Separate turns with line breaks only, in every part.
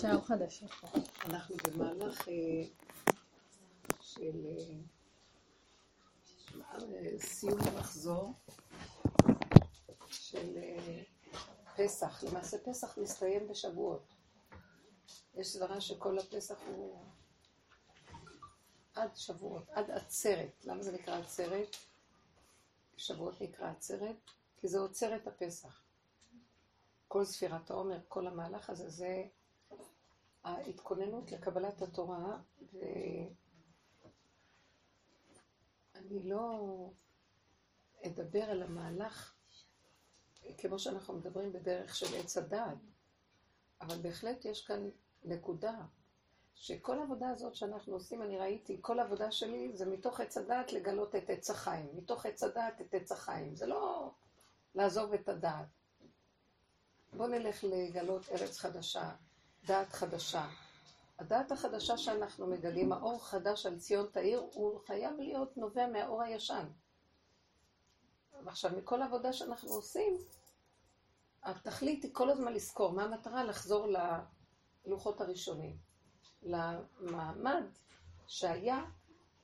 שער חדש.
אנחנו במהלך אה, של אה, סיום המחזור של אה, פסח. למעשה פסח מסתיים בשבועות. יש סברה שכל הפסח הוא עד שבועות, עד עצרת. למה זה נקרא עצרת? שבועות נקרא עצרת, כי זה עוצר את הפסח. כל ספירת העומר, כל המהלך הזה, זה ההתכוננות לקבלת התורה, ואני לא אדבר על המהלך כמו שאנחנו מדברים בדרך של עץ הדעת, אבל בהחלט יש כאן נקודה, שכל העבודה הזאת שאנחנו עושים, אני ראיתי, כל העבודה שלי זה מתוך עץ הדעת לגלות את עץ החיים, מתוך עץ הדעת את עץ החיים, זה לא לעזוב את הדעת. בואו נלך לגלות ארץ חדשה, דעת חדשה. הדעת החדשה שאנחנו מגלים, האור חדש על ציון תאיר, הוא חייב להיות נובע מהאור הישן. ועכשיו, מכל העבודה שאנחנו עושים, התכלית היא כל הזמן לזכור מה המטרה לחזור ללוחות הראשונים, למעמד שהיה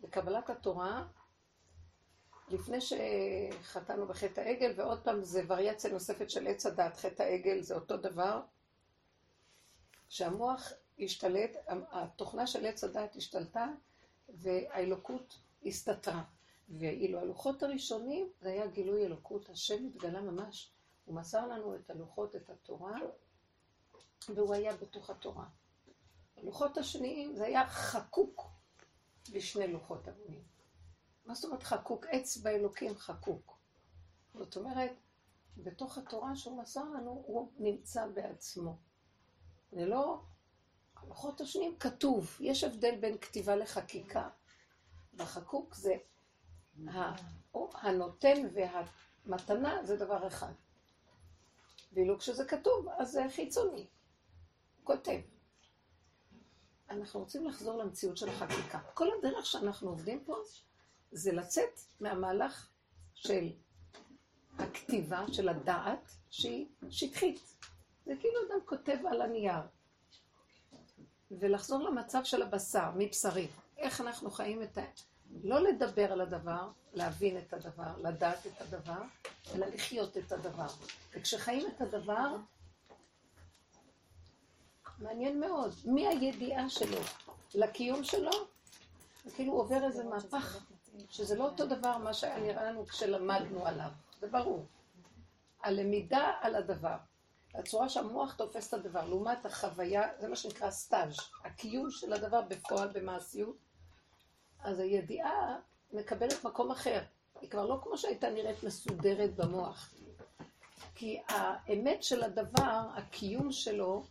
בקבלת התורה לפני שחטאנו בחטא העגל, ועוד פעם זה וריאציה נוספת של עץ הדת, חטא העגל זה אותו דבר, שהמוח השתלט, התוכנה של עץ הדת השתלטה והאלוקות הסתתרה. ואילו הלוחות הראשונים זה היה גילוי אלוקות, השם התגלה ממש, הוא מסר לנו את הלוחות, את התורה, והוא היה בתוך התורה. הלוחות השניים זה היה חקוק בשני לוחות אבנים. מה זאת אומרת חקוק? עץ באלוקים חקוק. זאת אומרת, בתוך התורה שהוא מסר לנו, הוא נמצא בעצמו. זה לא... הלוחות השניים כתוב, יש הבדל בין כתיבה לחקיקה. בחקוק זה הנותן והמתנה זה דבר אחד. ואילו כשזה כתוב, אז זה חיצוני. כותב. אנחנו רוצים לחזור למציאות של החקיקה. כל הדרך שאנחנו עובדים פה זה לצאת מהמהלך של הכתיבה, של הדעת, שהיא שטחית. זה כאילו אדם כותב על הנייר. ולחזור למצב של הבשר, מבשרי. איך אנחנו חיים את ה... לא לדבר על הדבר, להבין את הדבר, לדעת את הדבר, אלא לחיות את הדבר. וכשחיים את הדבר, מעניין מאוד, מהידיעה שלו לקיום שלו, כאילו עובר איזה מהפך, שזה לא אותו דבר מה שהיה נראה לנו כשלמדנו עליו, זה ברור. הלמידה על הדבר, הצורה שהמוח תופס את הדבר, לעומת החוויה, זה מה שנקרא סטאז', הקיום של הדבר בפועל, במעשיות, אז הידיעה מקבלת מקום אחר. היא כבר לא כמו שהייתה נראית מסודרת במוח. כי האמת של הדבר, הקיום שלו,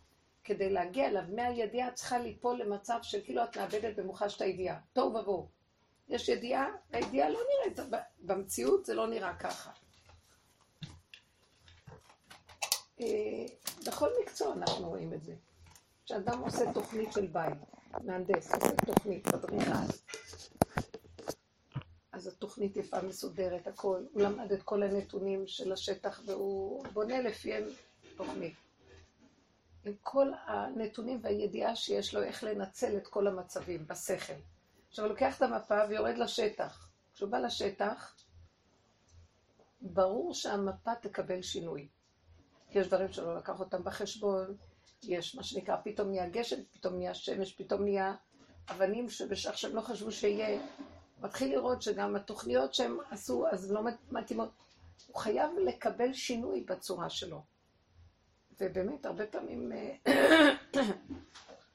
כדי להגיע אליו מהידיעה, צריכה ליפול למצב של כאילו את מאבדת במוחש את הידיעה. תוהו ובוהו. יש ידיעה, הידיעה לא נראית, במציאות זה לא נראה ככה. אה, בכל מקצוע אנחנו רואים את זה. כשאדם עושה תוכנית של בית, מהנדס עושה תוכנית, אדריכל, אז התוכנית יפה, מסודרת, הכל. הוא למד את כל הנתונים של השטח והוא בונה לפיהם תוכנית. עם כל הנתונים והידיעה שיש לו איך לנצל את כל המצבים בשכל. עכשיו הוא לוקח את המפה ויורד לשטח. כשהוא בא לשטח, ברור שהמפה תקבל שינוי. יש דברים שלא לקח אותם בחשבון, יש מה שנקרא, פתאום נהיה גשם, פתאום נהיה שמש, פתאום נהיה אבנים שבשך שהם לא חשבו שיהיה. מתחיל לראות שגם התוכניות שהם עשו, אז לא מתאימות. הוא חייב לקבל שינוי בצורה שלו. ובאמת, הרבה פעמים אה,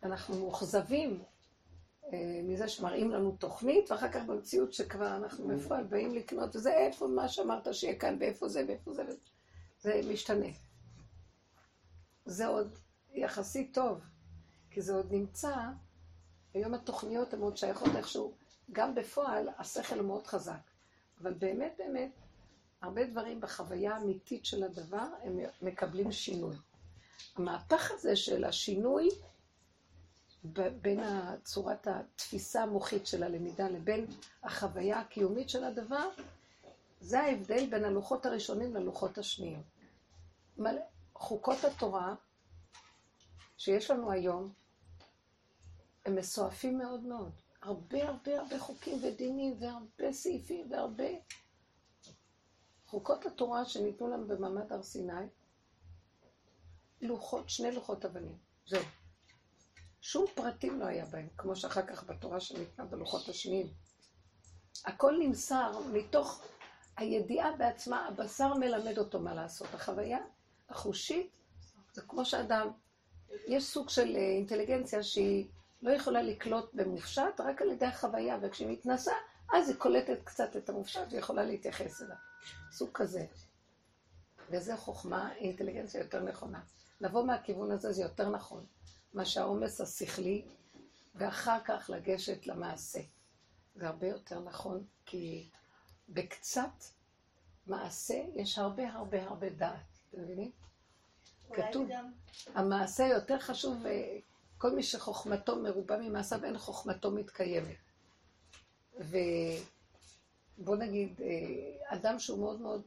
אנחנו מאוכזבים אה, מזה שמראים לנו תוכנית, ואחר כך במציאות שכבר אנחנו בפועל באים לקנות, וזה איפה מה שאמרת שיהיה כאן, ואיפה זה, ואיפה זה, זה משתנה. זה עוד יחסית טוב, כי זה עוד נמצא, היום התוכניות הן עוד שייכות איכשהו גם בפועל השכל הוא מאוד חזק. אבל באמת באמת, הרבה דברים בחוויה האמיתית של הדבר, הם מקבלים שינוי. המהפך הזה של השינוי בין צורת התפיסה המוחית של הלמידה לבין החוויה הקיומית של הדבר, זה ההבדל בין הלוחות הראשונים ללוחות השניים. חוקות התורה שיש לנו היום, הם מסועפים מאוד מאוד. הרבה הרבה הרבה חוקים ודינים והרבה סעיפים והרבה חוקות התורה שניתנו לנו במעמד הר סיני, לוחות, שני לוחות אבנים, זהו. שום פרטים לא היה בהם, כמו שאחר כך בתורה שניתנה בלוחות השניים. הכל נמסר מתוך הידיעה בעצמה, הבשר מלמד אותו מה לעשות. החוויה החושית זה כמו שאדם, יש סוג של אה, אינטליגנציה שהיא לא יכולה לקלוט במופשט, רק על ידי החוויה, וכשהיא מתנסה, אז היא קולטת קצת את המופשט ויכולה להתייחס אליו. סוג כזה. וזה חוכמה, אינטליגנציה יותר נכונה. לבוא מהכיוון הזה זה יותר נכון, מה שהעומס השכלי, ואחר כך לגשת למעשה. זה הרבה יותר נכון, כי בקצת מעשה יש הרבה הרבה הרבה דעת, אתם מבינים? כתוב. המעשה יותר חשוב, אה, כל מי שחוכמתו מרובה ממעשיו, אין חוכמתו מתקיימת. ובוא נגיד, אה, אדם שהוא מאוד מאוד,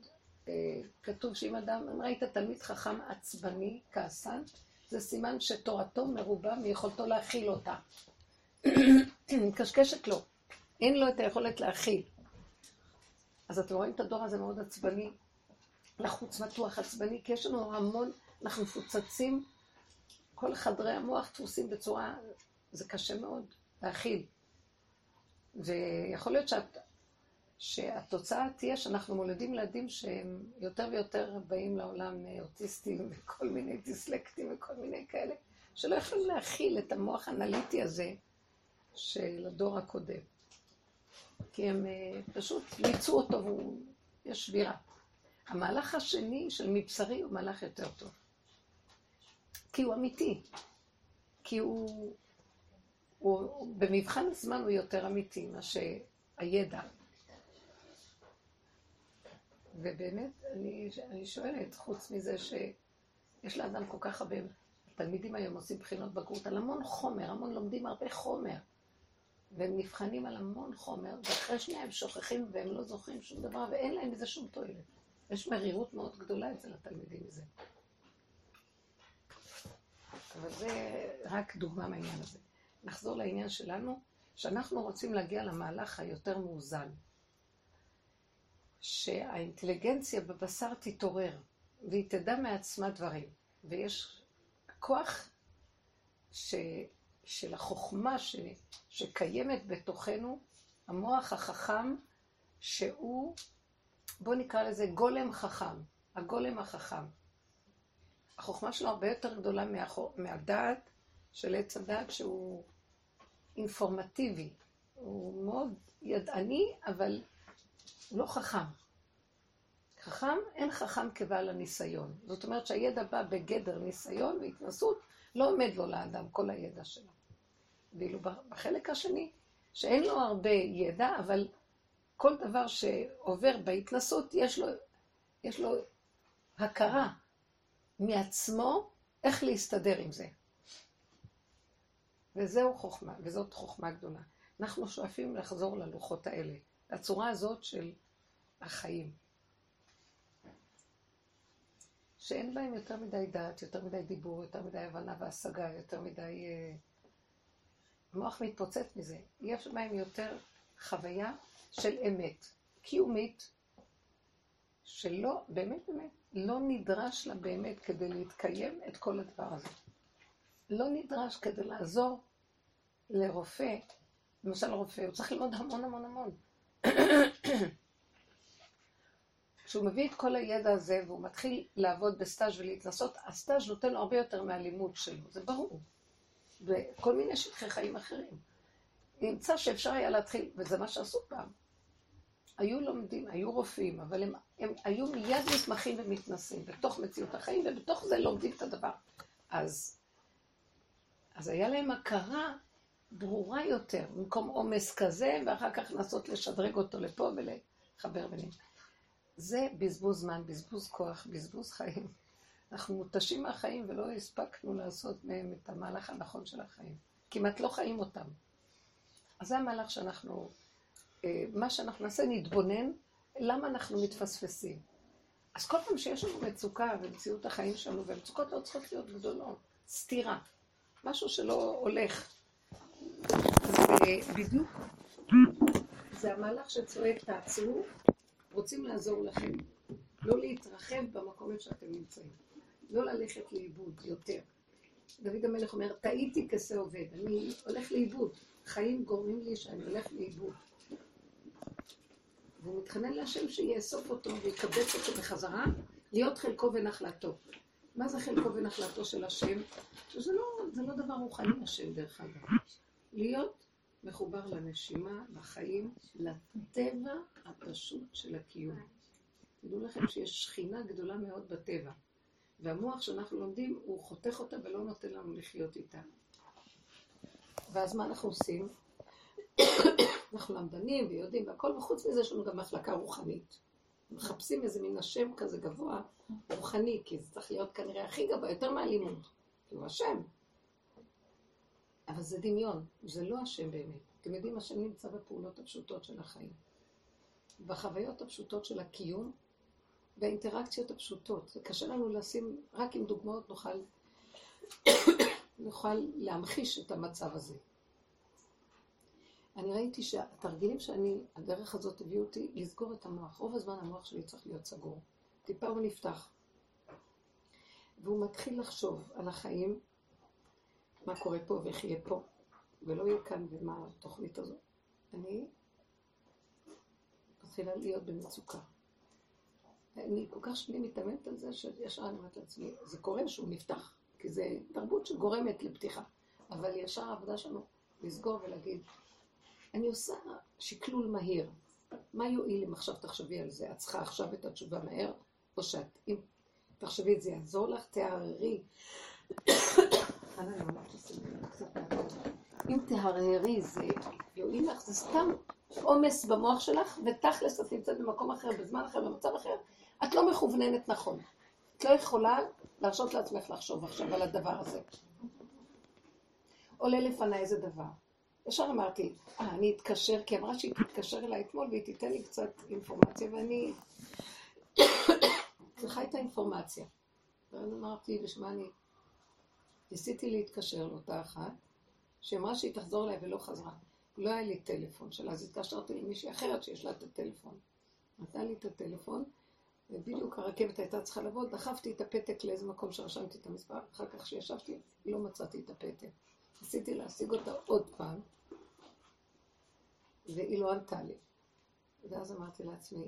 אה, כתוב שאם אדם, אם ראית תלמיד חכם עצבני, כעסן, זה סימן שתורתו מרובה מיכולתו להכיל אותה. מקשקשת לו, אין לו את היכולת להכיל. אז אתם רואים את הדור הזה מאוד עצבני, לחוץ מתוח עצבני, כי יש לנו המון, אנחנו מפוצצים, כל חדרי המוח תפוסים בצורה, זה קשה מאוד להכיל. ויכול להיות שאת, שהתוצאה תהיה שאנחנו מולדים ילדים שהם יותר ויותר באים לעולם אוטיסטים וכל מיני דיסלקטים וכל מיני כאלה, שלא יכולים להכיל את המוח האנליטי הזה של הדור הקודם. כי הם אה, פשוט ליצו אותו ויש שבירה. המהלך השני של מבשרי הוא מהלך יותר טוב. כי הוא אמיתי. כי הוא, הוא במבחן הזמן הוא יותר אמיתי מאשר הידע. ובאמת, אני, אני שואלת, חוץ מזה שיש לאדם כל כך הרבה, תלמידים היום עושים בחינות בגרות על המון חומר, המון לומדים הרבה חומר. והם נבחנים על המון חומר, ואחרי שנייה הם שוכחים והם לא זוכרים שום דבר, ואין להם מזה שום תועלת. יש מרירות מאוד גדולה אצל התלמידים מזה. אבל זה רק דוגמה מהעניין הזה. נחזור לעניין שלנו, שאנחנו רוצים להגיע למהלך היותר מאוזן. שהאינטליגנציה בבשר תתעורר, והיא תדע מעצמה דברים. ויש כוח ש... של החוכמה ש, שקיימת בתוכנו, המוח החכם, שהוא, בואו נקרא לזה גולם חכם, הגולם החכם. החוכמה שלו הרבה יותר גדולה מהחו, מהדעת של עץ הדעת שהוא אינפורמטיבי. הוא מאוד ידעני, אבל לא חכם. חכם, אין חכם כבעל הניסיון. זאת אומרת שהידע בא בגדר ניסיון והתנסות, לא עומד לו לאדם כל הידע שלו. ואילו בחלק השני, שאין לו הרבה ידע, אבל כל דבר שעובר בהתנסות, יש לו, יש לו הכרה מעצמו איך להסתדר עם זה. וזהו חוכמה, וזאת חוכמה גדולה. אנחנו שואפים לחזור ללוחות האלה, לצורה הזאת של החיים. שאין בהם יותר מדי דעת, יותר מדי דיבור, יותר מדי הבנה והשגה, יותר מדי... אה, המוח מתפוצץ מזה. יש בהם יותר חוויה של אמת, קיומית, שלא, באמת באמת, לא נדרש לה באמת כדי להתקיים את כל הדבר הזה. לא נדרש כדי לעזור לרופא, למשל רופא, הוא צריך ללמוד המון המון המון. כשהוא מביא את כל הידע הזה והוא מתחיל לעבוד בסטאז' ולהתנסות, הסטאז' נותן לו הרבה יותר מהלימוד שלו, זה ברור. וכל מיני שטחי חיים אחרים. נמצא שאפשר היה להתחיל, וזה מה שעשו פעם. היו לומדים, היו רופאים, אבל הם, הם היו מיד מתמחים ומתנסים בתוך מציאות החיים, ובתוך זה לומדים את הדבר. אז, אז היה להם הכרה ברורה יותר, במקום עומס כזה, ואחר כך לנסות לשדרג אותו לפה ולחבר ביניהם. זה בזבוז זמן, בזבוז כוח, בזבוז חיים. אנחנו מותשים מהחיים ולא הספקנו לעשות מהם את המהלך הנכון של החיים. כמעט לא חיים אותם. אז זה המהלך שאנחנו, מה שאנחנו נעשה, נתבונן למה אנחנו מתפספסים. אז כל פעם שיש לנו מצוקה במציאות החיים שלנו, והמצוקות לא צריכות להיות גדולות, סתירה. משהו שלא הולך. בדיוק, זה המהלך שצועק, תעצרו, רוצים לעזור לכם. לא להתרחב במקומים שאתם נמצאים. לא ללכת לאיבוד יותר. דוד המלך אומר, טעיתי כשה עובד, אני הולך לאיבוד. חיים גורמים לי שאני הולך לאיבוד. והוא מתחנן להשם שיאסוף אותו ויקבץ אותו בחזרה, להיות חלקו ונחלתו. מה זה חלקו ונחלתו של השם? שזה לא, זה לא דבר רוחני השם דרך אגב. להיות מחובר לנשימה, לחיים, לטבע הפשוט של הקיום. תדעו לכם שיש שכינה גדולה מאוד בטבע, והמוח שאנחנו לומדים, הוא חותך אותה ולא נותן לנו לחיות איתה. ואז מה אנחנו עושים? אנחנו למדנים ויודעים והכל, וחוץ מזה יש לנו גם מחלקה רוחנית. מחפשים איזה מין השם כזה גבוה, רוחני, כי זה צריך להיות כנראה הכי גבוה, יותר מהלימוד, כי הוא השם. אבל זה דמיון, זה לא השם באמת. אתם יודעים, השם נמצא בפעולות הפשוטות של החיים. בחוויות הפשוטות של הקיום, והאינטראקציות הפשוטות. זה קשה לנו לשים, רק עם דוגמאות נוכל, נוכל להמחיש את המצב הזה. אני ראיתי שהתרגילים שאני, הדרך הזאת הביאו אותי לסגור את המוח. רוב הזמן המוח שלי צריך להיות סגור. טיפה הוא נפתח. והוא מתחיל לחשוב על החיים, מה קורה פה ואיך יהיה פה, ולא יהיה כאן ומה התוכנית הזאת. אני מתחילה להיות במצוקה. אני כל כך שנים מתאמנת על זה, שישר אני אומרת לעצמי, זה קורה שהוא נפתח, כי זה תרבות שגורמת לפתיחה. אבל ישר העבודה שלנו לסגור ולהגיד, אני עושה שקלול מהיר. מה יועיל אם עכשיו תחשבי על זה? את צריכה עכשיו את התשובה מהר, או שאת, אם תחשבי את זה יעזור לך, תהררי. אם תהרהרי זה יועיל לך, זה סתם עומס במוח שלך, ותכלס את נמצאת במקום אחר, בזמן אחר, במצב אחר, את לא מכווננת נכון. את לא יכולה להרשות לעצמך לחשוב עכשיו על הדבר הזה. עולה לפניי איזה דבר. ישר אמרתי, אה, אני אתקשר, כי אמרה שהיא תתקשר אליי אתמול והיא תיתן לי קצת אינפורמציה, ואני צריכה את האינפורמציה. ואז אמרתי, בשמה אני ניסיתי להתקשר לאותה אחת, שאמרה שהיא תחזור אליי ולא חזרה. לא היה לי טלפון שלה, אז התקשרתי למישהי אחרת שיש לה את הטלפון. נתן לי את הטלפון, ובדיוק הרכבת הייתה צריכה לבוא, דחפתי את הפתק לאיזה מקום שרשמתי את המספר, אחר כך כשישבתי, לא מצאתי את הפתק. ניסיתי להשיג אותה עוד פעם, והיא לא ענתה לי. ואז אמרתי לעצמי,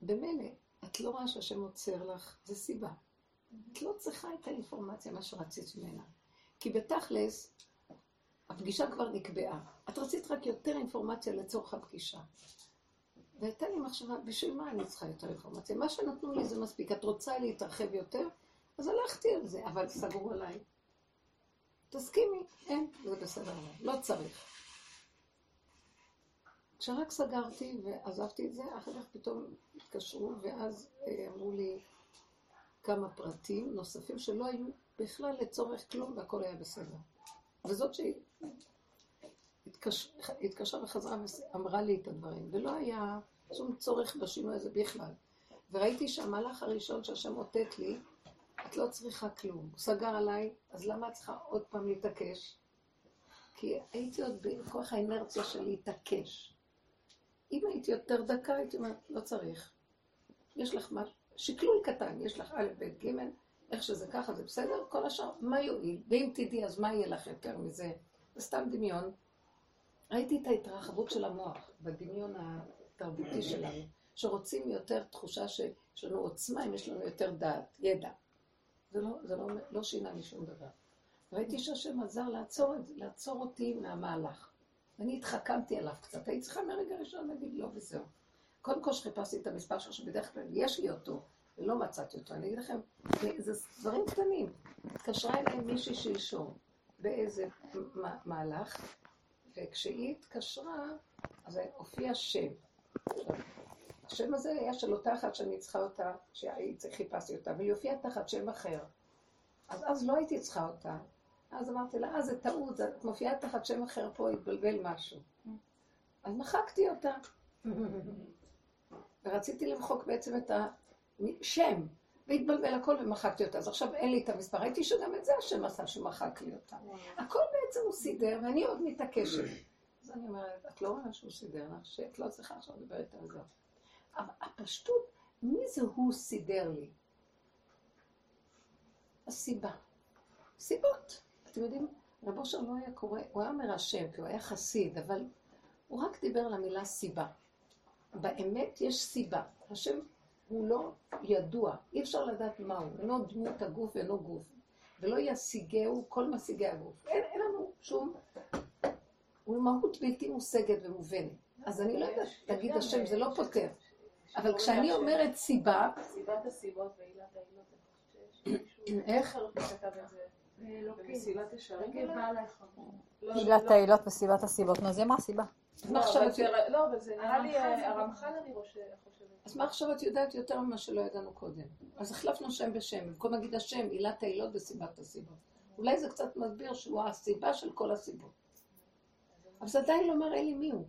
במילא, את לא רואה שהשם עוצר לך, זה סיבה. את לא צריכה את האינפורמציה, מה שרצית ממנה. כי בתכלס, הפגישה כבר נקבעה. את רצית רק יותר אינפורמציה לצורך הפגישה. והייתה לי מחשבה, בשביל מה אני צריכה יותר אינפורמציה? מה שנתנו לי זה מספיק. את רוצה להתרחב יותר? אז הלכתי על זה, אבל סגרו עליי. תסכימי, אין, זה בסדר, לא צריך. כשרק סגרתי ועזבתי את זה, אחר כך פתאום התקשרו, ואז אה, אמרו לי כמה פרטים נוספים שלא היו בכלל לצורך כלום, והכל היה בסדר. וזאת שהתקשרה וחזרה ואמרה לי את הדברים, ולא היה שום צורך בשינוי הזה בכלל. וראיתי שהמהלך הראשון שהשם אותת לי, את לא צריכה כלום. הוא סגר עליי, אז למה את צריכה עוד פעם להתעקש? כי הייתי עוד בכוח האנרציה של להתעקש. אם הייתי יותר דקה, הייתי אומרת, לא צריך. יש לך משהו, שקלול קטן, יש לך א', ב', ג', איך שזה ככה, זה בסדר, כל השאר, מה יועיל? ואם תדעי, אז מה יהיה לך יותר מזה? זה סתם דמיון. ראיתי את ההתרחבות של המוח בדמיון התרבותי שלנו, שרוצים יותר תחושה שיש לנו עוצמה אם יש לנו יותר דעת, ידע. זה לא, זה לא, לא שינה לי שום דבר. ראיתי שהשם עזר לעצור, זה, לעצור אותי מהמהלך. ואני התחכמתי עליו קצת. הייתי צריכה מהרגע הראשון להגיד לא וזהו. קודם כל שחיפשתי את המספר שלו, שבדרך כלל יש לי אותו, ולא מצאתי אותו. אני אגיד לכם, זה דברים קטנים. התקשרה אליי מישהי שלשום באיזה מהלך, וכשהיא התקשרה, אז הופיע שם. השם הזה היה של אותה אחת שאני צריכה אותה, שחיפשתי אותה, והיא הופיעה תחת שם אחר. אז אז לא הייתי צריכה אותה. אז אמרתי לה, אה, זה טעות, את מופיעה תחת שם אחר פה, התבלבל משהו. אז מחקתי אותה. ורציתי למחוק בעצם את השם. והתבלבל הכל ומחקתי אותה. אז עכשיו אין לי את המספר. ראיתי שגם את זה השם עשה שמחק לי אותה. הכל בעצם הוא סידר, ואני עוד מתעקשת. אז אני אומרת, את לא רואה שהוא סידר לך, שאת לא צריכה עכשיו לדבר איתה על זה. הפשטות, מי זה הוא סידר לי? הסיבה. סיבות. אתם יודעים, רב אושר לא היה קורא, הוא היה אומר השם, כי הוא היה חסיד, אבל הוא רק דיבר על המילה סיבה. באמת יש סיבה. השם הוא לא ידוע, אי אפשר לדעת מהו, אינו דמות הגוף ואינו גוף. ולא ישיגהו כל משיגי הגוף. אין, אין לנו שום... הוא מהות בלתי מושגת ומובנת. אז אני לא יודעת להגיד השם, זה לא פותר. אבל כשאני אומרת סיבה...
סיבת הסיבות ועילת
העילות. איך?
עילת העילות וסיבת הסיבות. נו, זה מה הסיבה?
מה עכשיו את יודעת?
לא, אבל זה נראה לי, הרמח"ל אני חושבת.
אז מה עכשיו את יודעת יותר ממה שלא ידענו קודם? אז החלפנו שם בשם, במקום להגיד השם, עילת העילות וסיבת הסיבות. אולי זה קצת מסביר שהוא הסיבה של כל הסיבות. אבל זה עדיין לא מראה לי מי הוא.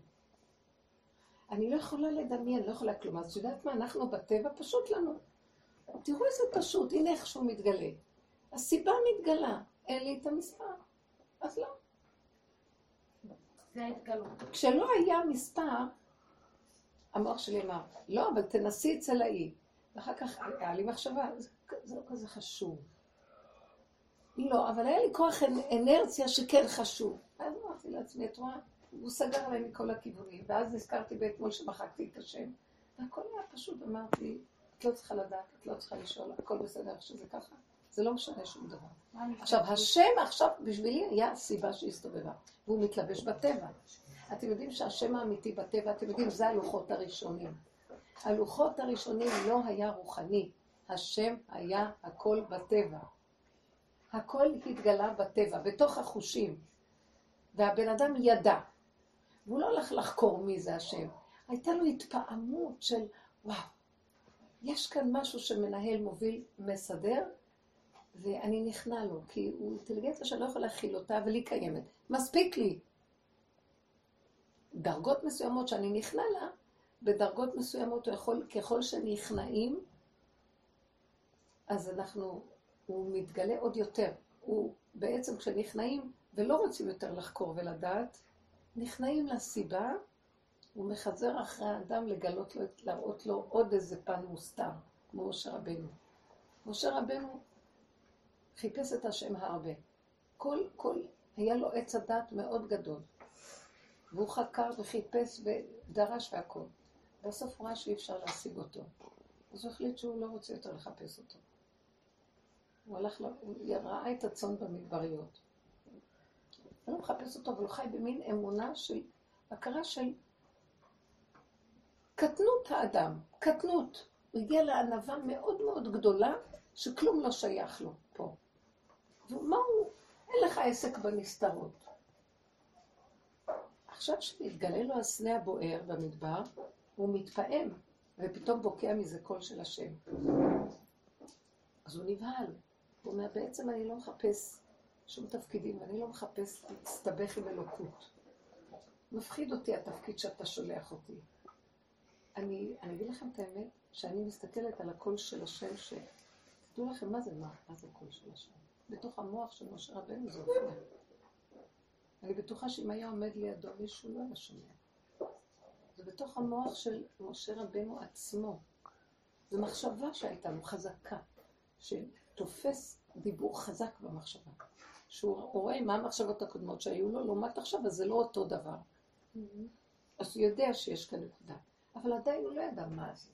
אני לא יכולה לדמיין, לא יכולה כלום. אז את יודעת מה, אנחנו בטבע, פשוט לנו. תראו איזה פשוט, הנה איך שהוא מתגלה. הסיבה מתגלה, אין לי את המספר. אז לא.
זה ההתגלות.
כשלא היה מספר, המוח שלי אמר, לא, אבל תנסי אצל האי. ואחר כך היה לי מחשבה, זה, זה לא כזה חשוב. לא, אבל היה לי כוח אנרציה שכן חשוב. אז אמרתי לעצמי, את רואה? הוא סגר עליי מכל הכיוונים, ואז נזכרתי באתמול שמחקתי את השם. והכל היה פשוט, אמרתי, את לא צריכה לדעת, את לא צריכה לשאול, הכל בסדר איך שזה ככה. זה לא משנה שום דבר. עכשיו, השם עכשיו בשבילי היה הסיבה שהסתובבה, והוא מתלבש בטבע. אתם יודעים שהשם האמיתי בטבע, אתם יודעים, זה הלוחות הראשונים. הלוחות הראשונים לא היה רוחני, השם היה הכל בטבע. הכל התגלה בטבע, בתוך החושים. והבן אדם ידע. והוא לא הלך לחקור מי זה השם. הייתה לו התפעמות של, וואו, יש כאן משהו שמנהל, מוביל, מסדר, ואני נכנע לו, כי הוא אינטליגנציה שאני לא יכולה להכיל אותה, אבל היא קיימת. מספיק לי. דרגות מסוימות שאני נכנע לה, בדרגות מסוימות הוא יכול, ככל שנכנעים, אז אנחנו, הוא מתגלה עוד יותר. הוא בעצם כשנכנעים ולא רוצים יותר לחקור ולדעת, נכנעים לסיבה, הוא מחזר אחרי האדם לגלות לו, להראות לו עוד איזה פן מוסתר, כמו משה רבנו. משה רבנו חיפש את השם הרבה. כל, כל, היה לו עץ הדת מאוד גדול. והוא חקר וחיפש ודרש והכל. בסוף הוא ראה שאי אפשר להשיג אותו. אז הוא החליט שהוא לא רוצה יותר לחפש אותו. הוא הלך, הוא ראה את הצאן במדבריות. הוא לא מחפש אותו, אבל הוא חי במין אמונה של, הכרה של קטנות האדם, קטנות. הוא הגיע לענווה מאוד מאוד גדולה, שכלום לא שייך לו פה. ומה הוא, אין לך עסק בנסתרות. עכשיו שמתגלה לו הסנה הבוער במדבר, הוא מתפעם, ופתאום בוקע מזה קול של השם. אז הוא נבהל. הוא אומר, בעצם אני לא מחפש שום תפקידים, ואני לא מחפש להסתבך עם אלוקות. מפחיד אותי התפקיד שאתה שולח אותי. אני, אני אגיד לכם את האמת, שאני מסתכלת על הקול של השם, ש... תדעו לכם מה זה, מה, מה זה קול של השם. בתוך המוח של משה רבנו זה הופיע. אני בטוחה שאם היה עומד לידו מישהו לא היה שומע. זה בתוך המוח של משה רבנו עצמו. זו מחשבה שהייתה לו חזקה, שתופס דיבור חזק במחשבה. שהוא רואה מה המחשבות הקודמות שהיו לו, לעומת עכשיו, אז זה לא אותו דבר. אז הוא יודע שיש כאן נקודה, אבל עדיין הוא לא ידע מה זה.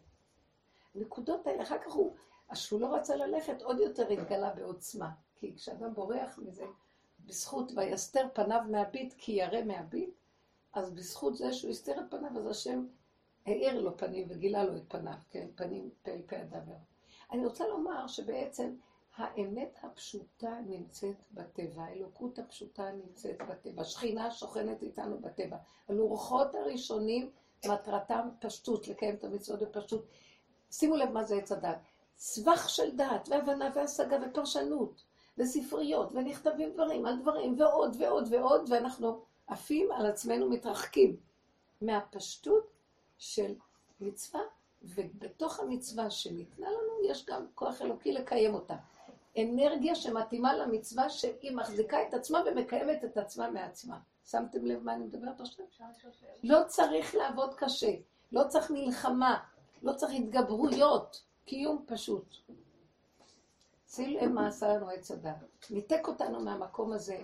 הנקודות האלה, אחר כך הוא, אז שהוא לא רצה ללכת, עוד יותר התגלה בעוצמה. כי כשאדם בורח מזה, בזכות ויסתר פניו מהביט כי ירא מהביט, אז בזכות זה שהוא הסתיר את פניו, אז השם האיר לו פנים וגילה לו את פניו, כן, פנים פה אל פה הדבר. אני רוצה לומר שבעצם האמת הפשוטה נמצאת בטבע, האלוקות הפשוטה נמצאת בטבע, שכינה שוכנת איתנו בטבע. הלוחות הראשונים, מטרתם פשטות, לקיים את המצוות בפשטות. שימו לב מה זה עץ הדת. סבך של דעת, והבנה והשגה ופרשנות, וספריות, ונכתבים דברים על דברים, ועוד ועוד ועוד, ואנחנו עפים על עצמנו מתרחקים מהפשטות של מצווה, ובתוך המצווה שניתנה לנו יש גם כוח אלוקי לקיים אותה. אנרגיה שמתאימה למצווה שהיא מחזיקה את עצמה ומקיימת את עצמה מעצמה. שמתם לב מה אני מדברת עכשיו? לא צריך לעבוד קשה, לא צריך מלחמה, לא צריך התגברויות, קיום פשוט. שים לב מה עשה לנו עץ הדת. ניתק אותנו מהמקום הזה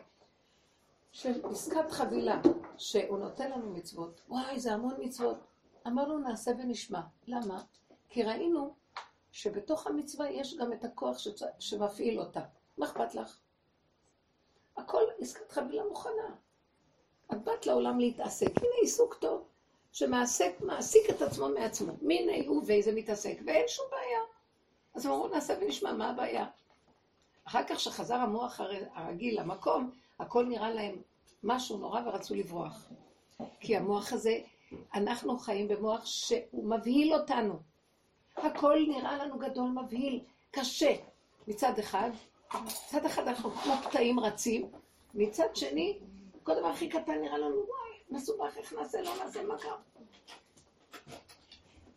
של עסקת חבילה, שהוא נותן לנו מצוות. וואי, זה המון מצוות. אמרנו נעשה ונשמע. למה? כי ראינו שבתוך המצווה יש גם את הכוח שצ... שמפעיל אותה. מה אכפת לך? הכל עסקת חבילה מוכנה. את באת לעולם להתעסק. הנה עיסוק טוב, שמעסיק את עצמו מעצמו. מיני הוא ואיזה מתעסק, ואין שום בעיה. אז אמרו, נעשה ונשמע, מה הבעיה? אחר כך שחזר המוח הרגיל למקום, הכל נראה להם משהו נורא ורצו לברוח. כי המוח הזה, אנחנו חיים במוח שהוא מבהיל אותנו. הכל נראה לנו גדול, מבהיל, קשה. מצד אחד, מצד אחד אנחנו כמו פתאים רצים, מצד שני, כל דבר הכי קטן נראה לנו, וואי, מסובך, איך נעשה, לא נעשה, מה קרה?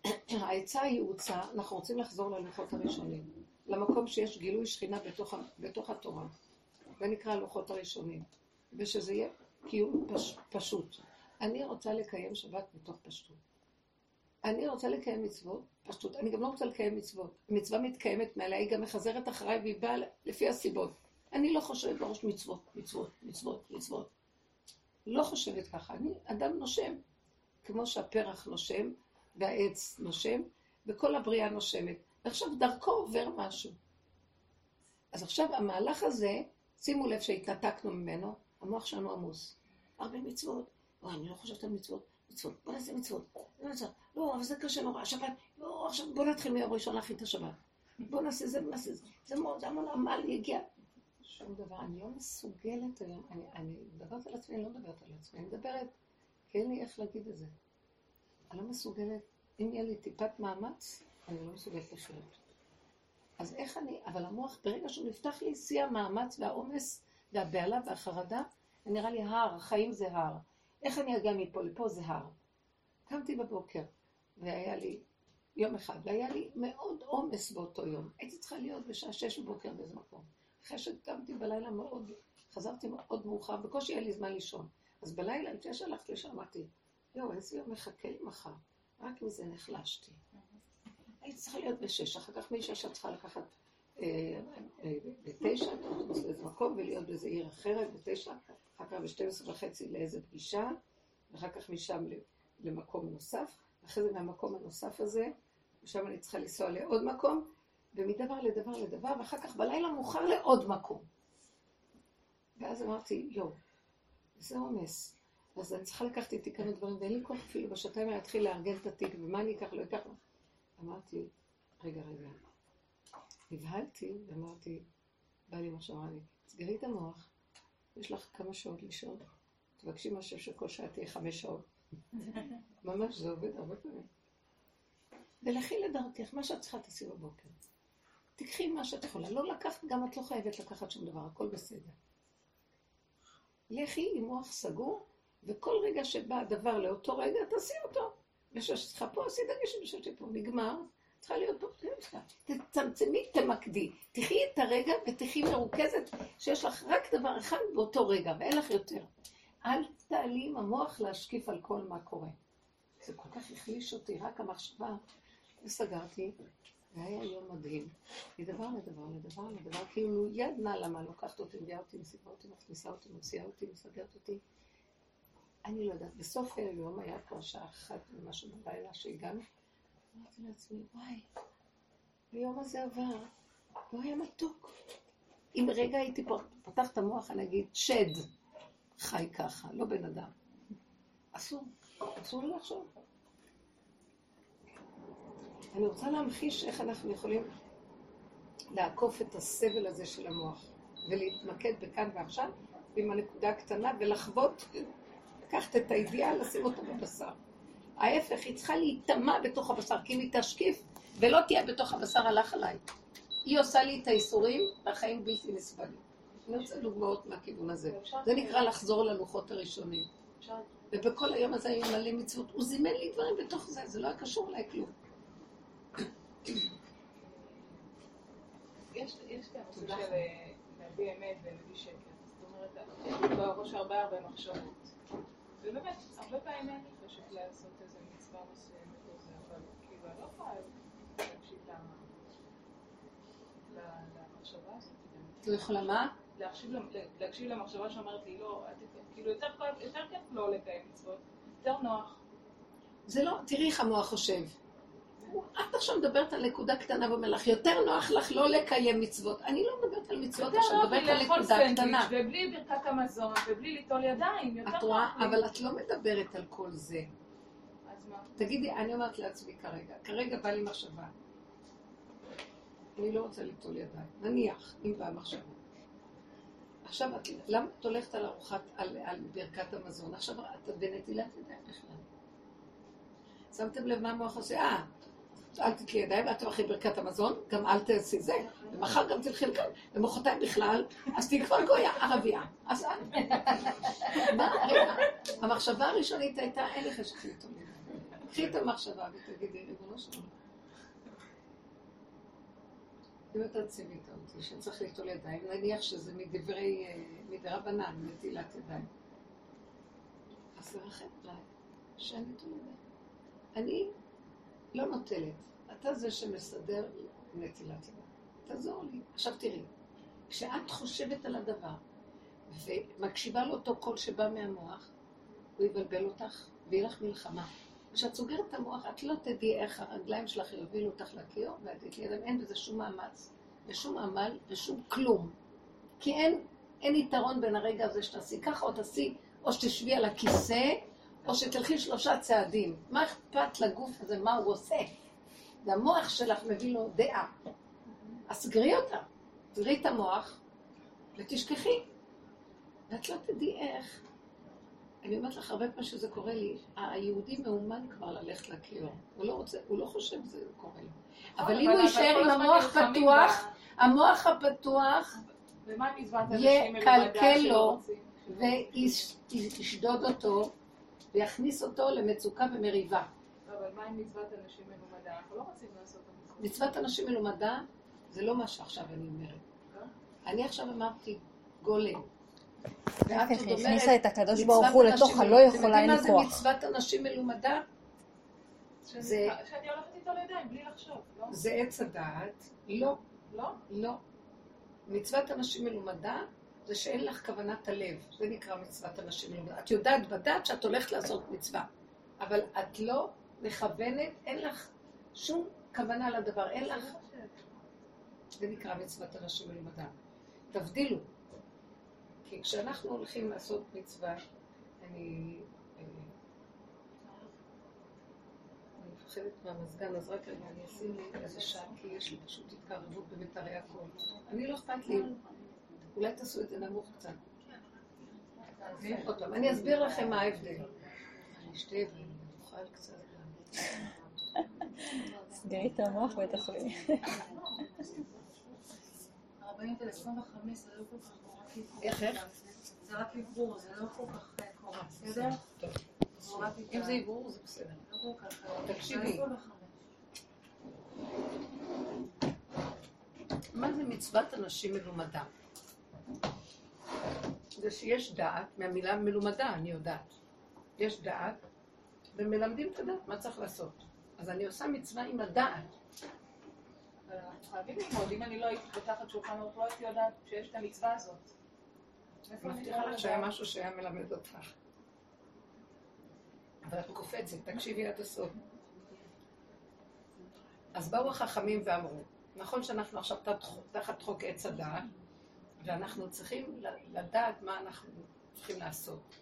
העצה היא הוצאה, אנחנו רוצים לחזור ללוחות הראשונים, למקום שיש גילוי שכינה בתוך, בתוך התורה. זה נקרא הלוחות הראשונים, ושזה יהיה קיום פש, פשוט. אני רוצה לקיים שבת מתוך פשטות. אני רוצה לקיים מצוות, פשטות. אני גם לא רוצה לקיים מצוות. מצווה מתקיימת מעליה, היא גם מחזרת אחריי והיא באה לפי הסיבות. אני לא חושבת בראש מצוות, מצוות, מצוות, מצוות. לא חושבת ככה. אני אדם נושם, כמו שהפרח נושם, והעץ נושם, וכל הבריאה נושמת. ועכשיו דרכו עובר משהו. אז עכשיו המהלך הזה, שימו לב שהתנתקנו ממנו, המוח שלנו עמוס. הרבה מצוות. וואי, אני לא חושבת על מצוות. מצוות, בוא נעשה מצוות. לא, אבל זה קשה נורא. שבת, לא, עכשיו בוא נתחיל מיום ראשון להכין את השבת. בוא נעשה זה ונעשה זה. זה מאוד, המון עמל יגיע. שום דבר, אני לא מסוגלת היום, אני, מדברת על עצמי, אני לא מדברת על עצמי, אני מדברת, כי אין לי איך להגיד את זה. אני לא מסוגלת, אם יהיה לי טיפת מאמץ, אני לא מסוגלת לחיות. אז איך אני, אבל המוח, ברגע שהוא נפתח לי, שיא המאמץ והעומס והבהלה והחרדה, נראה לי הר, החיים זה הר. איך אני אגיע מפה לפה זה הר. קמתי בבוקר, והיה לי יום אחד, והיה לי מאוד עומס באותו יום. הייתי צריכה להיות בשעה שש בבוקר באיזה מקום. אחרי שקמתי בלילה מאוד, חזרתי מאוד מאוחר, בקושי היה לי זמן לישון. אז בלילה, לפני שהלכתי לשם, אמרתי, יואו, איזה יום מחכה לי מחר. רק מזה נחלשתי. הייתי צריכה להיות בשש, אחר כך משש את צריכה לקחת אה, אה, בתשע, את אוטובוס לאיזה מקום, ולהיות באיזה עיר אחרת בתשע, אחר כך בשתים עשרה וחצי לאיזה פגישה, ואחר כך משם למקום נוסף, אחרי זה מהמקום הנוסף הזה, ושם אני צריכה לנסוע לעוד מקום, ומדבר לדבר לדבר, ואחר כך בלילה מאוחר לעוד מקום. ואז אמרתי, יואו, זה עומס. אז אני צריכה לקחת איתי כמה דברים, ואין לי כוח אפילו בשעתיים האלה להתחיל לארגן את התיק, ומה אני אקח, לא אקח. אמרתי, רגע, רגע. נבהלתי, ואמרתי, בא לי מה שאמרה לי, סגרי את המוח, יש לך כמה שעות לישון, תבקשי משהו שכל שעה תהיה חמש שעות. ממש זה עובד הרבה פעמים. ולכי לדרכך, מה שאת צריכה תעשי בבוקר. תקחי מה שאת יכולה. לא לקחת, גם את לא חייבת לקחת שום דבר, הכל בסדר. לכי עם מוח סגור, וכל רגע שבא הדבר לאותו רגע, תעשי אותו. בשביל שצריכה פה, עשי דגש בשביל שפה. נגמר, צריכה להיות פה, תצמצמי, תמקדי. תחי את הרגע ותחי מרוכזת, שיש לך רק דבר אחד באותו רגע, ואין לך יותר. אל תעלי עם המוח להשקיף על כל מה קורה. זה כל כך החליש אותי, רק המחשבה. וסגרתי, והיה יום מדהים. מדבר לדבר לדבר לדבר, כאילו יד נעלה מה לוקחת אותי, מביאה אותי, מסיבה אותי, מכניסה אותי, מוציאה אותי, מסגרת אותי. אני לא יודעת, בסוף היום היה כבר שעה אחת ומשהו בלילה שהגענו, אמרתי לעצמי, וואי, היום הזה עבר, לא היה מתוק. אם רגע הייתי פותח את המוח, אני אגיד, שד חי ככה, לא בן אדם. אסור, אסור לי לחשוב. אני רוצה להמחיש איך אנחנו יכולים לעקוף את הסבל הזה של המוח ולהתמקד בכאן ועכשיו עם הנקודה הקטנה ולחוות, לקחת את האידיאל, לשים אותו בבשר. ההפך, היא צריכה להיטמע בתוך הבשר, כי אם היא תשקיף ולא תהיה בתוך הבשר, הלך עליי. היא עושה לי את האיסורים והחיים בלתי נסבלים. אני רוצה דוגמאות מהכיוון הזה. זה נקרא לחזור ללוחות הראשונים. ובכל היום הזה היו מלא מצוות. הוא זימן לי דברים בתוך זה, זה לא היה קשור אליי כלום.
יש יש כאן נושא של אה, להביא אמת ולהביא שקר. זאת אומרת, יש בראש הרבה הרבה מחשבות. ובאמת, הרבה פעמים אני חושבת לעשות איזה מצווה מסוימת או זה, אבל כאילו, אני לא יכולה להקשיב למחשבה הזאת.
את לא יכולה מה?
להקשיב, למ- להקשיב למחשבה שאומרת לי, לא, כאילו, יותר כיף לא לקיים מצוות, יותר נוח.
זה לא, תראי איך המוח חושב. את עכשיו מדברת על נקודה קטנה לך, יותר נוח לך לא לקיים מצוות. אני לא מדברת על מצוות, עכשיו
נוח
מדברת על נקודה קטנה.
ובלי ברכת המזון ובלי ליטול ידיים, יותר
את רואה,
נוח.
אבל את לא מדברת על כל זה. תגידי, אני אומרת לעצמי כרגע, כרגע בא לי מחשבה. אני לא רוצה ליטול ידיים. נניח, אם באה מחשבה. עכשיו, את, למה את הולכת על ארוחת, על, על ברכת המזון? עכשיו את בנטילת ידיים בכלל. שמתם לב מה המוח עושה? אה, אל תתלי ידיים, אל תלכי ברכת המזון, גם אל תעשי זה, ומחר גם תלכי לכאן, ומחרתיים בכלל, אז תהיי כבר גויה, ערבייה. אז המחשבה הראשונית הייתה, אין לך שחליטו לי. קחי את המחשבה ותגידי, ריבונו של עולם. אם אתה ציווית אותי שצריך ליטול ידיים, נניח שזה מדברי, אה, מדרבנן, נטילת ידיים. אז תרחם עליי, שאני ידיים. אני לא נוטלת. אתה זה שמסדר נטילת ידיים. תעזור לי. עכשיו תראי, כשאת חושבת על הדבר ומקשיבה לאותו קול שבא מהמוח, הוא יבלבל אותך ויהיה לך מלחמה. כשאת סוגרת את המוח, את לא תדעי איך הרגליים שלך יובילו אותך לכיור, ואת תתלי ידיים, אין בזה שום מאמץ, ושום עמל, ושום כלום. כי אין, אין יתרון בין הרגע הזה שתעשי ככה, או תעשי, או שתשבי על הכיסא, או שתלכי שלושה צעדים. מה אכפת לגוף הזה, מה הוא עושה? והמוח שלך מביא לו דעה. אז סגרי אותה. סגרי את המוח, ותשכחי. ואת לא תדעי איך. אני אומרת לך, הרבה פעמים שזה קורה לי, היהודי מאומן כבר ללכת לכיור. הוא לא רוצה, הוא לא חושב שזה קורה לו. אבל אם הוא יישאר עם המוח פתוח, המוח הפתוח
ומה עם מצוות
יהיה
אנשים מלומדה
קלקל
שלא
לו. וישדוד אותו, ויכניס אותו למצוקה ומריבה.
אבל מה עם מצוות אנשים מלומדה? אנחנו לא רוצים לעשות את המצוות.
מצוות אנשים מלומדה זה לא מה שעכשיו אני אומרת. אני עכשיו אמרתי גולם. ואת
כן,
עוד
הכניסה את הקדוש
מצוות
ברוך הוא
אנשים
לתוך
מלומדה.
הלא
אתם
יכולה,
יודעים
אין
מה
לי
זה
כוח.
מצוות אנשים מלומדה? זה-
שאני הולכת איתו לידיים בלי לחשוב, לא?
זה עץ הדעת. לא,
לא?
לא. מצוות אנשים מלומדה זה שאין לך כוונת הלב. זה נקרא מצוות אנשים. את יודעת בדעת שאת הולכת לעשות מצווה, אבל את לא מכוונת, אין לך שום כוונה לדבר, אין לך... זה נקרא מצוות אנשים מלומדה. תבדילו. כי כשאנחנו הולכים לעשות מצווה, אני... אה, אני מפחדת מהמזגן, אז רק רגע, אני אשים לי איזה שעה, כי יש לי פשוט התקרבות במיתרי הקול. אני לא אכפת לי. אולי תעשו את זה נמוך קצת. אני אסביר לכם מה ההבדל. אני אשתה ואני אוכל קצת.
סגרי את המוח ותאכלי.
הרבנית על 25 זה לא כל כך קורה. רק עברור.
איך, איך?
זה רק עברור, זה לא כל כך קורה, בסדר?
אם זה עברור זה בסדר.
לא
תקשיבי.
זה 25.
מה זה מצוות אנשים מלומדה? זה שיש דעת, מהמילה מלומדה אני יודעת. יש דעת, ומלמדים את הדעת מה צריך לעשות. אז אני עושה מצווה עם הדעת.
חייבים ללמוד, אם אני לא הייתי פותחת שולחן ערוך, לא הייתי יודעת שיש את המצווה הזאת. אני
מבטיחה לך שהיה? משהו שהיה מלמד אותך. אבל את קופצת, תקשיבי עד הסוף. אז באו החכמים ואמרו, נכון שאנחנו עכשיו תחת חוק עץ הדעת, ואנחנו צריכים לדעת מה אנחנו צריכים לעשות.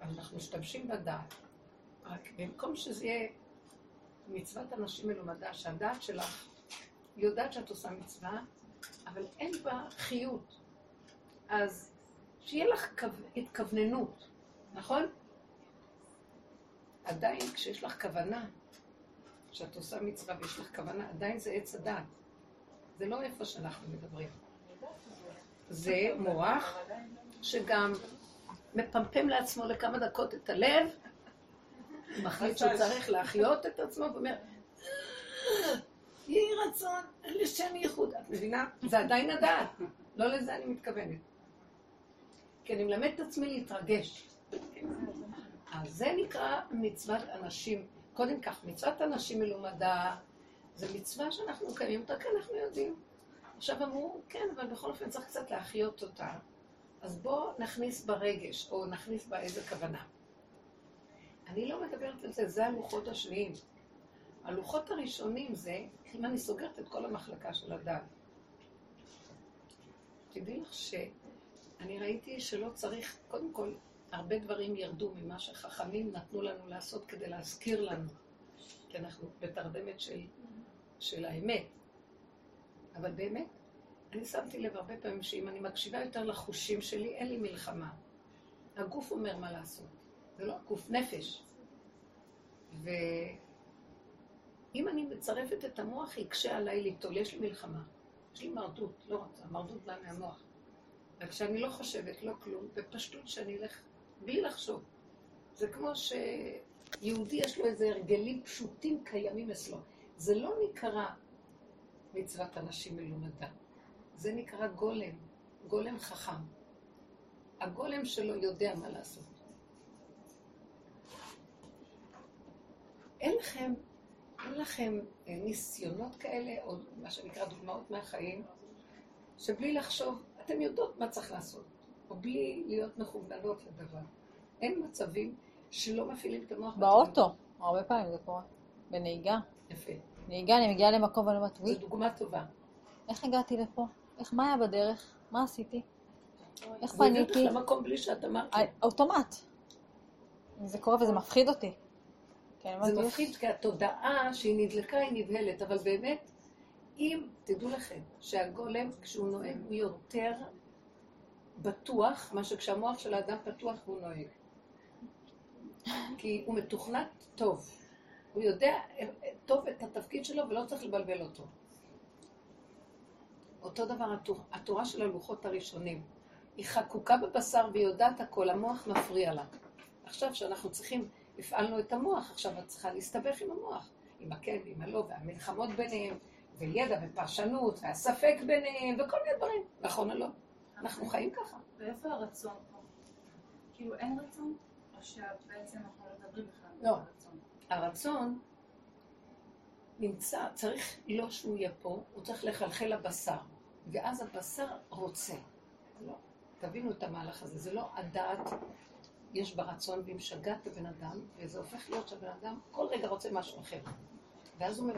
אז אנחנו משתמשים בדעת. רק במקום שזה יהיה מצוות אנשים מלומדה, שהדעת שלך יודעת שאת עושה מצווה, אבל אין בה חיות. אז שיהיה לך כו- התכווננות, נכון? עדיין כשיש לך כוונה, כשאת עושה מצווה ויש לך כוונה, עדיין זה עץ הדעת. זה לא איפה שאנחנו מדברים. זה מוח שגם מפמפם לעצמו לכמה דקות את הלב, מחליט שהוא צריך להחיות את עצמו, ואומר, יהי רצון, לשם ייחוד. את מבינה? זה עדיין הדעת. לא לזה אני מתכוונת. כי אני מלמד את עצמי להתרגש. אז זה נקרא מצוות אנשים. קודם כך, מצוות אנשים מלומדה, זה מצווה שאנחנו מקיימים אותה, כי אנחנו יודעים. עכשיו אמרו, כן, אבל בכל אופן צריך קצת להחיות אותה. אז בואו נכניס בה רגש, או נכניס בה איזה כוונה. אני לא מדברת על זה, זה הלוחות השניים. הלוחות הראשונים זה, אם אני סוגרת את כל המחלקה של הדת. תדעי לך שאני ראיתי שלא צריך, קודם כל, הרבה דברים ירדו ממה שחכמים נתנו לנו לעשות כדי להזכיר לנו. כי אנחנו בתרדמת של, של האמת. אבל באמת, אני שמתי לב הרבה פעמים שאם אני מקשיבה יותר לחושים שלי, אין לי מלחמה. הגוף אומר מה לעשות. זה לא הגוף, נפש. ואם אני מצרפת את המוח, יקשה עליי ליטול. יש לי מלחמה. יש לי מרדות, לא רוצה, מרדות באה מהמוח. וכשאני לא חושבת, לא כלום, בפשטות שאני אלך בלי לחשוב. זה כמו שיהודי יש לו איזה הרגלים פשוטים קיימים אצלו. זה לא נקרא מצוות אנשים מלומדה. זה נקרא גולם, גולם חכם. הגולם שלו יודע מה לעשות. אין לכם, אין לכם אה, ניסיונות כאלה, או מה שנקרא דוגמאות מהחיים, שבלי לחשוב, אתם יודעות מה צריך לעשות, או בלי להיות מכווננות לדבר. אין מצבים שלא מפעילים את המוח.
באוטו, הרבה פעמים זה קורה. בנהיגה.
יפה.
נהיגה, אני מגיעה למקום ואני אומרת,
זו
וואי,
דוגמה טובה.
איך הגעתי לפה? איך, מה היה בדרך? מה עשיתי? איך
זה הביא אותך
פניתי?
למקום בלי שאת אמרת.
אה, אוטומט. זה קורה וזה מפחיד אותי. כן,
זה מפחיד כי התודעה שהיא נדלקה היא נבהלת, אבל באמת, אם, תדעו לכם, שהגולם, כשהוא נוהג, הוא יותר בטוח, מה שכשהמוח של האדם פתוח הוא נוהג. כי הוא מתוכנת טוב. הוא יודע טוב את התפקיד שלו ולא צריך לבלבל אותו. אותו דבר התורה, התורה של הלוחות הראשונים. היא חקוקה בבשר והיא יודעת הכל, המוח מפריע לה. עכשיו שאנחנו צריכים, הפעלנו את המוח, עכשיו את צריכה להסתבך עם המוח. עם הכן ועם הלא, והמלחמות ביניהם, וידע ופרשנות, והספק ביניהם, וכל מיני דברים. נכון או לא? אנחנו חיים ככה.
ואיפה הרצון פה? כאילו אין רצון? או שבעצם אנחנו לא מדברים בכלל
לא. הרצון נמצא, צריך לא שהוא יהיה פה, הוא צריך לחלחל לבשר. ואז הבשר רוצה. לא. תבינו את המהלך הזה, זה לא הדעת, יש בה רצון והיא משגעת הבן אדם, וזה הופך להיות שהבן אדם כל רגע רוצה משהו אחר. ואז הוא,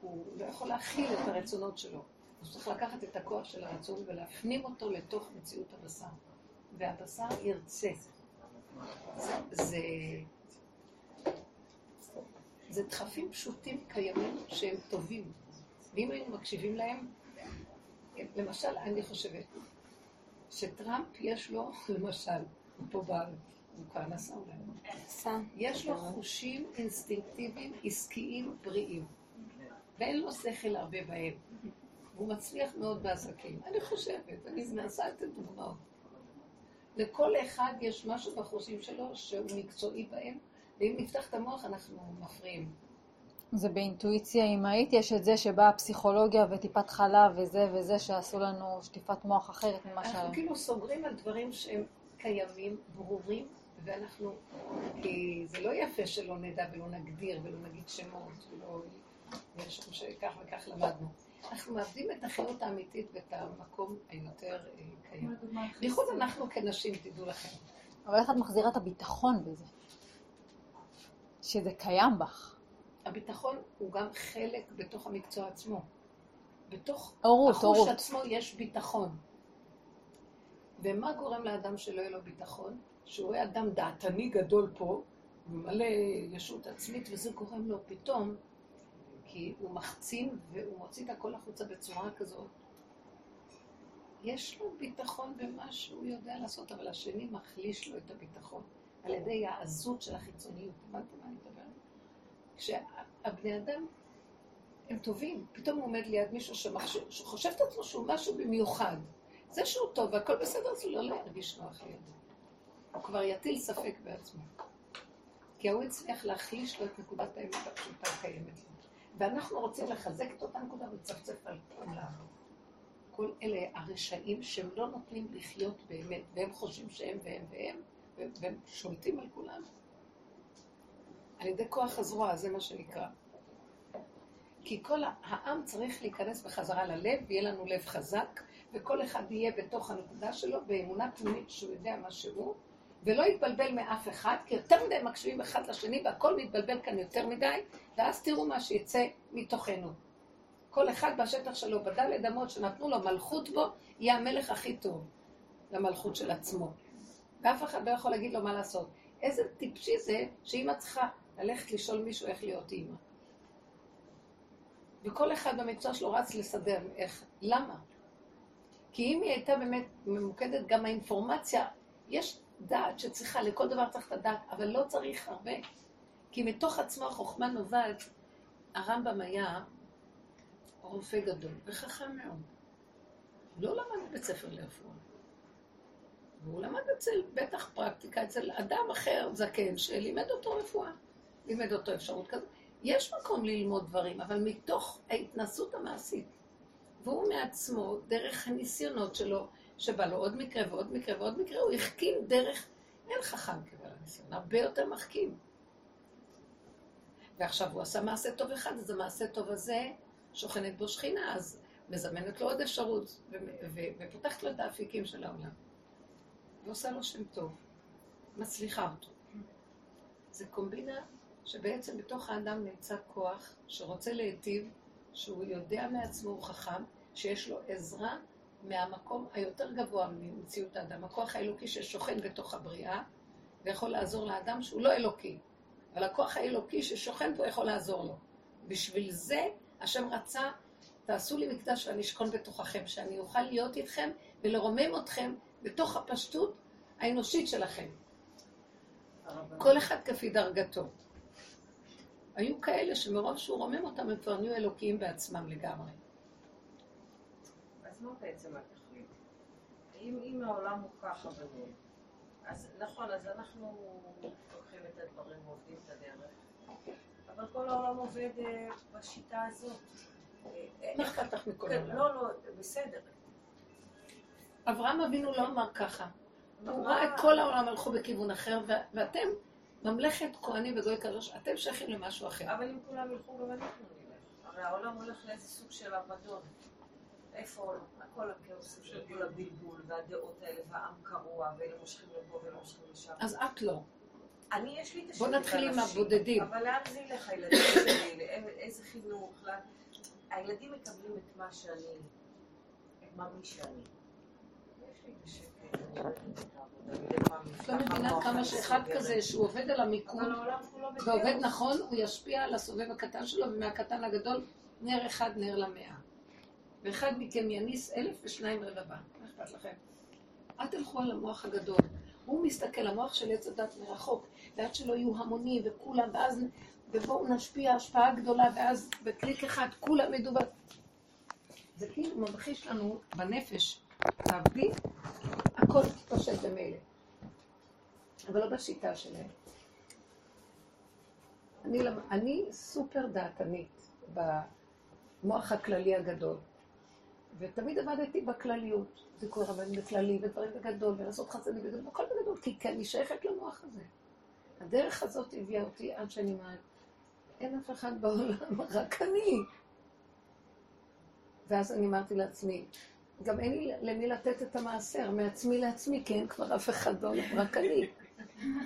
הוא לא יכול להכיל את הרצונות שלו. הוא צריך לקחת את הכוח של הרצון ולהפנים אותו לתוך מציאות הבשר. והבשר ירצה. זה, זה, דחפים פשוטים קיימים שהם טובים. ואם היינו מקשיבים להם, למשל, אני חושבת שטראמפ יש לו, למשל, הוא פה בארץ, הוא כבר נסע אולי, יש לו חושים אינסטינקטיביים, עסקיים, בריאים. ואין לו שכל הרבה בהם. והוא מצליח מאוד בעסקים. אני חושבת, אני מנסה את הדוגמאות. לכל אחד יש משהו בחושים שלו שהוא מקצועי בהם, ואם נפתח את המוח אנחנו מפריעים.
זה באינטואיציה אמהית, יש את זה שבאה הפסיכולוגיה וטיפת חלב וזה וזה שעשו לנו שטיפת מוח אחרת ממה
אנחנו
שהיה.
כאילו סוגרים על דברים שהם קיימים, ברורים, ואנחנו, כי זה לא יפה שלא נדע ולא נגדיר ולא נגיד שמות ולא נרשום שכך וכך למדנו. אנחנו מאבדים את החיות האמיתית ואת המקום היותר אה, קיים. בייחוד. אנחנו כנשים, תדעו לכם.
אבל איך את מחזירה את הביטחון בזה? שזה קיים בך.
הביטחון הוא גם חלק בתוך המקצוע עצמו. בתוך
הורות,
החוש
הורות.
עצמו יש ביטחון. ומה גורם לאדם שלא יהיה לו ביטחון? שהוא רואה אדם דעתני גדול פה, מלא ישות עצמית, וזה גורם לו פתאום, כי הוא מחצין והוא מוציא את הכל החוצה בצורה כזאת. יש לו ביטחון במה שהוא יודע לעשות, אבל השני מחליש לו את הביטחון על ידי העזות של החיצוניות. הבנתם מה אני מדברת? כשהבני אדם הם טובים, פתאום הוא עומד ליד מישהו שמחשב, שחושב את עצמו שהוא משהו במיוחד. זה שהוא טוב והכל בסדר, הוא לא ירגיש נוח לידו. הוא כבר יטיל ספק בעצמו. כי ההוא הצליח להחליש לו את נקודת האמת הפשוטה הקיימת לו. ואנחנו רוצים לחזק את אותה נקודה ולצפצף על כולם. כל אלה הרשעים שהם לא נותנים לחיות באמת, והם חושבים שהם והם והם, והם שולטים על כולם. על ידי כוח הזרוע, זה מה שנקרא. כי כל העם צריך להיכנס בחזרה ללב, ויהיה לנו לב חזק, וכל אחד יהיה בתוך הנקודה שלו באמונה פנימית שהוא יודע מה שהוא, ולא יתבלבל מאף אחד, כי יותר מדי מקשיבים אחד לשני, והכל מתבלבל כאן יותר מדי, ואז תראו מה שיצא מתוכנו. כל אחד בשטח שלו, בדלת אמות שנתנו לו מלכות בו, יהיה המלך הכי טוב למלכות של עצמו. ואף אחד לא יכול להגיד לו מה לעשות. איזה טיפשי זה שאימא צריכה ללכת לשאול מישהו איך להיות אימא. וכל אחד במקצוע שלו רץ לסדר איך. למה? כי אם היא הייתה באמת ממוקדת, גם האינפורמציה, יש דעת שצריכה, לכל דבר צריך את הדעת, אבל לא צריך הרבה. כי מתוך עצמו החוכמה נובעת, הרמב"ם היה רופא גדול וחכם מאוד. לא למד בבית ספר לרפואה. והוא למד אצל, בטח פרקטיקה, אצל אדם אחר, זקן, שלימד אותו רפואה. לימד אותו אפשרות כזאת. יש מקום ללמוד דברים, אבל מתוך ההתנסות המעשית. והוא מעצמו, דרך הניסיונות שלו, שבא לו עוד מקרה ועוד מקרה ועוד מקרה, הוא החכים דרך, אין חכם כבעל הניסיון, הרבה יותר מחכים. ועכשיו הוא עשה מעשה טוב אחד, אז המעשה טוב הזה שוכנת בו שכינה, אז מזמנת לו עוד אפשרות, ופותחת לו את האפיקים של העולם. ועושה לו שם טוב, מצליחה אותו. זה קומבינה שבעצם בתוך האדם נמצא כוח שרוצה להיטיב, שהוא יודע מעצמו, הוא חכם, שיש לו עזרה מהמקום היותר גבוה ממציאות האדם, הכוח האלוקי ששוכן בתוך הבריאה, ויכול לעזור לאדם שהוא לא אלוקי, אבל הכוח האלוקי ששוכן פה יכול לעזור לו. בשביל זה השם רצה, תעשו לי מקדש ואני אשכון בתוככם, שאני אוכל להיות איתכם ולרומם אתכם בתוך הפשטות האנושית שלכם. כל אחד כפי דרגתו. היו כאלה שמרוב שהוא רומם אותם, הם כבר נהיו אלוקיים בעצמם לגמרי.
אז מה בעצם התכלית? אם, אם העולם הוא ככה בנוי, אז נכון, אז אנחנו לוקחים את הדברים ועובדים את הדרך, אבל כל העולם עובד אה, בשיטה הזאת.
מה אכפת לך מכל העולם?
לא, לא, בסדר.
אברהם אבינו לא אמר ככה. הוא ראה את כל העולם הלכו בכיוון אחר, ואתם, ממלכת כהנים וגוי קדוש, אתם שייכים למשהו אחר.
אבל אם כולם ילכו, גם אנחנו נלך. הרי העולם הולך לאיזה סוג של אבדון. איפה כל הכאוס של כל הבלבול והדעות האלה, והעם קרוע, ואלה מושכים לפה ואלה מושכים לשם.
אז את לא.
אני, יש לי את
בוא
השקט
נתחיל עם הבודדים.
אבל לאן זה ילך, הילדים שלי, איזה חינוך. הילדים מקבלים את מה שאני, את מה מי שאני.
לא מבינה כמה שאחד. כזה שהוא עובד על
בכאוס.
ועובד נכון, הוא ישפיע על הסובב הקטן שלו, ומהקטן לגדול, נר אחד נר למאה. ואחד מכם יניס אלף ושניים רבבה. מה אכפת לכם? אל תלכו על המוח הגדול. הוא מסתכל, המוח של עץ הדת מרחוק, ועד שלא יהיו המונים וכולם, ואז, ובואו נשפיע השפעה גדולה, ואז בקליק אחד כולם ידעו. זה כאילו ממחיש לנו בנפש, תעבדי, הכל יתפשט במילא. אבל לא בשיטה שלהם. אני, אני סופר דעתנית במוח הכללי הגדול, ותמיד עבדתי בכלליות, זיכוי רבנים בכללי, ודברים בגדול, ולעשות חסדים בגדול, הכל בגדול, כי כי אני שייכת למוח הזה. הדרך הזאת הביאה אותי עד שאני אומרת, אין אף אחד בעולם, רק אני. ואז אני אמרתי לעצמי, גם אין לי למי לתת את המעשר, מעצמי לעצמי, כי אין כבר אף אחד בעולם, רק אני.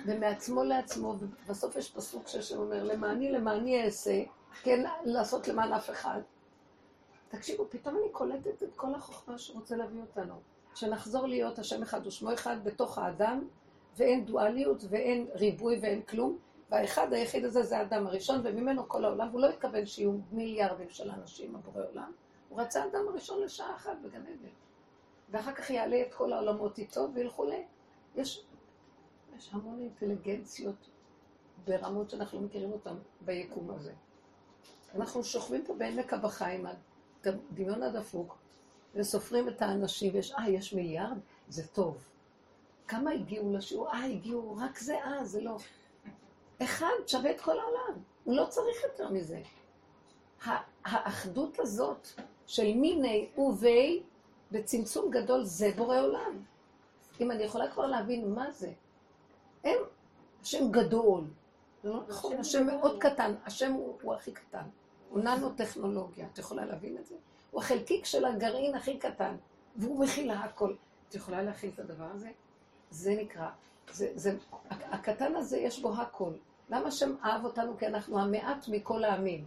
ומעצמו לעצמו, ובסוף יש פסוק שאומר, למעני למעני אעשה, כן לעשות למען אף אחד. תקשיבו, פתאום אני קולטת את כל החוכמה שרוצה להביא אותנו. שנחזור להיות השם אחד ושמו אחד בתוך האדם, ואין דואליות ואין ריבוי ואין כלום, והאחד היחיד הזה זה האדם הראשון, וממנו כל העולם, והוא לא התכוון שיהיו מיליארדים של אנשים, הבורא עולם. הוא רצה אדם הראשון לשעה אחת בגן עדן. ואחר כך יעלה את כל העולמות איתו וילכו ל... יש, יש המון אינטליגנציות ברמות שאנחנו לא מכירים אותן ביקום הזה. אנחנו שוכבים פה בעמק הבחיים, הדמיון הדפוק, וסופרים את האנשים, ויש, אה, יש מיליארד? זה טוב. כמה הגיעו לשיעור? אה, הגיעו רק זה, אה, זה לא. אחד שווה את כל העולם. הוא לא צריך יותר מזה. הא- האחדות הזאת של מיני ובי בצמצום גדול זה בורא עולם. אם אני יכולה כבר להבין מה זה. הם, השם גדול. זה לא נכון, השם מאוד קטן, השם הוא, הוא הכי קטן. הוא ננו-טכנולוגיה, את יכולה להבין את זה? הוא החלקיק של הגרעין הכי קטן, והוא מכיל הכל. את יכולה להכיל את הדבר הזה? זה נקרא, זה, זה, הקטן הזה יש בו הכל. למה השם אהב אותנו? כי אנחנו המעט מכל העמים.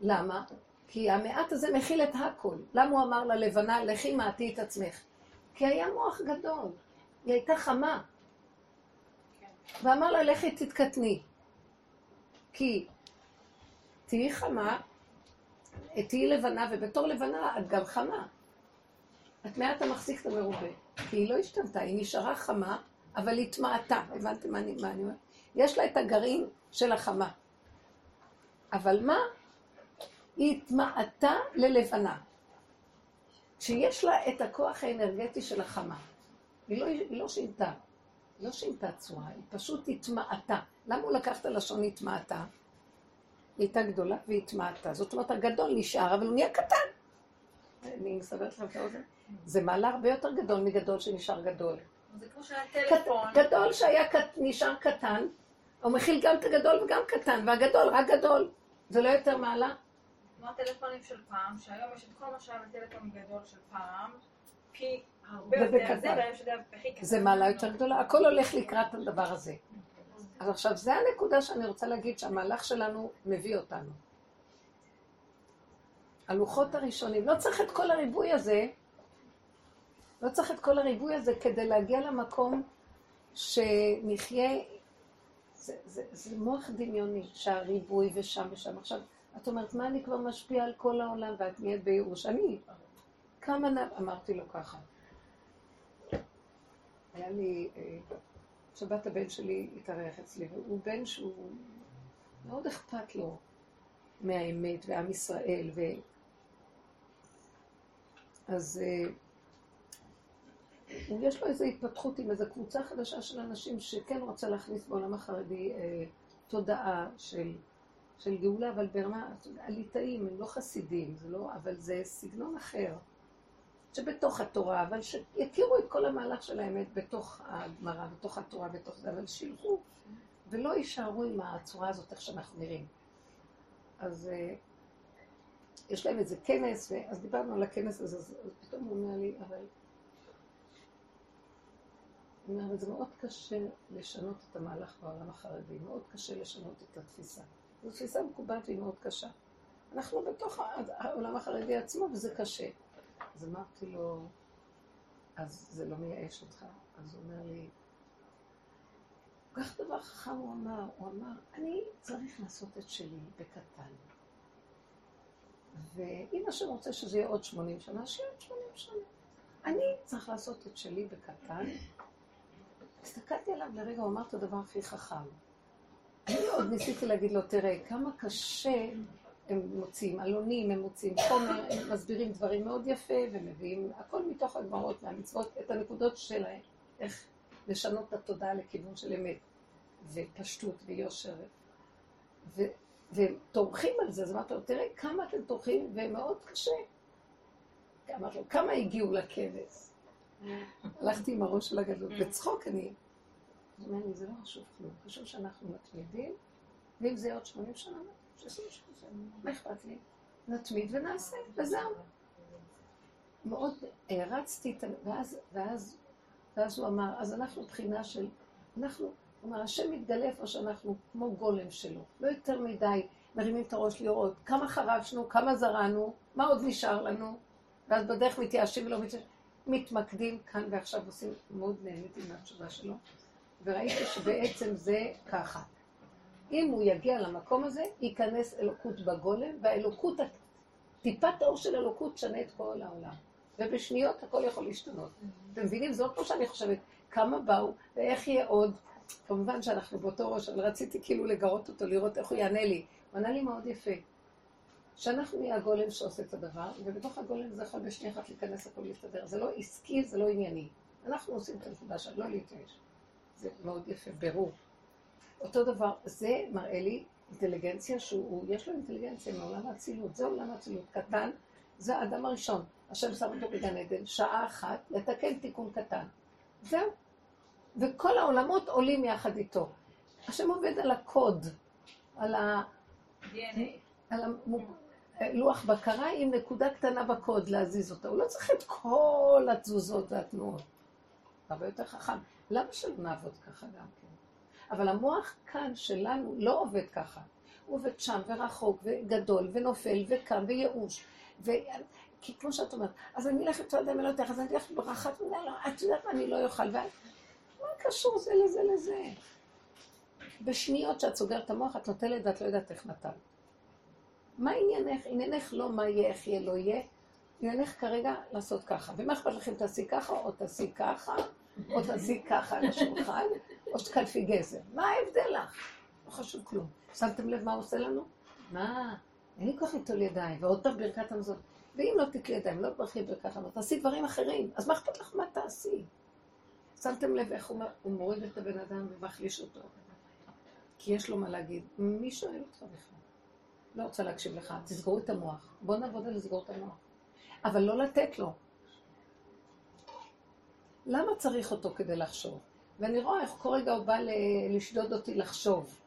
למה? כי המעט הזה מכיל את הכל. למה הוא אמר ללבנה, לכי מעטי את עצמך? כי היה מוח גדול. היא הייתה חמה. ואמר לה, לכי תתקטני. כי תהיי חמה, תהיי לבנה, ובתור לבנה את גם חמה. את מעט המחזיק את המרובה. כי היא לא השתנתה, היא נשארה חמה, אבל התמעטה. הבנתם מה אני, מה אני אומרת? יש לה את הגרעין של החמה. אבל מה? היא התמעטה ללבנה. שיש לה את הכוח האנרגטי של החמה. היא לא, היא לא שינתה. היא לא שינתה צורה, היא פשוט התמעטה. למה הוא לקח את הלשון התמעטה? היא הייתה גדולה והיא התמעטה. זאת אומרת, הגדול נשאר, אבל הוא נהיה קטן. אני מסברת לכם את האוזן. זה מעלה הרבה יותר גדול מגדול שנשאר גדול.
זה כמו שהיה טלפון.
גדול שהיה נשאר קטן, הוא מכיל גם את הגדול וגם קטן, והגדול רק גדול. זה לא יותר מעלה?
כמו הטלפונים של פעם, שהיום יש את כל מה שהיה בטלפון גדול של פעם, פי הרבה יותר. זה, והיום שזה הכי קטן.
זה מעלה יותר גדולה, הכל הולך לקראת הדבר הזה. אז עכשיו, זה הנקודה שאני רוצה להגיד שהמהלך שלנו מביא אותנו. הלוחות הראשונים, לא צריך את כל הריבוי הזה, לא צריך את כל הריבוי הזה כדי להגיע למקום שנחיה, זה, זה, זה מוח דמיוני, שהריבוי ושם ושם. עכשיו, את אומרת, מה אני כבר משפיעה על כל העולם ואת נהיית בייאוש? אני, כמה נ... אמרתי לו ככה. היה לי, אה, שבת הבן שלי התארח אצלי, והוא בן שהוא מאוד אכפת לו מהאמת ועם ישראל, ו... אז אה, יש לו איזו התפתחות עם איזו קבוצה חדשה של אנשים שכן רוצה להכניס בעולם החרדי אה, תודעה של, של גאולה, אבל ברמה, הליטאים הם לא חסידים, זה לא, אבל זה סגנון אחר. שבתוך התורה, אבל שיכירו את כל המהלך של האמת בתוך הגמרא, בתוך התורה, בתוך זה, אבל שילכו ולא יישארו עם הצורה הזאת, איך שאנחנו נראים. אז אה, יש להם איזה כנס, ואז דיברנו על הכנס הזה, אז אז פתאום הוא אומר לי, אבל... אומר, זה מאוד קשה לשנות את המהלך בעולם החרדי, מאוד קשה לשנות את התפיסה. זו תפיסה מקובעת והיא מאוד קשה. אנחנו בתוך העולם החרדי עצמו, וזה קשה. אז אמרתי לו, אז זה לא מייאש אותך? אז הוא אומר לי, כל כך דבר חכם הוא אמר, הוא אמר, אני צריך לעשות את שלי בקטן. ואם השם רוצה שזה יהיה עוד 80 שנה, שיהיה עוד 80 שנה. אני צריך לעשות את שלי בקטן. הסתכלתי עליו לרגע, הוא אמר את הדבר הכי חכם. אני עוד ניסיתי להגיד לו, תראה, כמה קשה הם מוצאים עלונים, הם מוצאים חומר, הם מסבירים דברים מאוד יפה, ומביאים הכל מתוך הגמרות והמצוות, את הנקודות שלהם, איך לשנות את התודעה לכיוון של אמת, ופשטות ויושר. והם טורחים על זה, אז אמרתי לו, תראה כמה אתם טורחים, ומאוד קשה. אמרתי לו, כמה הגיעו לכנס? הלכתי עם הראש של הגדול, בצחוק אני. אומר לי, זה לא חשוב כלום, חשוב שאנחנו מתמידים, ואם זה עוד 80 שנה, שיעשו שנה, מה אכפת לי? נתמיד ונעשה, וזהו. מאוד הערצתי את ה... ואז, ואז, ואז הוא אמר, אז אנחנו בחינה של, אנחנו, אמר, השם מתגלה איפה שאנחנו כמו גולם שלו, לא יותר מדי מרימים את הראש לראות כמה חרשנו, כמה זרענו, מה עוד נשאר לנו, ואז בדרך מתייאשים ולא מתייאשים. מתמקדים כאן ועכשיו עושים, מאוד נהניתי מהתשובה שלו, וראיתי שבעצם זה ככה. אם הוא יגיע למקום הזה, ייכנס אלוקות בגולם, והאלוקות, טיפת האור של אלוקות תשנה את כל העולם. ובשניות הכל יכול להשתנות. אתם מבינים? זה לא כמו שאני חושבת, כמה באו, ואיך יהיה עוד. כמובן שאנחנו באותו ראש, אבל רציתי כאילו לגרות אותו, לראות איך הוא יענה לי. הוא ענה לי מאוד יפה. שאנחנו נהיה הגולם שעושה את הדבר, ובתוך הגולם זה יכול בשנייה אחת להיכנס הכל להסתדר. זה לא עסקי, זה לא ענייני. אנחנו עושים את הנקודה שלנו, לא להתייאש. זה מאוד יפה, ברור. אותו דבר, זה מראה לי אינטליגנציה שהוא, יש לו אינטליגנציה מעולם האצילות, זה עולם האצילות קטן, זה האדם הראשון. השם שם אותו בגן עדן, שעה אחת, לתקן תיקון קטן. זהו. וכל העולמות עולים יחד איתו. השם עובד על הקוד, על ה... על הלוח בקרה עם נקודה קטנה בקוד להזיז אותה. הוא לא צריך את כל התזוזות והתנועות. הרבה יותר חכם. למה שלא נעבוד ככה גם כן? אבל המוח כאן שלנו לא עובד ככה. הוא עובד שם ורחוק וגדול ונופל וקם וייאוש. ו... כי כמו שאת אומרת, אז אני אלך לצעד עם אלוהיך, אז אני אלך ברחת מדי, לא, את יודעת מה, אני לא אוכל. ואת... מה קשור זה לזה לזה? בשניות שאת סוגרת את המוח, את נוטלת ואת לא יודעת איך נטל. מה עניינך? עניינך לא מה יהיה, איך יהיה, לא יהיה. עניינך כרגע לעשות ככה. ומה אכפת לכם, תעשי ככה, או תעשי ככה, או תעשי ככה על השולחן, או שתקלפי גזר. מה ההבדל לך? לא חשוב כלום. שמתם לב מה הוא עושה לנו? מה? אין לי כוח ליטול ידיים, ועוד פעם ברכת המזון. ואם לא תתלי ידיים, לא תברכי ברכת המזון, תעשי דברים אחרים. אז מה אכפת לך מה תעשי? שמתם לב איך הוא, הוא מוריד את הבן אדם ומחליש אותו? כי יש לו מה להגיד. מי שואל אותך בכלל? לא רוצה להקשיב לך, תסגרו את המוח. בואו נעבוד על לסגור את המוח. אבל לא לתת לו. למה צריך אותו כדי לחשוב? ואני רואה איך כל רגע הוא בא לשדוד אותי לחשוב.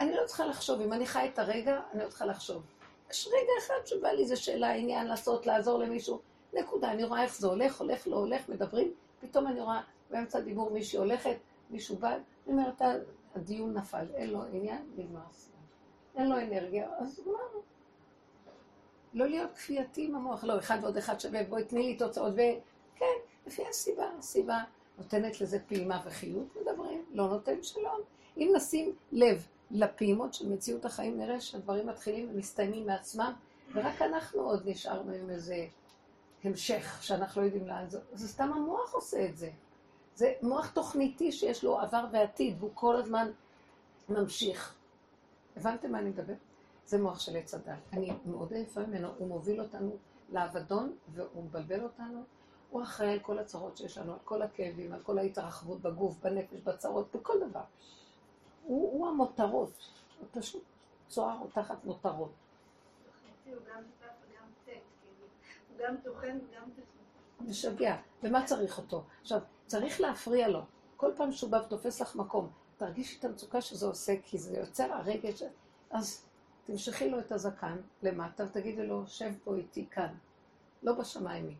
אני לא צריכה לחשוב, אם אני חי את הרגע, אני לא צריכה לחשוב. יש רגע אחד שבא לי איזה שאלה, עניין, לעשות, לעזור למישהו, נקודה, אני רואה איך זה הולך, הולך, לא הולך, מדברים, פתאום אני רואה באמצע הדיבור מישהי הולכת, מישהו בא, אני אומרת, הדיון נפל, אין לו עניין, נגמר. אין לו אנרגיה, אז מה? לא להיות כפייתי עם המוח, לא, אחד ועוד אחד שווה, בואי תני לי תוצאות, וכן, לפי הסיבה, הסיבה נותנת לזה פעימה וחיות, מדברים, לא נותן שלום. אם נשים לב לפעימות של מציאות החיים, נראה שהדברים מתחילים ומסתיימים מעצמם, ורק אנחנו עוד נשארנו עם איזה המשך שאנחנו לא יודעים לאן זה. זה סתם המוח עושה את זה. זה מוח תוכניתי שיש לו עבר ועתיד, והוא כל הזמן ממשיך. הבנתם מה אני מדבר? זה מוח של עץ הדת. אני מאוד עייפה ממנו, הוא מוביל אותנו לאבדון והוא מבלבל אותנו. הוא אחראי על כל הצרות שיש לנו, על כל הכאבים, על כל ההתרחבות בגוף, בנפש, בצרות, בכל דבר. הוא, הוא המותרות, הוא פשוט צוהר או תחת מותרות.
כאילו, גם טוחן וגם
משגע. ומה צריך אותו? עכשיו, צריך להפריע לו. כל פעם שהוא בא ותופס לך מקום, תרגישי את המצוקה שזה עושה, כי זה יוצר הרגש. אז תמשכי לו את הזקן למטה ותגידי לו, שב פה איתי כאן. לא בשמיים היא.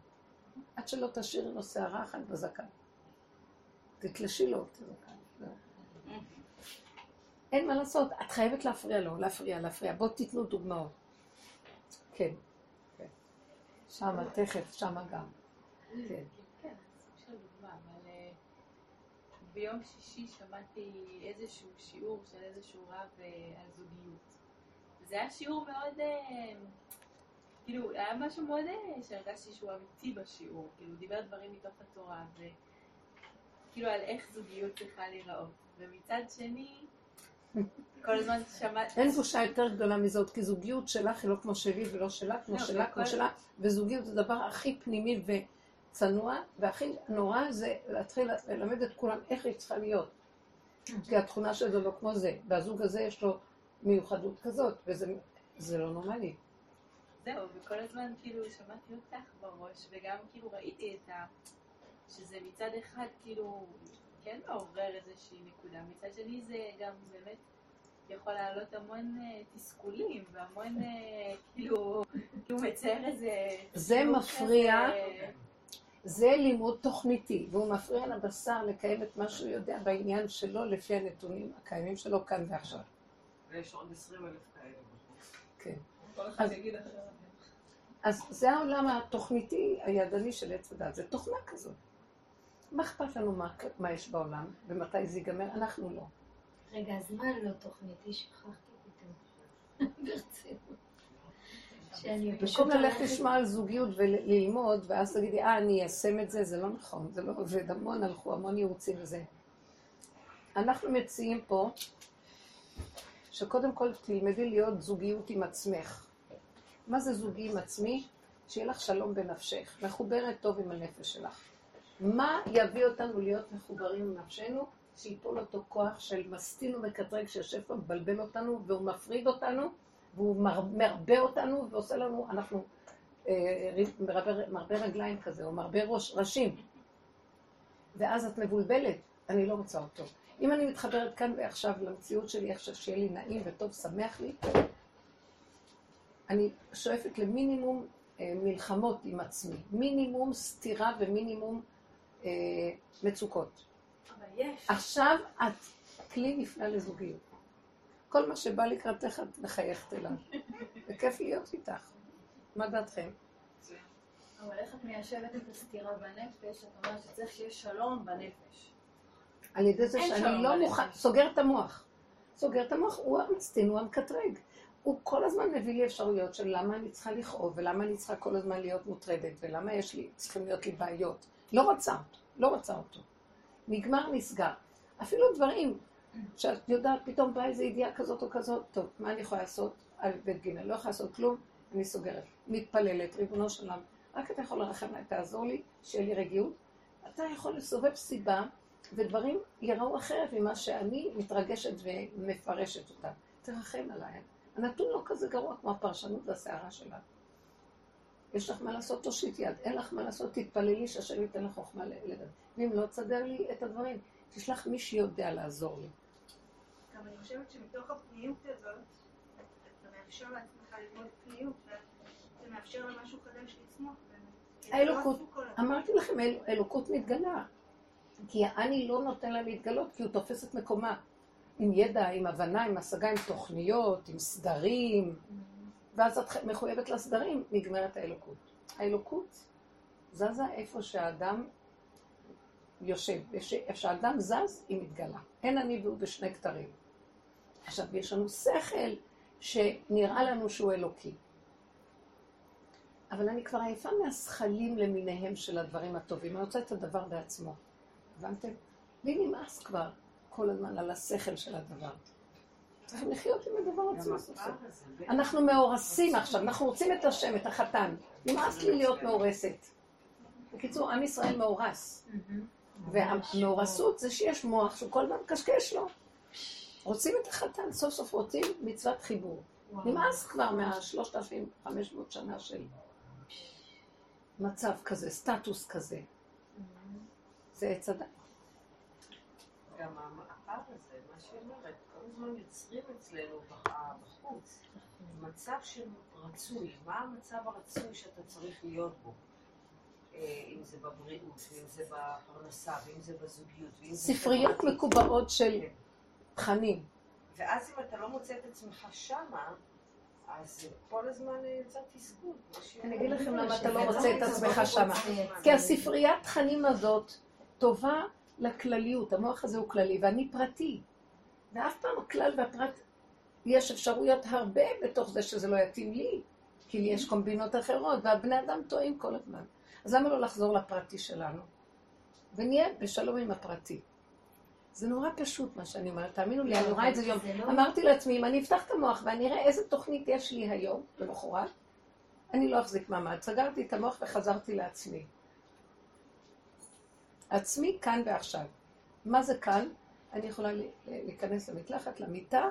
עד שלא תשאירי לו שערה אחת בזקן. תתלשי לו את הזקן. אין מה לעשות, את חייבת להפריע לו, להפריע, להפריע. בואו תיתנו דוגמאות. כן. כן. שמה, תכף, שמה גם. כן.
כן, אה, ביום שישי שמעתי איזשהו שיעור של איזשהו רב אה, על זוגיות. זה היה שיעור מאוד, אה, כאילו, היה משהו מאוד שהרגשתי שהוא אמיתי בשיעור, כאילו, הוא דיבר דברים מתוך התורה, וכאילו על איך זוגיות צריכה להיראות. ומצד שני, כל הזמן שמעתי...
אין בושה יותר גדולה מזאת, כי זוגיות שלך היא לא כמו שלי ולא שלה, כמו
לא,
שלה, כמו שלה, וזוגיות זה הדבר הכי פנימי וצנוע, והכי נורא זה להתחיל ללמד את כולם איך היא צריכה להיות. כי התכונה של זה לא כמו זה, והזוג הזה יש לו מיוחדות כזאת, וזה זה לא נורמלי.
זהו, וכל הזמן כאילו שמעתי אותך בראש, וגם כאילו ראיתי את ה... שזה מצד אחד כאילו כן מעורר איזושהי נקודה, מצד שני זה גם באמת יכול להעלות המון אה, תסכולים, והמון אה, כאילו, כאילו מצייר איזה...
זה
סיפור
מפריע.
כזה.
זה לימוד תוכניתי, והוא מפריע לבשר לקיים את מה שהוא יודע בעניין שלו לפי הנתונים הקיימים שלו כאן ועכשיו.
ויש עוד עשרים אלף כאלה.
כן.
כל אחד
אז-
יגיד אחרת.
אז זה העולם התוכניתי הידני של עץ הדת, זה תוכנה כזאת. מה אכפת לנו מה, מה יש בעולם ומתי זה ייגמר? אנחנו לא.
רגע, אז מה לא תוכניתי? שכחתי פתאום. ברצינות.
במקום ללכת לשמוע על זוגיות וללמוד, ואז תגידי, אה, אני איישם את זה, זה לא נכון, זה לא עובד, המון הלכו, המון ייעוצים וזה. אנחנו מציעים פה, שקודם כל תלמדי להיות זוגיות עם עצמך. מה זה זוגי עם עצמי? שיהיה לך שלום בנפשך, מחוברת טוב עם הנפש שלך. מה יביא אותנו להיות מחוברים עם נפשנו? שיפול אותו כוח של מסטין ומקטרג שיושב פה, מבלבל אותנו, והוא מפריד אותנו, והוא מר- מרבה אותנו, ועושה לנו, אנחנו אה, מרבה, רגליים כזה, או מרבה ראש, ראשים. ואז את מבולבלת, אני לא רוצה אותו. אם אני מתחברת כאן ועכשיו למציאות שלי, עכשיו שיהיה לי נעים וטוב, שמח לי, אני שואפת למינימום אה, מלחמות עם עצמי, מינימום סתירה ומינימום אה, מצוקות.
אבל יש.
עכשיו את כלי נפלא לזוגיות. כל מה שבא לקראתך את מחייכת אליו. וכיף להיות איתך. מה דעתכם?
אבל איך את מיישבת את הסתירה בנפש? את אומרת שצריך שיהיה שלום בנפש.
על ידי זה שאני לא. מוכן, סוגר את המוח. סוגר את המוח, הוא המצטין, הוא המקטרג. הוא כל הזמן מביא לי אפשרויות של למה אני צריכה לכאוב, ולמה אני צריכה כל הזמן להיות מוטרדת, ולמה יש לי, צריכים להיות לי בעיות. לא רוצה אותו, לא רוצה אותו. נגמר, נסגר. אפילו דברים שאת יודעת, פתאום באה איזו ידיעה כזאת או כזאת, טוב, מה אני יכולה לעשות? א', ב', ג', לא יכולה לעשות כלום, אני סוגרת. מתפללת, ריבונו של עולם, רק אתה יכול לרחם עליי, תעזור לי, שיהיה לי רגיעות. אתה יכול לסובב סיבה, ודברים ייראו אחרת ממה שאני מתרגשת ומפרשת אותם. תרחם עליי. הנתון לא כזה גרוע כמו הפרשנות והסערה שלה. יש לך מה לעשות, תושיט יד. אין לך מה לעשות, תתפללי שהשם ייתן לך חוכמה לדעת. ואם לא, תסדר לי את הדברים. תשלח מי שיודע לעזור לי.
גם אני חושבת שמתוך הפניות הזאת, אתה מאפשר לעצמך ללמוד פניות, ואתה מאפשר למשהו חדש לצמוח.
האלוקות. אמרתי לכם, האל- האלוקות מתגלה. כי אני לא נותן לה להתגלות, כי הוא תופס את מקומה. עם ידע, עם הבנה, עם השגה, עם תוכניות, עם סדרים. ואז את מחויבת לסדרים, נגמרת האלוקות. האלוקות זזה איפה שהאדם יושב. איפה שהאדם זז, היא מתגלה. אין אני והוא בשני כתרים. עכשיו, יש לנו שכל שנראה לנו שהוא אלוקי. אבל אני כבר עייפה מהזכלים למיניהם של הדברים הטובים. אני רוצה את הדבר בעצמו. הבנתם? לי נמאס כבר כל הזמן על השכל של הדבר. צריכים לחיות עם הדבר עצמו סוף סוף. אנחנו מאורסים עכשיו, אנחנו רוצים את השם, את החתן. נמאס לי להיות מאורסת. בקיצור, עם ישראל מאורס. והמאורסות זה שיש מוח שהוא כל הזמן מקשקש לו. רוצים את החתן, סוף סוף רוצים מצוות חיבור. נמאס כבר מה-3,500 שנה של מצב כזה, סטטוס כזה. זה עץ הדת.
גם הפער הזה, מה שהיא אומרת, כל הזמן יוצרים אצלנו בח- בחוץ מצב של רצוי. מה המצב הרצוי שאתה צריך להיות בו? אה, אם זה בבריאות, ואם זה בפרנסה, ואם זה בזוגיות, ואם זה...
ספריות. מקובעות של תכנים.
ואז אם אתה לא מוצא את עצמך שמה, אז כל הזמן אה, יוצר שהיא
אני אגיד. לכם למה אתה לא
שזה
מוצא
לא
את עצמך
רוצה
שמה.
לייצר.
כי הספריית תכנים הזאת טובה לכלליות, המוח הזה הוא כללי ואני פרטי. ואף פעם הכלל והפרט, יש אפשרויות הרבה בתוך זה שזה לא יתאים לי, כי לי יש קומבינות אחרות, והבני אדם טועים כל הזמן. אז למה לא לחזור לפרטי שלנו? ונהיה בשלום עם הפרטי. זה נורא פשוט מה שאני אומרת, תאמינו לי, אני רואה את זה יום.
לא-
אמרתי לעצמי, אם אני אפתח את המוח ואני אראה איזה תוכנית יש לי היום, למחרת, אני לא אחזיק מעמד. סגרתי את המוח וחזרתי לעצמי. עצמי כאן ועכשיו. מה זה כאן? אני יכולה להיכנס למקלחת, למיטה,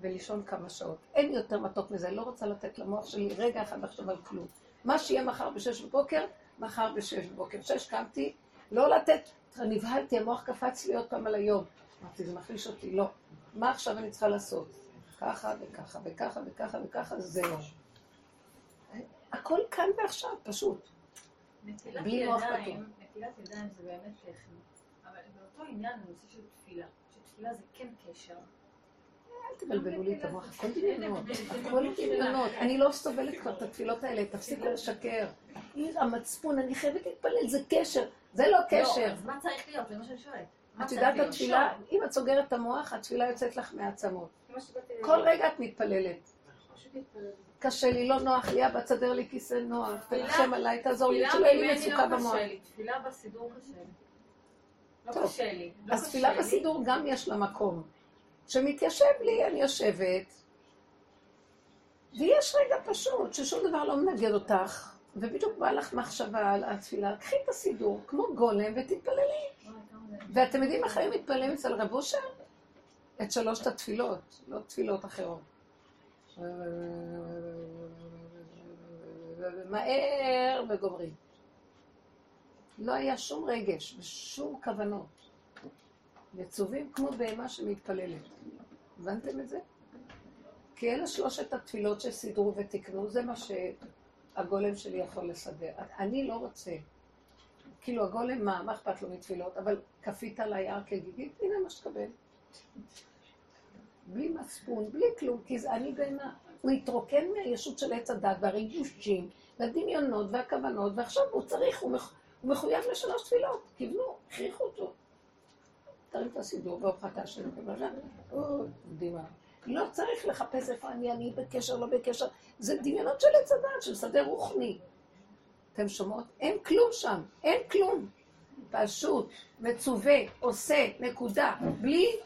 ולישון כמה שעות. אין יותר מתוק מזה, לא רוצה לתת למוח שלי רגע אחד לחשוב על כלום. מה שיהיה מחר בשש בבוקר, מחר בשש בבוקר. שש קמתי, לא לתת, נבהלתי, המוח קפץ לי עוד פעם על היום. אמרתי, זה מחליש אותי, לא. מה עכשיו אני צריכה לעשות? ככה וככה וככה וככה וככה, זהו. הכל כאן ועכשיו, פשוט. בלי מוח פתוח.
נטילת ידיים זה באמת טכני. אבל באותו עניין, הנושא של תפילה. שתפילה זה כן קשר.
אל תבלבלו לי את המוח, הכל דמיונות, הכל דמיונות. אני לא סובלת כבר את התפילות האלה, תפסיקו לשקר. עיר המצפון, אני חייבת להתפלל, זה קשר, זה לא
לא,
קשר.
אז מה צריך להיות? זה מה שאני שואלת.
את יודעת? התפילה, אם את סוגרת את המוח, התפילה יוצאת לך מהעצמות. כל רגע את מתפללת.
פשוט להתפלל.
קשה לי, לא נוח לי, אבא, תסדר לי כיסא נוח, תרחם עליי, תעזור לי, שלא יהיה לי מצוקה
לא
במוח.
תפילה בסידור קשה לי. לא
טוב.
קשה לי. לא
אז תפילה. בסידור גם יש לה מקום. שמתיישב לי, אני יושבת, ויש רגע פשוט ששום דבר לא מנגד אותך, ובדיוק בא לך מחשבה על התפילה, קחי את הסידור, כמו גולם, ותתפללי. ואתם יודעים איך היו מתפללים אצל רב אושר? את שלושת התפילות, לא תפילות אחרות. מהר וגומרים. לא היה שום רגש ושום כוונות. מצווים כמו בהמה שמתפללת. הבנתם את זה? כי אלה שלושת התפילות שסידרו ותיקנו, זה מה שהגולם שלי יכול לסדר. אני לא רוצה. כאילו הגולם, מה, מה אכפת לו מתפילות? אבל כפית על היער כגיגית, הנה מה שתקבל. בלי מצפון, בלי כלום, כי זה אני בהמה. הוא התרוקן מהישות של עץ הדת והריגושים והדמיונות והכוונות, ועכשיו הוא צריך, הוא, מח, הוא מחויב לשלוש תפילות. כיוונו, הכריחו אותו. תרים את הסידור והוכחתה של כבודה. או, דמעה. לא צריך לחפש איפה אני, אני בקשר, לא בקשר. זה דמיונות של עץ הדת, של שדה רוחני. אתם שומעות? אין כלום שם, אין כלום. פשוט, מצווה, עושה, נקודה. בלי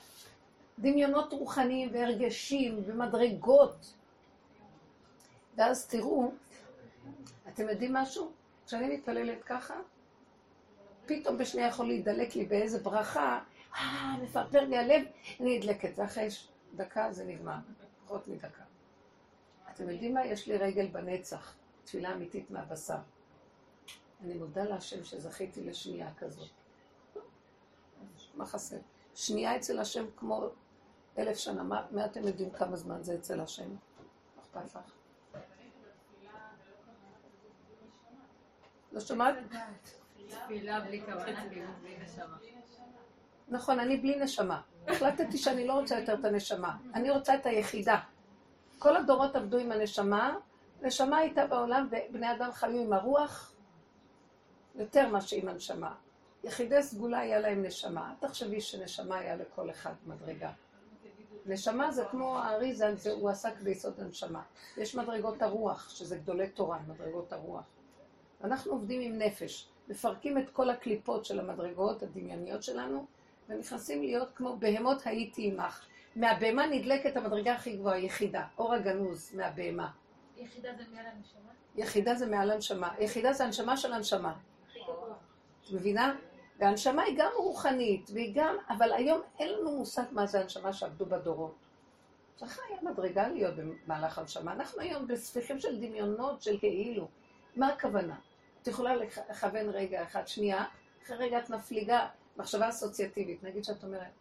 דמיונות רוחניים והרגשים ומדרגות. ואז תראו, אתם יודעים משהו? כשאני מתפללת ככה, פתאום בשנייה יכול להידלק לי באיזה ברכה, אה, מפרפר לי הלב, אני נדלקת, ואחרי דקה זה נגמר, פחות מדקה. אתם יודעים מה? יש לי רגל בנצח, תפילה אמיתית מהבשר. אני מודה להשם שזכיתי לשנייה כזאת. מה חסר? שנייה אצל השם כמו אלף שנה. מה, מה אתם יודעים כמה זמן זה אצל השם? אכפת לך? לא שומעת?
תפילה בלי כוונה, כאילו בלי נשמה.
נכון, אני בלי נשמה. החלטתי שאני לא רוצה יותר את הנשמה, אני רוצה את היחידה. כל הדורות עבדו עם הנשמה, נשמה הייתה בעולם ובני אדם חיו עם הרוח יותר מאשר עם הנשמה. יחידי סגולה היה להם נשמה. תחשבי שנשמה היה לכל אחד מדרגה. נשמה זה כמו האריזה, הוא עסק ביסוד הנשמה. יש מדרגות הרוח, שזה גדולי תורה, מדרגות הרוח. אנחנו עובדים עם נפש, מפרקים את כל הקליפות של המדרגות הדמיוניות שלנו, ונכנסים להיות כמו בהמות הייתי עמך. מהבהמה נדלקת המדרגה הכי גבוהה, יחידה, אור הגנוז מהבהמה.
יחידה זה מעל הנשמה?
יחידה זה מעל הנשמה. יחידה זה הנשמה של הנשמה. את מבינה? והנשמה היא גם רוחנית, והיא גם, אבל היום אין לנו מושג מה זה הנשמה שעבדו בדורות. צריכה היה מדרגה להיות במהלך הנשמה. אנחנו היום בספיחים של דמיונות של כאילו. מה הכוונה? את יכולה לכוון רגע אחד, שנייה, אחרי רגע את מפליגה, מחשבה אסוציאטיבית. נגיד שאת אומרת,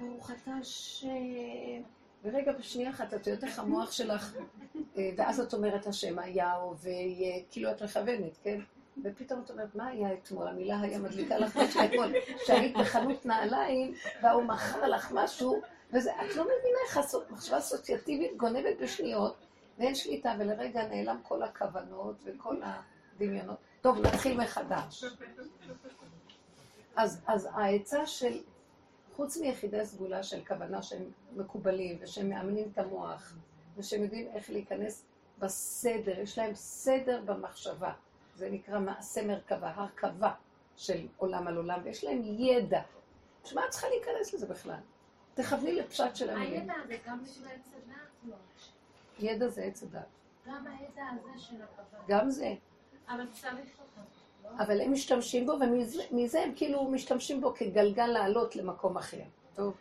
ברוך אתה השם, ורגע בשנייה אחת את יודעת איך המוח שלך, אה, ואז את אומרת השם היה או ויהיה, כאילו את מכוונת, כן? ופתאום את אומרת, מה היה אתמול? המילה היה מדליקה לך משהו אתמול, שהיית בחנות נעליים, והוא מכר לך משהו, וזה, את לא מבינה איך מחשבה אסוציאטיבית גונבת בשניות, ואין שליטה, ולרגע נעלם כל הכוונות וכל הדמיונות. טוב, נתחיל מחדש. אז, אז העצה של, חוץ מיחידי סגולה של כוונה שהם מקובלים, ושהם מאמנים את המוח, ושהם יודעים איך להיכנס בסדר, יש להם סדר במחשבה. זה נקרא מעשה מרכבה, הרכבה של עולם על עולם, ויש להם ידע. בשביל מה את צריכה להיכנס לזה בכלל? תכווני לפשט של המילים.
הידע זה גם בשביל עץ הדת? לא.
ידע זה עץ הדת.
גם הידע הזה של הכוונה.
גם זה.
אבל צריך אותו. לא?
אבל הם משתמשים בו, ומזה הם כאילו משתמשים בו כגלגל לעלות למקום אחר. טוב.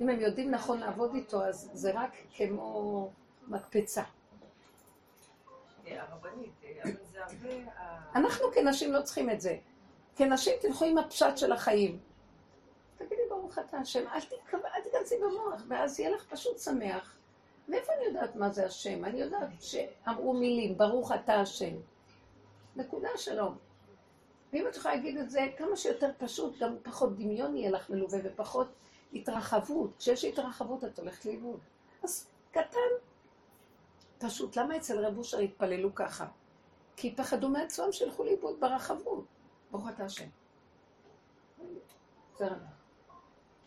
אם הם יודעים נכון לעבוד איתו, אז זה רק כמו מקפצה. אנחנו כנשים לא צריכים את זה. כנשים תלכו עם הפשט של החיים. תגידי ברוך אתה השם, אל תיכנסי במוח, ואז יהיה לך פשוט שמח. מאיפה אני יודעת מה זה השם? אני יודעת שאמרו מילים, ברוך אתה השם. נקודה שלום. ואם את יכולה להגיד את זה כמה שיותר פשוט, גם פחות דמיון יהיה לך מלווה ופחות התרחבות. כשיש התרחבות את הולכת לאיבוד. אז קטן, פשוט. למה אצל רב אושר התפללו ככה? כי פחדו מעצמם שילכו לאיבוד ברחבות. ברוך אתה השם.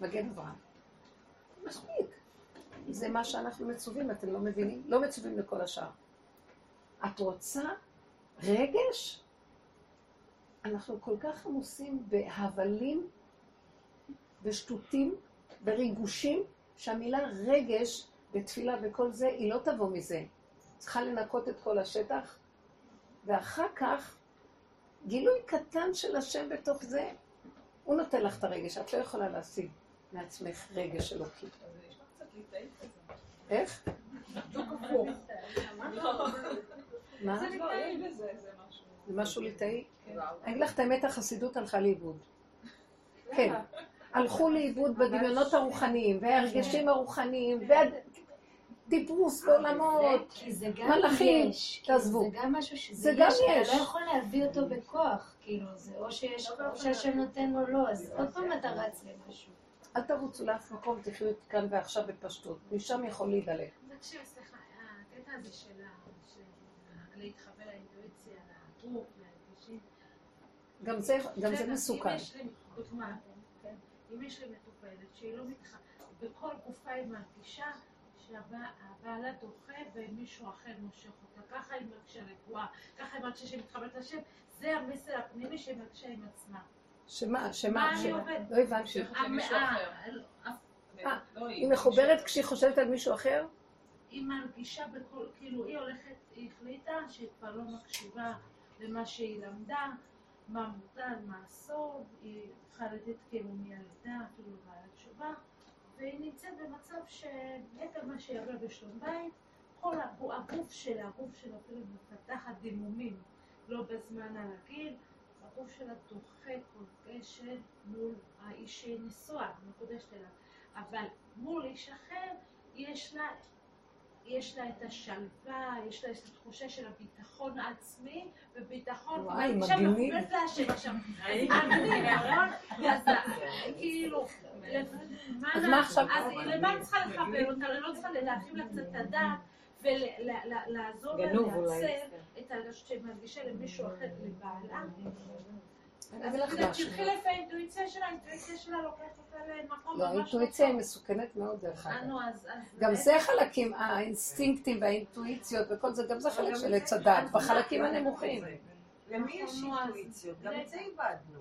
מגן אברהם. מספיק. זה מה שאנחנו מצווים, אתם לא מבינים? לא מצווים לכל השאר. את רוצה רגש? אנחנו כל כך עמוסים בהבלים, בשטותים, בריגושים, שהמילה רגש בתפילה וכל זה, היא לא תבוא מזה. צריכה לנקות את כל השטח, ואחר כך גילוי קטן של השם בתוך זה. הוא נותן לך את הרגש, את לא יכולה להשיג מעצמך רגש אלוקי.
ליטאית כזה.
איך? מה?
זה משהו.
ליטאי?
כן.
אני אגיד לך את האמת, החסידות הלכה לאיבוד. כן. הלכו לאיבוד בדמיונות הרוחניים, וההרגשים הרוחניים, והדיברוס בעולמות.
כי זה גם
מלאכים,
יש.
תעזבו.
זה גם משהו שזה יש. אתה לא יכול להביא אותו בכוח. כאילו, זה או שיש, או שהשם נותן או לא, אז עוד פעם אתה רץ למשהו.
אל תרוצו לאף מקום, תחיו את כאן ועכשיו בפשטות. משם יכול להידלק.
תקשיב, סליחה, הקטע הזה של להתחבר לאינטואיציה, לגוף.
גם זה, גם זה
בסדר,
מסוכן.
אם יש לי דוגמה, כן? אם יש לי מטופלת שהיא לא מתח... בכל גופה היא מרגישה שהבעלה דוחה ומישהו אחר מושך אותה. ככה היא מרגישה רגועה, ככה היא מרגישה שהיא מתחברת לשם. זה המסר הפנימי שהיא מרגישה עם עצמה.
שמה,
מה
שמה? לא הבנתי.
אה,
אחר.
אה,
לא
היא מחוברת כשהיא חושבת על מישהו אחר?
היא מרגישה בכל, כאילו היא הולכת, היא החליטה שהיא כבר לא מקשיבה למה שהיא למדה, מה מותר, מה אסור, היא חרדית כאילו מילדה, אפילו בעלת תשובה, והיא נמצאת במצב שעקב מה עברה בשלום בית, כל הגוף, הגוף שלה, הגוף שלה אפילו מפתחת דימומים, לא בזמן הרגיל, הגוף שלה דוחה כל קשר מול האיש שהיא נשואה, מקודשת אליו, אבל מול איש אחר יש לה יש לה את השלווה, יש לה את התחושה של הביטחון העצמי, וביטחון,
וואי, מגניב.
להשם עכשיו. מגניב, נכון? אז כאילו,
אז מה עכשיו?
אז היא למה היא צריכה לחבר אותה? היא לא צריכה להרחיב לה קצת את הדעת ולעזור לה. לייצר את הרגשות שהיא מרגישה למישהו אחר, לבעלה.
אני
תתחיל
משהו.
לפי האינטואיציה שלה, האינטואיציה שלה לוקחת אותה למקום
לא,
ממש
האינטואיציה היא. מסוכנת מאוד דרך
אה,
אגב.
אז-
גם זה חלקים, האינסטינקטים והאינטואיציות וכל זה, גם זה חלק של עץ הדת, בחלקים הנמוכים.
למי יש אינטואיציות? גם את זה איבדנו.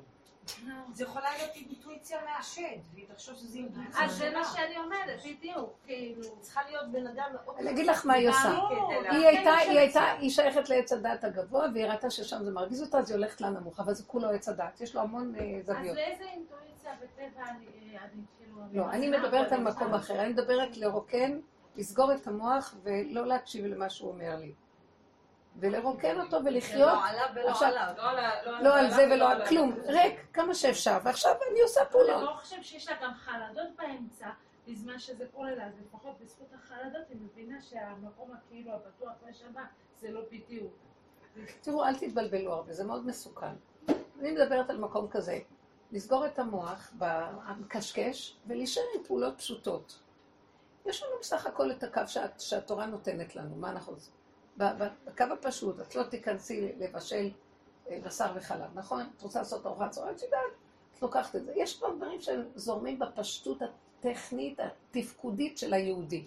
זה יכולה להיות אינטואיציה מהשד, והיא תחשוב שזה אינטואיציה
אז זה מה. שאני אומרת, בדיוק, כאילו.
צריכה להיות בן אדם מאוד...
אני אגיד לך מה היא עושה.
ברור,
היא הייתה, היא הייתה, היא שייכת לעץ הדת הגבוה, והיא ראתה ששם זה מרגיז אותה, אז היא הולכת לנמוך, אבל זה כולו עץ הדת, יש לו המון אה,
אז
זוויות.
לאיזה אינטואיציה בטבע אני, אני כאילו...
לא, אני מדברת על מקום אחר, אני מדברת לרוקן, לסגור את המוח ולא להקשיב למה שהוא אומר לי. ולרוקן אותו ולחיות,
לא עליו ולא
עכשיו-
עליו.
לא על
לא על זה ולא
עליו.
על כלום, ריק, כמה שאפשר, ועכשיו אני עושה
אני
פעולות.
לא חושב שיש לה גם חרדות באמצע, בזמן שזה קורה לה, אז לפחות בזכות החרדות היא מבינה שהמקום הכאילו הבטוח לשמה זה לא בדיוק.
תראו, אל תתבלבלו הרבה, זה מאוד מסוכן. אני מדברת על מקום כזה, לסגור את המוח המקשקש ולהישאר עם פעולות פשוטות. יש לנו בסך הכל את הקו שהתורה נותנת לנו, מה אנחנו עושים? בקו הפשוט, את לא תיכנסי לבשל אה, בשר וחלב, נכון? את רוצה לעשות ארוחת צהריים, את יודעת, את לוקחת את זה. יש פה דברים שזורמים בפשטות הטכנית, התפקודית של היהודי.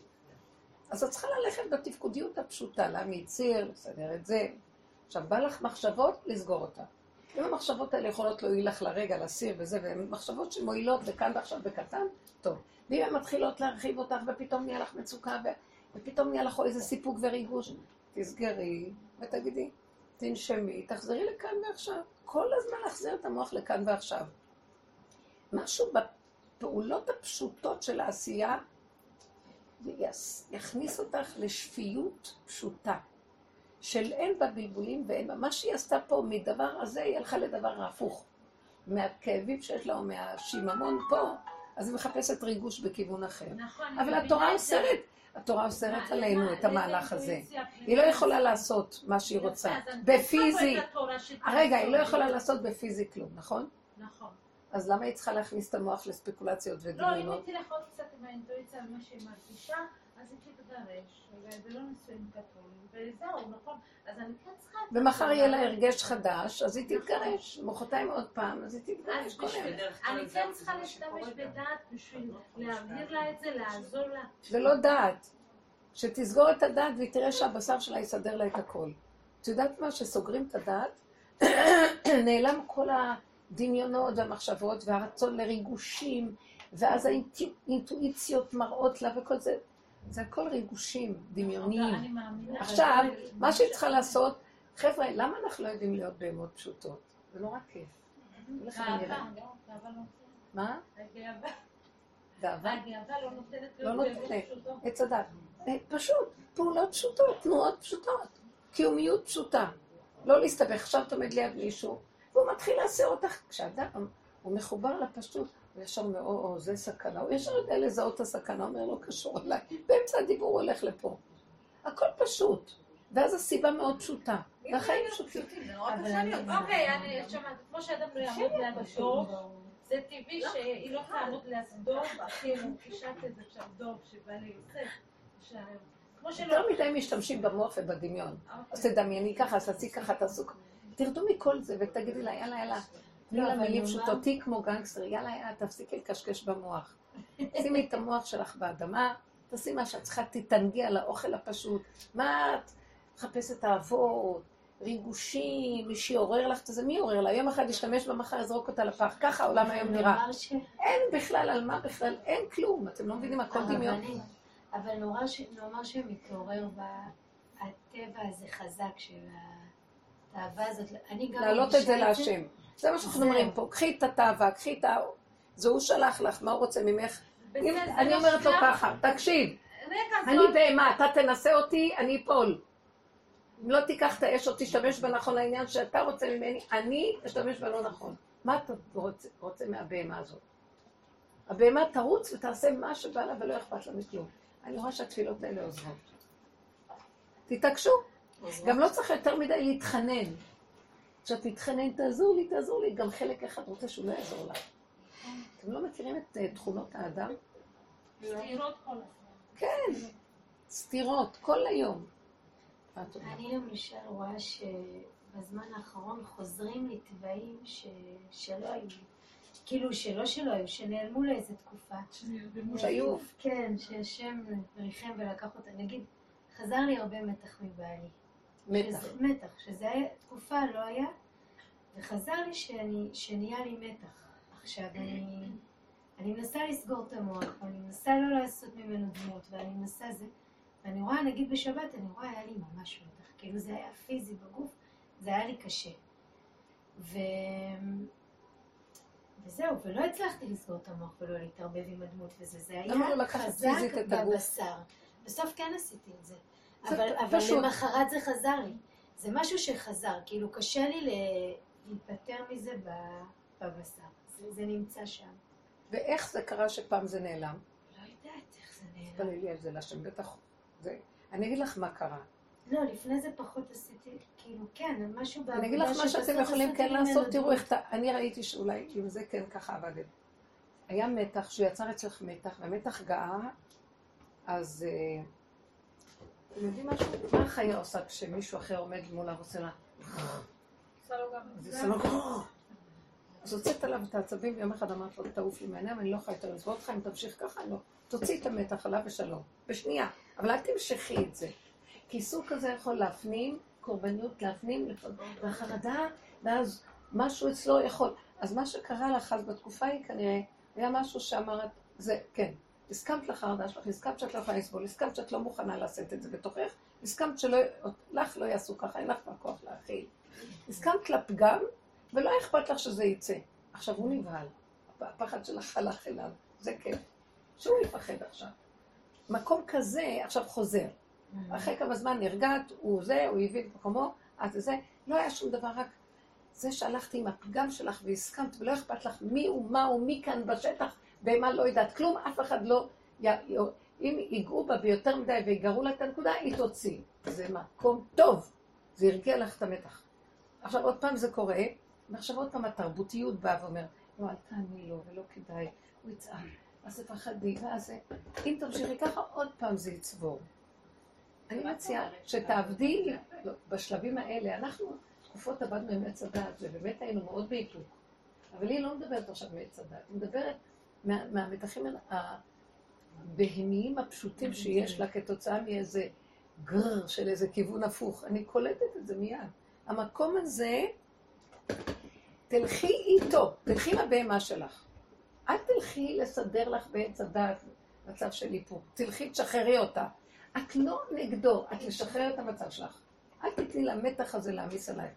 אז את צריכה ללכת בתפקודיות הפשוטה, להעמיד ציר, לסדר את זה. עכשיו, בא לך מחשבות, לסגור אותה. אם המחשבות האלה יכולות להועיל לך לרגע, לסיר וזה, והן מחשבות שמועילות לכאן ועכשיו בקטן, טוב. ואם הן מתחילות להרחיב אותך, ופתאום נהיה לך מצוקה. ופתאום נהיה לך איזה סיפוק וריגוש, תסגרי ותגידי, תנשמי, תחזרי לכאן ועכשיו. כל הזמן להחזיר את המוח לכאן ועכשיו. משהו בפעולות הפשוטות של העשייה יס- יכניס אותך לשפיות פשוטה, של אין בה בלבולים ואין בה. מה שהיא עשתה פה מדבר הזה, היא הלכה לדבר ההפוך. מהכאבים שיש לה או מהשיממון פה, אז היא מחפשת ריגוש בכיוון אחר.
נכון,
אבל התורה. אוסרת, התורה אוסרת עלינו את המהלך הזה. היא לא יכולה לעשות מה שהיא רוצה. בפיזי,
שתעזור
רגע, היא לא. יכולה לעשות בפיזי כלום, נכון?
נכון.
אז למה היא צריכה להכניס את המוח לספקולציות
לא, אם
ודמיונות?
היא תלך עוד קצת עם האינטואיציה על מה שהיא מרגישה, אז היא תתגרש, ולא נישואים קתולים, וזהו, נכון? אז אני כן צריכה...
ומחר. יהיה לה הרגש חדש, אז היא תתגרש. מחרתיים עוד פעם, אז היא תתגרש
אני כן
מה
צריכה להשתמש. בדעת בשביל להעביר לה את זה, לעזור לה.
זה לא דעת. שתסגור את הדעת והיא תראה שהבשר שלה יסדר לה את הכל. את יודעת מה? שסוגרים את הדעת, נעלם כל הדמיונות והמחשבות והרצון לריגושים, ואז האינטואיציות מראות לה וכל זה. זה הכל ריגושים דמיוניים.
מאמינה.
עכשיו, מה שהיא צריכה לעשות, חבר'ה, למה אנחנו לא יודעים להיות בהמות פשוטות? זה כיף.
לא, לא נותנת.
מה? גאווה?
לא נותנת
לא
להיות. באמת פשוטות.
עץ הדת. אה, פשוט, פעולות פשוטות, תנועות פשוטות. קיומיות פשוטה. לא להסתבך. עכשיו אתה עומד ליד מישהו, והוא מתחיל לעשה אותך. כשאדם, הוא מחובר הוא ישר אומר, או, או, זה סכנה. הוא ישר יודע לזהות את הסכנה, אומר, לא קשור אליי. באמצע הדיבור הוא הולך לפה. הכל פשוט. ואז הסיבה מאוד פשוטה. והחיים פשוטים.
אוקיי, אני שומעת, כמו שאדם לא יעמוד דוב, זה טבעי שהיא לא תעמוד ליד דוב, כאילו, קישרת את זה עכשיו דוב שבא ליוסף.
יותר מדי משתמשים במוח ובדמיון. אז תדמייני ככה, אז תעשי ככה, תעשו ככה. תרדו מכל זה ותגידי לה, יאללה, יאללה.
לא,
לה
אבל
מילים פשוטות, תהיי כמו גנגסטר, יאללה, יאללה, תפסיקי לקשקש במוח. שימי את המוח שלך באדמה, תעשי מה שאת צריכה, תתענגי על האוכל הפשוט. מה את מחפשת אהבות, ריגושים, מי שיעורר לך את זה, מי יעורר לה? יום אחד ישתמש בה, מחר יזרוק אותה לפח. ככה העולם היום נראה. אין בכלל על מה בכלל, אין כלום. אתם לא מבינים, הכל דמיון.
אבל נורא. נאמר שמתעורר בטבע הזה חזק של התאווה הזאת. אני גם
להעלות את זה להשם. זה מה שאנחנו. אומרים פה. קחי את התאווה, קחי את ה... זה הוא שלח לך, מה הוא רוצה ממך? אני
לא
אומרת לו. ככה, תקשיב, אני. בהמה, אתה תנסה אותי, אני אפול. אם לא תיקח את האש או תשתמש בנכון לעניין שאתה רוצה ממני, אני אשתמש בלא נכון. מה אתה רוצה, רוצה מהבהמה הזאת? הבהמה תרוץ ותעשה מה שבא לה ולא אכפת לה מכלום. אני רואה שהתפילות האלה עוזרות. תתעקשו. גם לא צריך יותר מדי להתחנן. כשאת תתחנן, תעזור לי, תעזור לי. גם חלק אחד רוצה שהוא לא יעזור לך. אתם לא מכירים את אה, תכונות האדם?
סתירות כל הזמן.
כן, סתירות, כל היום.
אני למשל רואה שבזמן האחרון חוזרים לי תוואים. שלא היו. כאילו שלא שלא היו, שנעלמו לאיזה תקופה.
שהיו.
כן, שהשם ריחם ולקח אותה. נגיד, חזר לי הרבה מתח מבעלי.
מתח.
שזה, מתח, שזה היה, תקופה לא היה, וחזר לי שאני, שנהיה לי מתח. עכשיו, אני, אני מנסה לסגור את המוח, ואני מנסה לא לעשות ממנו דמות, ואני מנסה זה, ואני רואה, נגיד בשבת, אני רואה, היה לי ממש מתח, כאילו זה היה פיזי בגוף, זה היה לי קשה. ו... וזהו, ולא הצלחתי לסגור את המוח ולא להתערבב עם הדמות וזה, זה היה
לא
חזק? בבשר. בסוף כן עשיתי את זה. אבל, אבל
פשוט.
למחרת זה חזר לי. זה משהו שחזר, כאילו קשה לי להיפטר מזה בבשר. זה, זה נמצא שם.
ואיך זה קרה שפעם זה נעלם?
לא יודעת איך זה נעלם.
תתפללי על זה להשם, בטח. זה... אני אגיד לך מה קרה.
לא, לפני זה פחות עשיתי, כאילו, כן, משהו בעבודה
אני אגיד לך מה שאתם יכולים כן לעשות, תראו. איך... ת- אני ראיתי שאולי עם זה כן ככה עבדת. היה מתח, שהוא יצר אצלך מתח, והמתח גאה, אז... אה, אתם יודעים משהו? מה החיה עושה כשמישהו אחר עומד מולה ועושה לה... אז הוצאת עליו את העצבים, ויום אחד אמרת לו, תעוף לי מהעיניים, אני לא יכולה יותר לסבול אותך, אם תמשיך ככה, לא. תוציא את המתח עליו ושלום. בשנייה. אבל אל תמשכי את זה. כי סוג כזה יכול להפנים, קורבניות להפנים, והחרדה, ואז משהו אצלו יכול. אז מה שקרה לך אז בתקופה היא כנראה, היה משהו שאמרת, זה, כן, הסכמת לחרדה שלך, הסכמת שאת לא יכולה לסבול, הסכמת שאת לא מוכנה לשאת את זה בתוכך, הסכמת שלא, לך לא יעשו ככה, אין לך כבר כוח להכיל. הסכמת לפגם, ולא אכפת לך שזה יצא. עכשיו הוא נבהל, הפחד שלך הלך אליו, זה כן. שהוא יפחד עכשיו. מקום כזה עכשיו חוזר. אחרי כמה זמן נרגעת, הוא זה, הוא הביא את מקומו, את זה, לא היה שום דבר, רק זה שהלכתי עם הפגם שלך והסכמת, ולא אכפת לך מי הוא, מה הוא, מי כאן בשטח, במה לא יודעת כלום, אף אחד לא... י... אם ייגעו בה ביותר מדי ויגרו לה את הנקודה, היא תוציא. זה מקום טוב, זה הרגיע לך את המתח. עכשיו עוד פעם זה קורה, ועכשיו עוד פעם התרבותיות באה ואומרת, לא, אל תעני לו, ולא כדאי, הוא יצעק, אז תפחדי, ואז זה... אם תמשיכי ככה, עוד פעם זה יצבור. אני מציעה שתעבדי לא, בשלבים האלה, אנחנו תקופות עבדנו עם עץ הדעת, ובאמת היינו מאוד באיפוק. אבל היא לא מדברת עכשיו מעץ הדעת, היא מדברת מה, מהמתחים הבהמיים הפשוטים שיש לה כתוצאה מאיזה גרר של איזה כיוון הפוך. אני קולטת את זה מיד. המקום הזה, תלכי איתו, תלכי עם הבהמה שלך. אל תלכי לסדר לך בעץ הדעת מצב של איפוק. תלכי, תשחררי אותה. את לא נגדו, את לשחרר את המצב שלך. אל תתני למתח הזה להעמיס עלייך.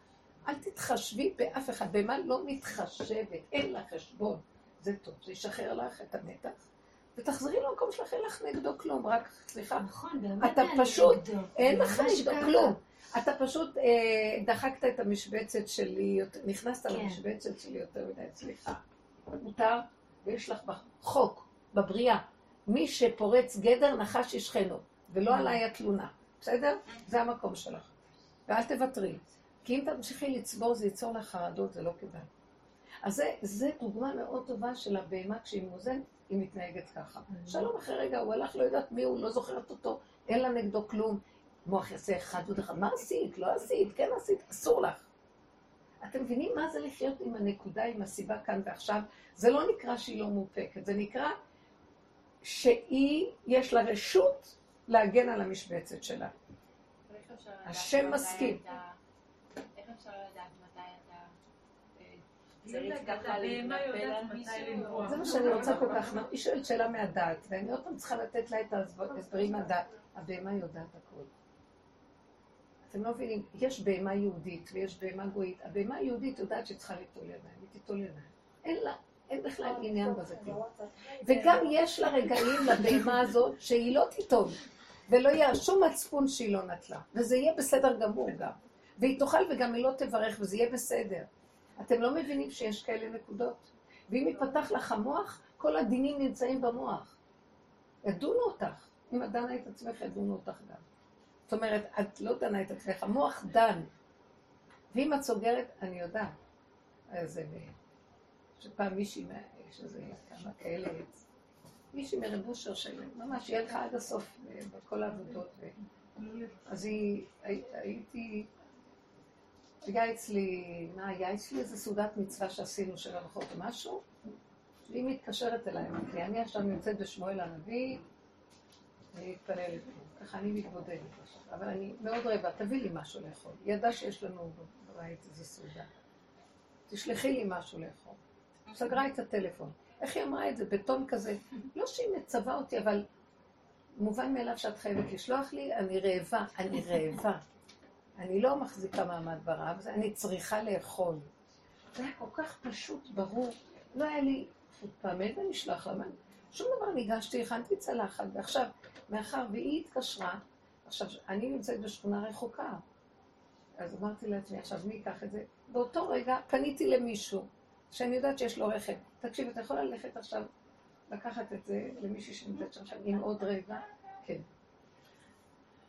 אל תתחשבי באף אחד, במה לא מתחשבת, אין לה חשבון. זה טוב, זה ישחרר לך את המתח, ותחזרי למקום שלך, אין לך נגדו כלום, רק, סליחה,
נכון, באמת
אתה פשוט. אין לך נגדו. כלום. אתה פשוט אה, דחקת את המשבצת שלי, נכנסת
כן.
למשבצת שלי יותר מדי, סליחה. מותר, ויש לך בחוק, בבריאה, מי שפורץ גדר נחש ישכנו, ולא עליי התלונה, בסדר? זה המקום שלך. ואל תוותרי. כי אם תמשיכי לצבור זה ייצור לך חרדות, זה לא כדאי. אז זה, זה דוגמה מאוד טובה של הבהמה כשהיא מאוזנת, היא מתנהגת ככה. שלום אחרי רגע, הוא הלך, לא יודעת מי הוא, לא זוכרת אותו, אין לה נגדו כלום. מוח יעשה אחד ועוד אחד, מה עשית? לא עשית, כן עשית, אסור לך. אתם מבינים מה זה לחיות עם הנקודה, עם הסיבה כאן ועכשיו? זה לא נקרא שהיא לא מאופקת, זה נקרא שהיא, יש לה רשות להגן על המשבצת שלה. השם מסכים. זה מה שאני רוצה כל כך, היא שואלת שאלה מהדעת, ואני עוד פעם צריכה לתת לה את ההסברים מהדעת. הבהמה יודעת הכול. אתם לא מבינים, יש בהמה יהודית ויש בהמה גויית. הבהמה היהודית יודעת שהיא צריכה ליטול ידיים, היא תיטול ידיים. אין לה, אין בכלל עניין בזה כלום. וגם יש לה רגעים לבהמה הזאת שהיא לא תיטול, ולא יהיה שום מצפון שהיא לא נטלה. וזה יהיה בסדר גמור גם. והיא תאכל וגם היא לא תברך, וזה יהיה בסדר. אתם לא מבינים שיש כאלה נקודות? ואם יפתח לך המוח, כל הדינים נמצאים במוח. ידונו אותך. אם את דנה את עצמך, ידונו אותך גם. זאת אומרת, את לא דנה את עצמך, המוח דן. ואם את סוגרת, אני יודעת. אז זה... שפעם מישהי, יש איזה כמה כאלה, מישהי מרב אושר שממש, היא הלכה עד הסוף אה, בכל העבודות. אז היא, הי- הייתי, היה אצלי, מה היה אצלי? איזה סעודת מצווה שעשינו של הלכות או משהו, והיא מתקשרת אליי, אמרתי אני עכשיו נמצאת בשמואל הנביא, אני מתפללת ככה אני מתבודדת עכשיו, אבל אני מאוד רעבה, תביא לי משהו לאכול. היא ידעה שיש לנו בבית איזה סעודה. תשלחי לי משהו לאכול. סגרה את הטלפון. איך היא אמרה את זה? בטון כזה. לא שהיא מצווה אותי, אבל מובן מאליו שאת חייבת לשלוח לי, אני רעבה, אני רעבה. אני לא מחזיקה מעמד ברעב, אני צריכה לאכול. זה היה כל כך פשוט, ברור. לא היה לי חוצפה, מאיפה אני אשלח לה? מה? שום דבר ניגשתי, הכנתי צלחת, ועכשיו, מאחר והיא התקשרה, עכשיו, אני נמצאת בשכונה רחוקה, אז אמרתי לעצמי, עכשיו, מי ייקח את זה? באותו רגע פניתי למישהו, שאני יודעת שיש לו רכב. תקשיב, אתה יכול ללכת עכשיו, לקחת את זה למישהי שנמצאת שם, עם עוד רגע? כן.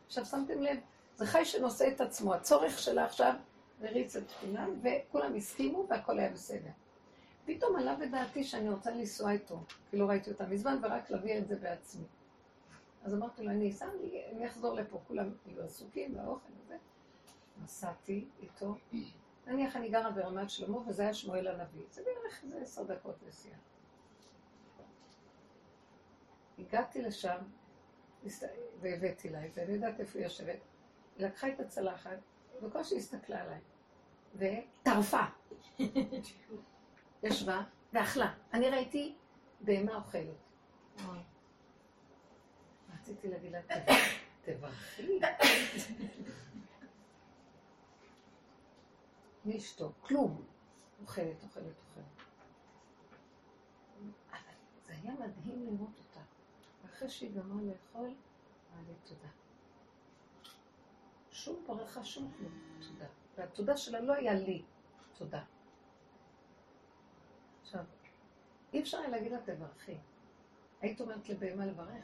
עכשיו, שמתם לב, זה חי שנושא את עצמו, הצורך שלה עכשיו הריץ את כולם, וכולם הסכימו והכל היה בסדר. פתאום עלה בדעתי שאני רוצה לנסוע איתו, כי לא ראיתי אותה מזמן, ורק להביא את זה בעצמי. אז אמרתי לו, אני אסע, אני, אחזור לפה, כולם היו עסוקים באוכל וזה. נסעתי איתו, נניח אני גרה ברמת שלמה, וזה היה שמואל הנביא. זה בערך איזה עשר דקות נסיעה. הגעתי לשם, והבאתי לה את זה, אני יודעת איפה היא יושבת. היא לקחה את הצלחת, בקושי הסתכלה עליי, וטרפה. ישבה ואכלה. אני ראיתי בהמה אוכלת. רציתי להגיד לה, תברכי. מי אשתו? כלום. אוכלת, אוכלת, אוכלת. אבל זה היה מדהים לראות אותה. ואחרי שהיא גמרה לאכול, אמרה לי תודה. שום ברכה, שום כלום. תודה. והתודה שלה לא היה לי תודה. עכשיו, אי אפשר היה להגיד לה תברכי. היית אומרת לבהמה לברך?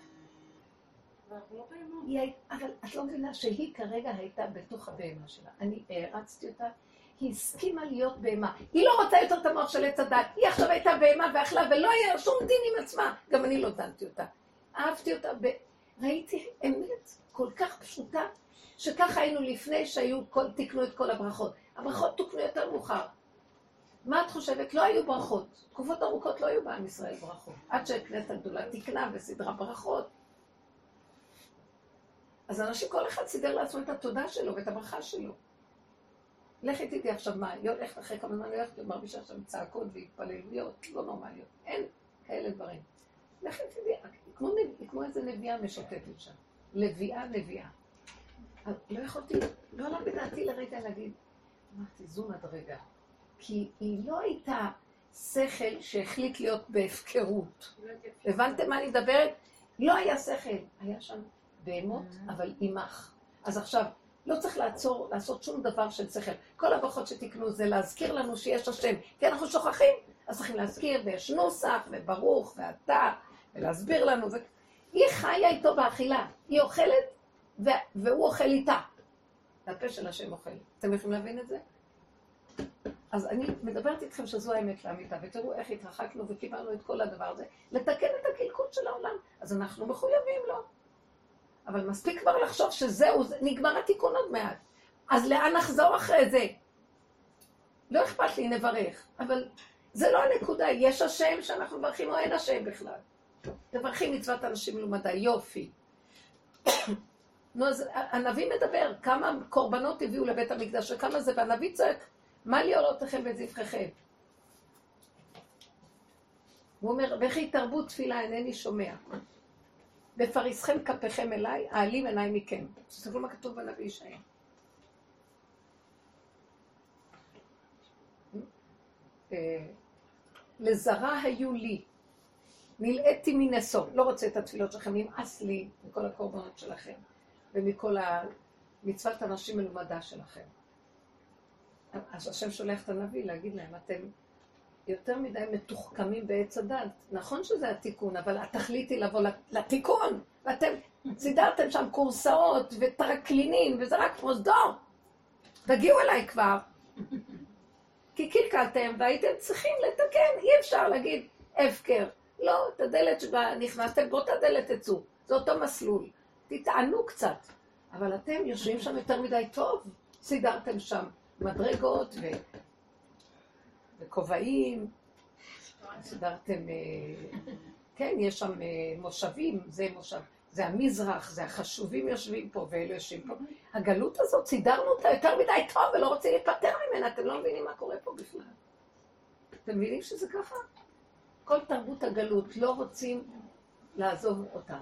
לא בהמות.
היא הי- אבל את לא מבינה שהיא כרגע הייתה בתוך הבהמה שלה. אני הערצתי אותה, היא הסכימה להיות בהמה. היא לא רוצה יותר את המוח של עץ הדת. היא עכשיו הייתה בהמה ואכלה, ולא היה שום דין עם עצמה. גם אני לא דנתי אותה. אהבתי אותה. ראיתי אמת כל כך פשוטה, שככה היינו לפני שהיו, כל... תיקנו את כל הברכות. הברכות תוקנו יותר מאוחר. מה את חושבת? לא היו ברכות. תקופות ארוכות לא היו בעם ישראל ברכות. עד שהכנסת הגדולה תיקנה וסידרה ברכות. אז אנשים, כל אחד סידר לעצמו את התודה שלו ואת הברכה שלו. לכי תדעי עכשיו מה, היא הולכת אחרי כמה זמן, היא הולכת ומרגישה שם צעקות והתפללויות לא נורמליות. אין כאלה דברים. כמו, נב... היא כמו איזה נביאה משוטטת שם. לביאה נביאה. לא יכולתי, לא עלה בדעתי לרגע להגיד, אמרתי, זו מדרגה. כי היא לא הייתה שכל שהחליט להיות בהפקרות. הבנתם מה אני מדברת? לא היה שכל, היה שם בהמות, אבל עמך. אז עכשיו, לא צריך לעצור, לעשות שום דבר של שכל. כל הברכות שתקנו זה להזכיר לנו שיש השם. כי אנחנו שוכחים, אז צריכים להזכיר, ויש נוסח, וברוך, ואתה, ולהסביר לנו. ו... היא חיה איתו באכילה, היא אוכלת. והוא אוכל איתה. והפה של השם אוכל. אתם יכולים להבין את זה? אז אני מדברת איתכם שזו האמת לאמיתה, ותראו איך התרחקנו וקיבלנו את כל הדבר הזה, לתקן את הקלקול של העולם. אז אנחנו מחויבים לו. אבל מספיק כבר לחשוב שזהו, זה, נגמר התיקון עוד מעט. אז לאן נחזור אחרי זה? לא אכפת לי, נברך. אבל זה לא הנקודה, יש השם שאנחנו מברכים או אין השם בכלל. תברכי מצוות אנשים מלומדה, יופי. נו, אז הנביא מדבר, כמה קורבנות הביאו לבית המקדש וכמה זה, והנביא צועק, מה לי עולותיכם וזבחיכם? הוא אומר, וכי תרבו תפילה אינני שומע. בפריסכם כפיכם אליי, העלים עיניי מכם. תסתכלו מה כתוב בנביא ישעיה. אה, לזרה היו לי, נלאיתי מנשוא, לא רוצה את התפילות שלכם, נמאס לי מכל הקורבנות שלכם ומכל מצוות אנשים מלומדה שלכם. אז השם שולח את הנביא להגיד להם, אתם יותר מדי מתוחכמים בעץ הדת. נכון שזה התיקון, אבל התכלית היא לבוא לתיקון, ואתם סידרתם שם קורסאות וטרקלינים, וזה רק פרוזדור. תגיעו אליי כבר. כי קלקלתם והייתם צריכים לתקן, אי אפשר להגיד הפקר. לא, את הדלת שבה נכנסתם, באותה דלת תצאו. זה אותו מסלול. תטענו קצת. אבל אתם יושבים שם יותר מדי טוב, סידרתם שם מדרגות ו... וכובעים, סידרתם, אה, כן, יש שם אה, מושבים, זה מושב, זה המזרח, זה החשובים יושבים פה ואלה יושבים פה. הגלות הזאת, סידרנו אותה יותר מדי טוב ולא רוצים להיפטר ממנה, אתם לא מבינים מה קורה פה בכלל. אתם מבינים שזה ככה? כל תרבות הגלות, לא רוצים לעזוב אותה.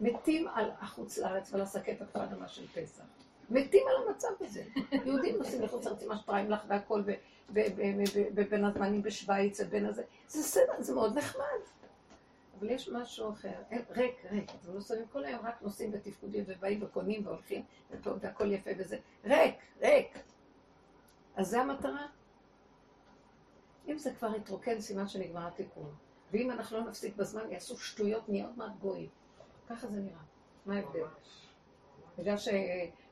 מתים על החוץ לארץ ועל השקית הכפר אדמה של פסח. מתים על המצב הזה. יהודים נוסעים לחוץ לארץ עם השפריים לך והכל, ובין הזמנים בשוויץ ובין הזה. זה בסדר, זה מאוד נחמד. אבל יש משהו אחר. ריק, ריק. אתם לא שמים כל היום, רק נוסעים בתפקודים ובאים וקונים והולכים, והכל יפה וזה. ריק, ריק. אז זה המטרה? אם זה כבר יתרוקן, סימן שנגמר התיקון. ואם אנחנו לא נפסיק בזמן, יעשו שטויות, נהיה עוד מעט גויים. ככה זה נראה. מה ההבדל? בגלל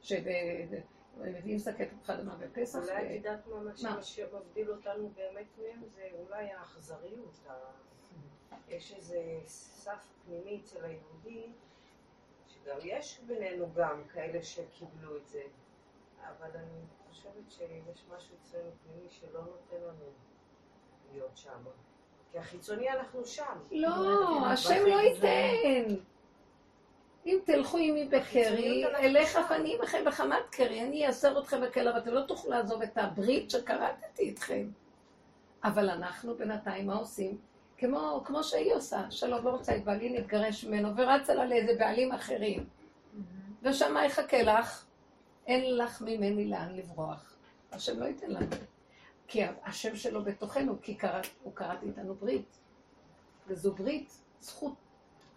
שמביאים שקט פחד אדמה בפסח.
אולי את יודעת מה שמבדיל אותנו באמת מהם? זה אולי האכזריות. יש איזה סף פנימי אצל היהודי, שגם יש בינינו גם כאלה שקיבלו את זה, אבל אני חושבת שיש משהו אצלנו פנימי שלא נותן לנו להיות שם. כי החיצוני אנחנו שם.
לא, השם לא ייתן. אם תלכו עמי בקרי, אלך אבנים לכם בחמת קרי, אני אעשר אתכם בכלא, ואתם לא תוכלו לעזוב את הברית שכרתתי איתכם. אבל אנחנו בינתיים, מה עושים? כמו, כמו שהיא עושה, שלום, לא רוצה את בעלי להתגרש ממנו, ורצה לה לאיזה בעלים אחרים. ושם מה יחכה לך? אין לך ממני לאן לברוח. השם לא ייתן לנו. כי השם שלו בתוכנו, כי קראת, הוא קראת איתנו ברית. וזו ברית, זכות.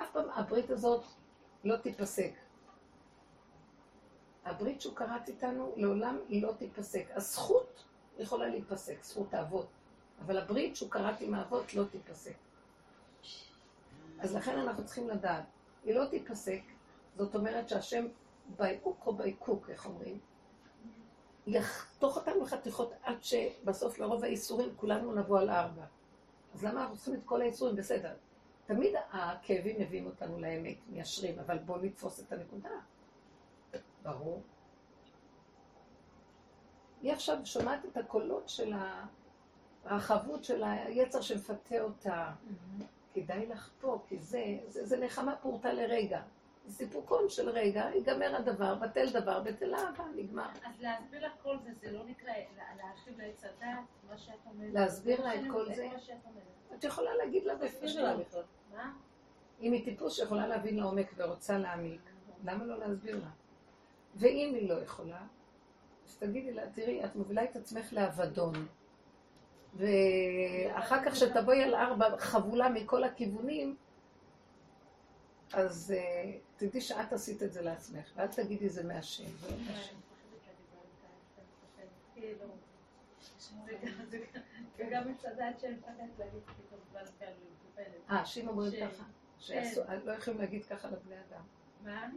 אף פעם הברית הזאת לא תיפסק. הברית שהוא קראת איתנו לעולם היא לא תיפסק. הזכות יכולה להיפסק, זכות האבות, אבל הברית שהוא קראת עם האבות לא תיפסק. אז לכן אנחנו צריכים לדעת, היא לא תיפסק, זאת אומרת שהשם בייקוק או בייקוק, איך אומרים? יחתוך אותנו לחתיכות עד שבסוף לרוב האיסורים כולנו נבוא על ארבע. אז למה אנחנו צריכים את כל האיסורים? בסדר. תמיד הכאבים מביאים אותנו לאמת, מיישרים, אבל בואו נתפוס את הנקודה. ברור. היא עכשיו שומעת את הקולות של הרחבות של היצר שמפתה אותה. כדאי לך פה, כי זה, זה, זה נחמה פורטה לרגע. סיפוקון של רגע, ייגמר הדבר, בטל דבר, בטל אהבה, נגמר.
אז להסביר לך כל זה, זה לא נקרא להרחיב לעץ הדת, מה שאת אומרת.
להסביר לה את כל זה? את יכולה להגיד לה בפשטות.
מה?
אם היא טיפוס שיכולה להבין לעומק ורוצה להעמיק, למה לא להסביר לה? ואם היא לא יכולה, אז תגידי לה, תראי, את מובילה את עצמך לאבדון. ואחר כך שתבואי על ארבע חבולה מכל הכיוונים, אז אה, תדעי שאת עשית את זה לעצמך, ואל תגידי זה מהשם, זה לא מהשם.
וגם מצדד שאני מפחדת להגיד פתאום דברים כאלה מטופלת.
אה, אנשים אומרים ככה, שעשו- לא יכולים להגיד ככה לבני אדם.
מה?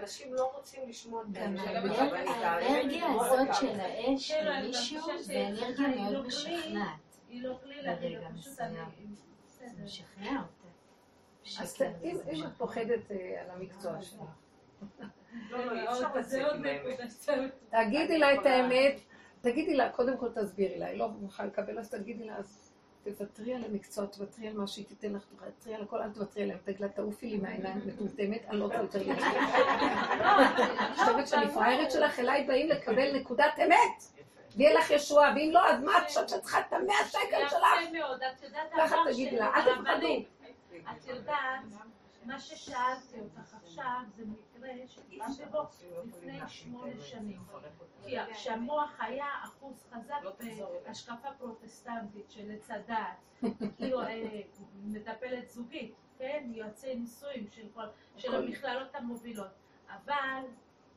אנשים לא רוצים לשמוע את.
האנרגיה הזאת של האש
כן, אני
למישהו
חושבת
זה אנרגיה מאוד
לא.
משכנעת.
היא לא כלי להגיד
ברגע
לה, פשוט.
זה. משכנע אותה.
אז אם. את פוחדת אה, על המקצוע שלך,
לא, לא.
תגידי לה את
יכולה-
האמת, תגידי לה, קודם כל תסבירי לה, היא לא מוכנה לקבל, אז תגידי לה, אז תוותרי על המקצוע, תוותרי על מה שהיא תיתן לך, תוותרי על הכל, אל תוותרי עליהם, תגיד לה, תעופי לי מהעיניים, מטומטמת, אני לא רוצה יותר להיות. אני חושבת שאני פראיירת שלך, אליי באים לקבל נקודת אמת, ויהיה לך ישועה, ואם לא, אז מה את חושבת שאת צריכה את המאה שקל שלך?
יפה מאוד, את יודעת
ככה תגידי לה, אל תפחדו.
את יודעת, מה ששאלתי אותך עכשיו זה מקרה בו לפני שמונה שנים. כי שהמוח היה אחוז חזק בהשקפה פרוטסטנטית של עץ הדעת, כאילו אה, מטפלת זוגית, כן? יועצי נישואים של כל, של המכללות המובילות. אבל,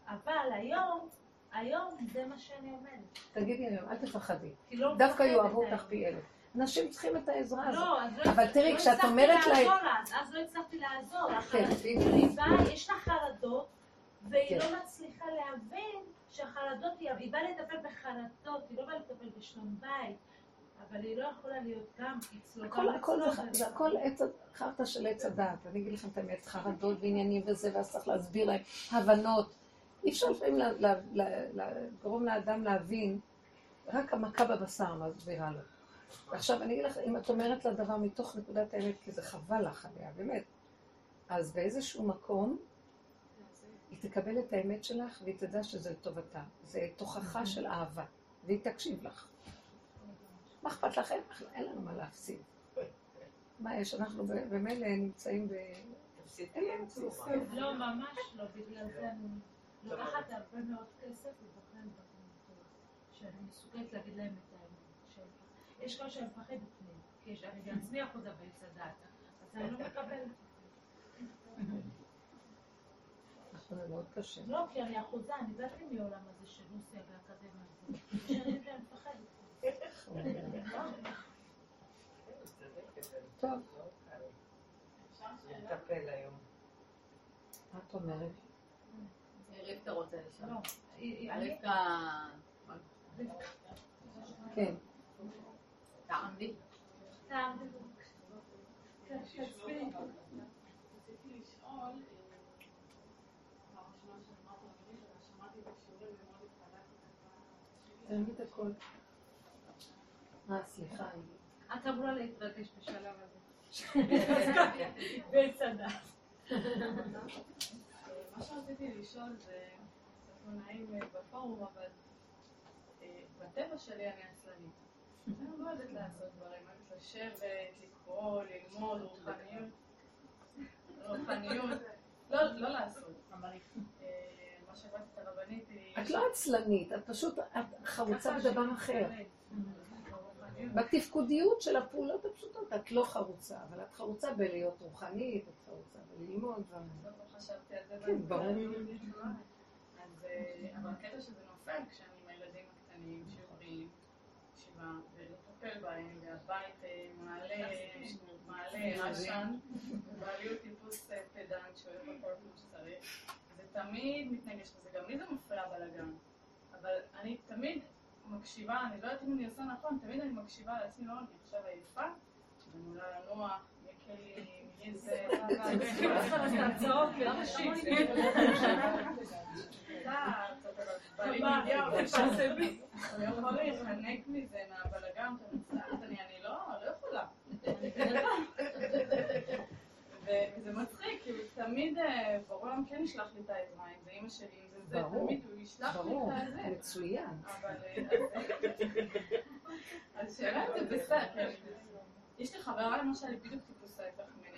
אבל היום, היום זה מה שאני אומרת.
תגידי היום, אל תפחדי.
לא
דווקא יאהבו. אותך פי אלף. אנשים צריכים את העזרה הזאת.
לא, אז לא
אבל תראי, כשאת אומרת לה-
לעזור לה, אז- לא הצלחתי לעזור.
כן,
החרדות
בדיוק.
היא באה, יש לה חרדות, והיא
כן.
לא מצליחה להבין שהחרדות, היא באה לטפל בחרדות, היא לא באה לטפל בשלום בית, אבל היא לא יכולה להיות גם אצלו.
זה, הכל עץ, חרטא של עץ הדעת. אני אגיד לכם את האמת, חרדות ועניינים וזה, ואז צריך להסביר להם, הבנות. אי אפשר לפעמים לגרום לאדם להבין, רק המכה בבשר מסבירה לו. עכשיו, אני אגיד לך, אם את אומרת לה דבר מתוך נקודת האמת, כי זה חבל לך עליה, באמת, אז באיזשהו מקום, היא תקבל את האמת שלך, והיא תדע שזה לטובתה. זה תוכחה של אהבה, והיא תקשיב לך. מה אכפת לכם? אין לנו מה להפסיד. מה יש? אנחנו ב- במילא נמצאים ב... אין לנו כלום.
לא, ממש לא, בגלל זה אני לוקחת הרבה מאוד כסף ובוחנת שאני מסוגלת להגיד להם את יש כאלה שאני מפחדת מהם, כי יש- אני בעצמי אחוזה בעץ הדעת, אז אני לא מקבלת.
נכון, זה מאוד קשה.
לא, כי אני אחוזה, אני באתי מעולם הזה של רוסיה והאקדמיה הזאת. שאני אני מפחדת.
טוב,
לטפל היום.
מה את אומרת?
רבקה רוצה
לא,
לשאול.
אני-
רבקה,
כן.
תעמדי.
אה,
הכל. אה, סליחה.
את אמורה להתרגש בשלב הזה.
מה שרציתי לשאול זה, קצת לא נעים בפורום, אבל אה, בטבע שלי אני עצלנית. אני לא יודעת לעשות דברים, אני אוהבת לשבת, לקרוא, ללמוד, רוחניות. רוחניות. לא לעשות. מה שהבנתי את
לא עצלנית, את פשוט חרוצה בדבר אחר. בתפקודיות של הפעולות הפשוטות, את לא חרוצה, אבל את חרוצה בלהיות רוחנית, את חרוצה בללמוד.
לא חשבתי על זה.
כן, ברור.
אה, אבל הקטע שזה נופל כשאני עם הילדים הקטנים שיושבים, ישיבה, ולטפל בהם, והבית אה, מעלה, עשן, ובעלי הוא טיפוס אה, פדנט שאוהב הכל כמו שצריך, זה תמיד מתנגש לזה, גם לי זה מפריע בלאגן, אבל אני תמיד מקשיבה, אני לא יודעת אם אני עושה נכון, תמיד אני מקשיבה לעצמי, לא אני עכשיו עייפה, אני עולה לנוח, יהיה למה לא לא. ו- וזה מצחיק, כי הוא תמיד, אה, בעולם כן ישלח לי את העזרה, אם זה אימא שלי, אם זה זה,
ברור,
תמיד הוא ישלח לי
ברור,
את הזה.
מצוין.
אבל... אה, אז שאלה אם זה בסדר. יש לי חברה למשל, היא בדיוק טיפוס ההפך ממני,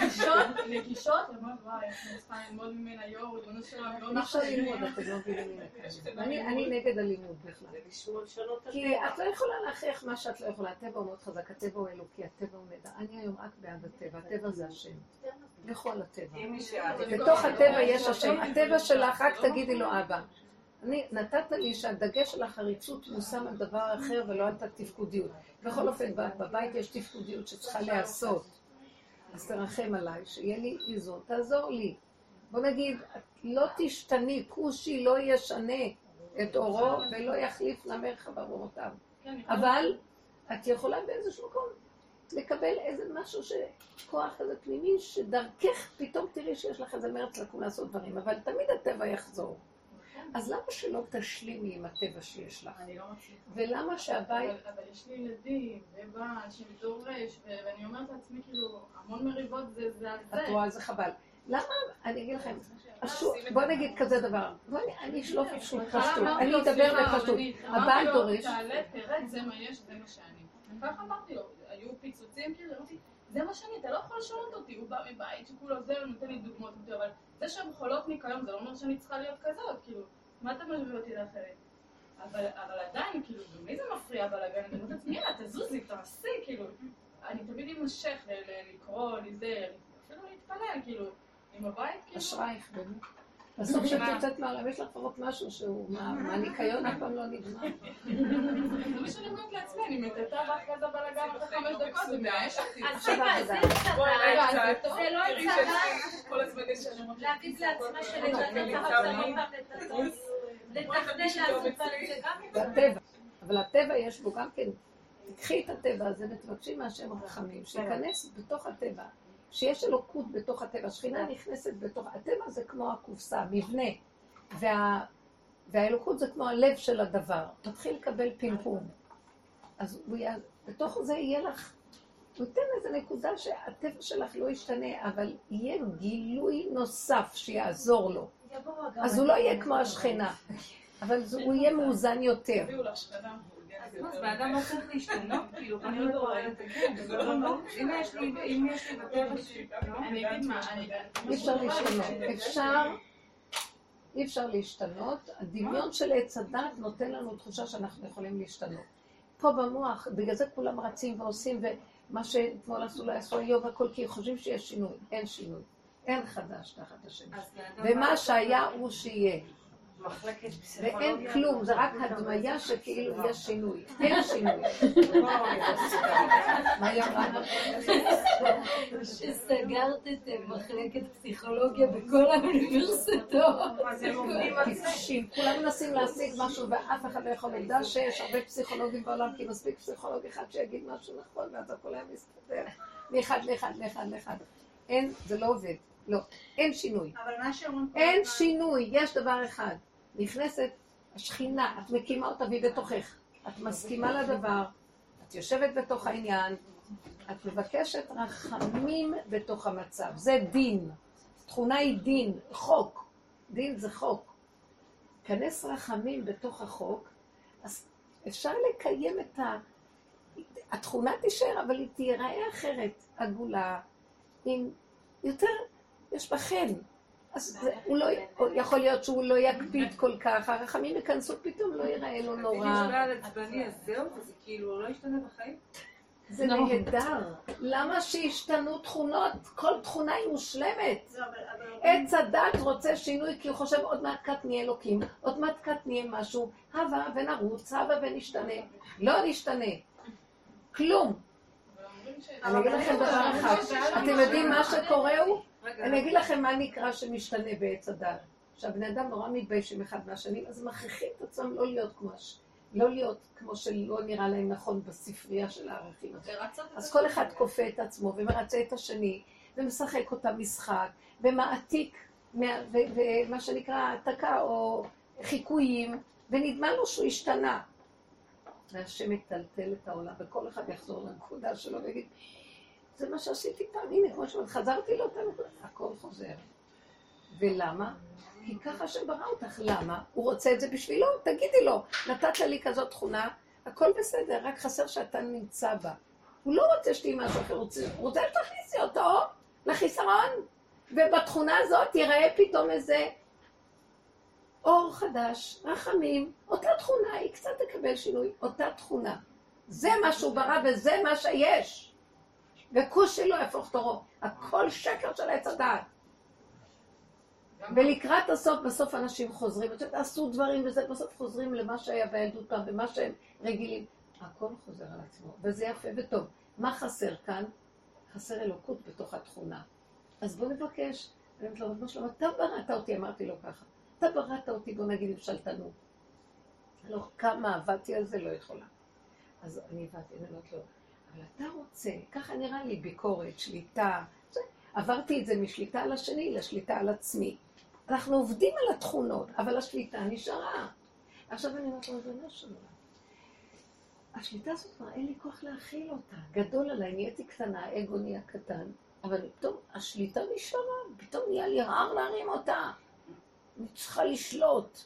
נגישות, נגישות, אני אומרת, וואי, איך אני צריכה ללמוד ממנה יו"ר, ריבונו שלום, לא
לא זה. אני אני נגד אלימות בכלל. כי את לא יכולה להכריח מה שאת לא יכולה. הטבע הוא מאוד חזק, הטבע הוא אלוקי, הטבע הוא נדע. אני היום רק בעד הטבע, הטבע זה השם. לכו על הטבע. בתוך הטבע יש השם. הטבע שלך, רק תגידי לו אבא. אני, נתת לי שהדגש של החריצות מושם על דבר אחר ולא על התפקודיות. בכל אופן, בבית יש תפקודיות שצריכה להיעשות. אז תרחם עליי, שיהיה לי איזון, תעזור לי. בוא נגיד, לא תשתני, כושי לא ישנה את אורו ולא יחליף נמר חברותיו. אבל את יכולה באיזשהו מקום לקבל איזה משהו, ש... כוח כזה פנימי, שדרכך פתאום תראי שיש לך איזה מרץ לקום לעשות דברים, אבל תמיד הטבע יחזור. אז למה שלא תשלימי עם הטבע שיש לך?
אני לא מצליחה.
ולמה שהבית...
אבל אבל יש לי ילדים, ובעל שמתעורש, ו- ואני אומרת לעצמי, כאילו, המון מריבות זה זה על זה.
את רואה, זה חבל. למה, אני אגיד לכם, בוא נגיד כזה דבר, בוא אני- אשלוף פשוט פשטות, אני אדבר בפשטות. הבעל דורש,
תעלה, תרד, זה מה יש, זה מה שאני. ככה אמרתי לו, היו פיצוצים, כאילו, אמרתי, זה מה שאני, אתה לא יכול לשנות אותי, הוא בא מבית שכולו זה, הוא נותן לי דוגמאות, אבל זה שהן חולות ניקיון, זה לא אומר שאני צריכה להיות כזאת, כאילו, מה אתה משווה אותי לאחרת? אבל, אבל עדיין, כאילו, למי זה מפריע הבלאגן? אני אומרת לעצמי, יאללה, תזוזי, תעשי, כאילו. אני תמיד ל- לקרוא, לזה, אפילו להתפלל, כאילו, עם הבית, כאילו.
אשרייך, באמת. בסוף כשאת יוצאת מהעולם, יש לך לפחות משהו שהוא, מה- מהניקיון אף פעם לא נגמר.
זה מה שאני אומרת לעצמי, אני מטאטה ואחרי זה בלאגן אחרי חמש דקות, זה מייאש אותי.
אז רגע, זה צבא,
רגע, זה
לא צבא
שיש- כל הזמן יש לנו
להגיד לעצמה זה
הטבע. אבל הטבע יש בו גם כן, תקחי את הטבע הזה ותבקשי מהשם רחמים, שייכנס בתוך הטבע, שיש אלוקות בתוך הטבע, שכינה נכנסת בתוך, הטבע זה כמו הקופסה, מבנה, וה, והאלוקות זה כמו הלב של הדבר, תתחיל לקבל פמפום. אז הוא יה, בתוך זה יהיה לך, הוא ייתן איזה נקודה שהטבע שלך לא ישתנה, אבל יהיה גילוי נוסף שיעזור לו. אז הוא לא יהיה כמו השכנה, אבל הוא יהיה מאוזן יותר.
אז באדם לא צריך להשתנות, כאילו, אני לא רואה את זה, כן, זה לא. אם יש לי, אם יש לי בטבע ש...
אני אגיד מה, אני...
אי אפשר להשתנות. אפשר, אי אפשר להשתנות. הדמיון של עץ הדת נותן לנו תחושה שאנחנו יכולים להשתנות. פה במוח, בגלל זה כולם רצים ועושים, ומה שאתמול עשו לה עשו איוב והכל, כי חושבים שיש שינוי. אין שינוי. אין חדש תחת השמש. ומה שהיה הוא שיהיה.
מחלקת פסיכולוגיה.
ואין כלום, זה רק הדמיה שכאילו יש שינוי. אין שינוי. מה היא אמרה?
שסגרת את מחלקת פסיכולוגיה בכל האוניברסיטאות.
טיפשים, כולם מנסים להשיג משהו ואף אחד לא יכול לדע שיש הרבה פסיכולוגים בעולם, כי מספיק פסיכולוג אחד שיגיד משהו נכון, ואז הכל היה מסתדר. מאחד לאחד לאחד לאחד. אין, זה לא עובד. לא. אין שינוי.
אבל מה שאומרים
אין שינוי, יש דבר אחד. נכנסת השכינה, את מקימה אותה והיא בתוכך. את מסכימה לדבר, את יושבת בתוך העניין, את מבקשת רחמים בתוך המצב. זה דין. תכונה היא דין, חוק. דין זה חוק. כנס רחמים בתוך החוק, אז אפשר לקיים את ה... התכונה תישאר, אבל היא תיראה אחרת, עגולה, עם יותר, יש בה חן. אז זה, הוא לא, יכול להיות שהוא לא יקפיד כל כך, הרחמים ייכנסו, פתאום לא ייראה לו
אם
נורא.
בעל עצבני, אז זהו, זה כאילו לא ישתנה בחיים.
זה נהדר. למה שישתנו תכונות? כל תכונה היא מושלמת.
לא,
עץ הדת רוצה שינוי כי הוא חושב עוד מעט קט נהיה אלוקים, עוד מעט קט נהיה משהו, הבה ונרוץ, הבה ונשתנה. לא נשתנה. כלום. אני אגיד לכם דבר אחד, אתם יודעים מה שקורה הוא? אני אגיד לכם מה נקרא שמשתנה בעץ הדת. שהבני אדם נורא מתביישים אחד מהשני, אז מכריחים את עצמם לא להיות כמו הש... לא להיות כמו שלא נראה להם נכון בספרייה של הערכים. אז כל אחד כופה את עצמו ומרצה את השני, ומשחק אותה משחק, ומעתיק, ומה שנקרא העתקה או חיקויים, ונדמה לו שהוא השתנה. והשם מטלטל את העולם, וכל אחד יחזור לנקודה שלו ויגיד, זה מה שעשיתי פעם, הנה, כמו שאומרת, חזרתי לאותה נקודה, הכל חוזר. ולמה? כי ככה שברא אותך, למה? הוא רוצה את זה בשבילו, תגידי לו, נתת לי כזאת תכונה, הכל בסדר, רק חסר שאתה נמצא בה. הוא לא רוצה שתהיי משהו אחר, הוא רוצה, שתכניסי אותו לחיסרון, ובתכונה הזאת ייראה פתאום איזה אור חדש, רחמים, אותה תכונה, היא קצת תקבל שינוי, אותה תכונה. זה מה שהוא ברא וזה מה שיש. וכוש שלו יהפוך תורו. הכל שקר של עץ הדעת. ולקראת הסוף, בסוף אנשים חוזרים, את עשו דברים וזה, בסוף חוזרים למה שהיה בילדותם ומה שהם רגילים. הכל חוזר על עצמו, וזה יפה וטוב. מה חסר כאן? חסר אלוקות בתוך התכונה. אז בוא נבקש. אני אומרת לו, רבנו שלום, אתה בראת אותי, אמרתי לו ככה. אתה בראת אותי, בוא נגיד עם שלטנות. לא, כמה עבדתי על זה, לא יכולה. אז אני הבנתי, אני אומרת לו, אבל אתה רוצה, ככה נראה לי ביקורת, שליטה. עברתי את זה משליטה על השני לשליטה על עצמי. אנחנו עובדים על התכונות, אבל השליטה נשארה. עכשיו אני אומרת לו, לא שלו. השליטה הזאת כבר אין לי כוח להכיל אותה. גדול עליי, נהייתי קטנה, האגו נהיה קטן, אבל פתאום השליטה נשארה, פתאום נהיה לי רער להרים אותה. אני צריכה לשלוט.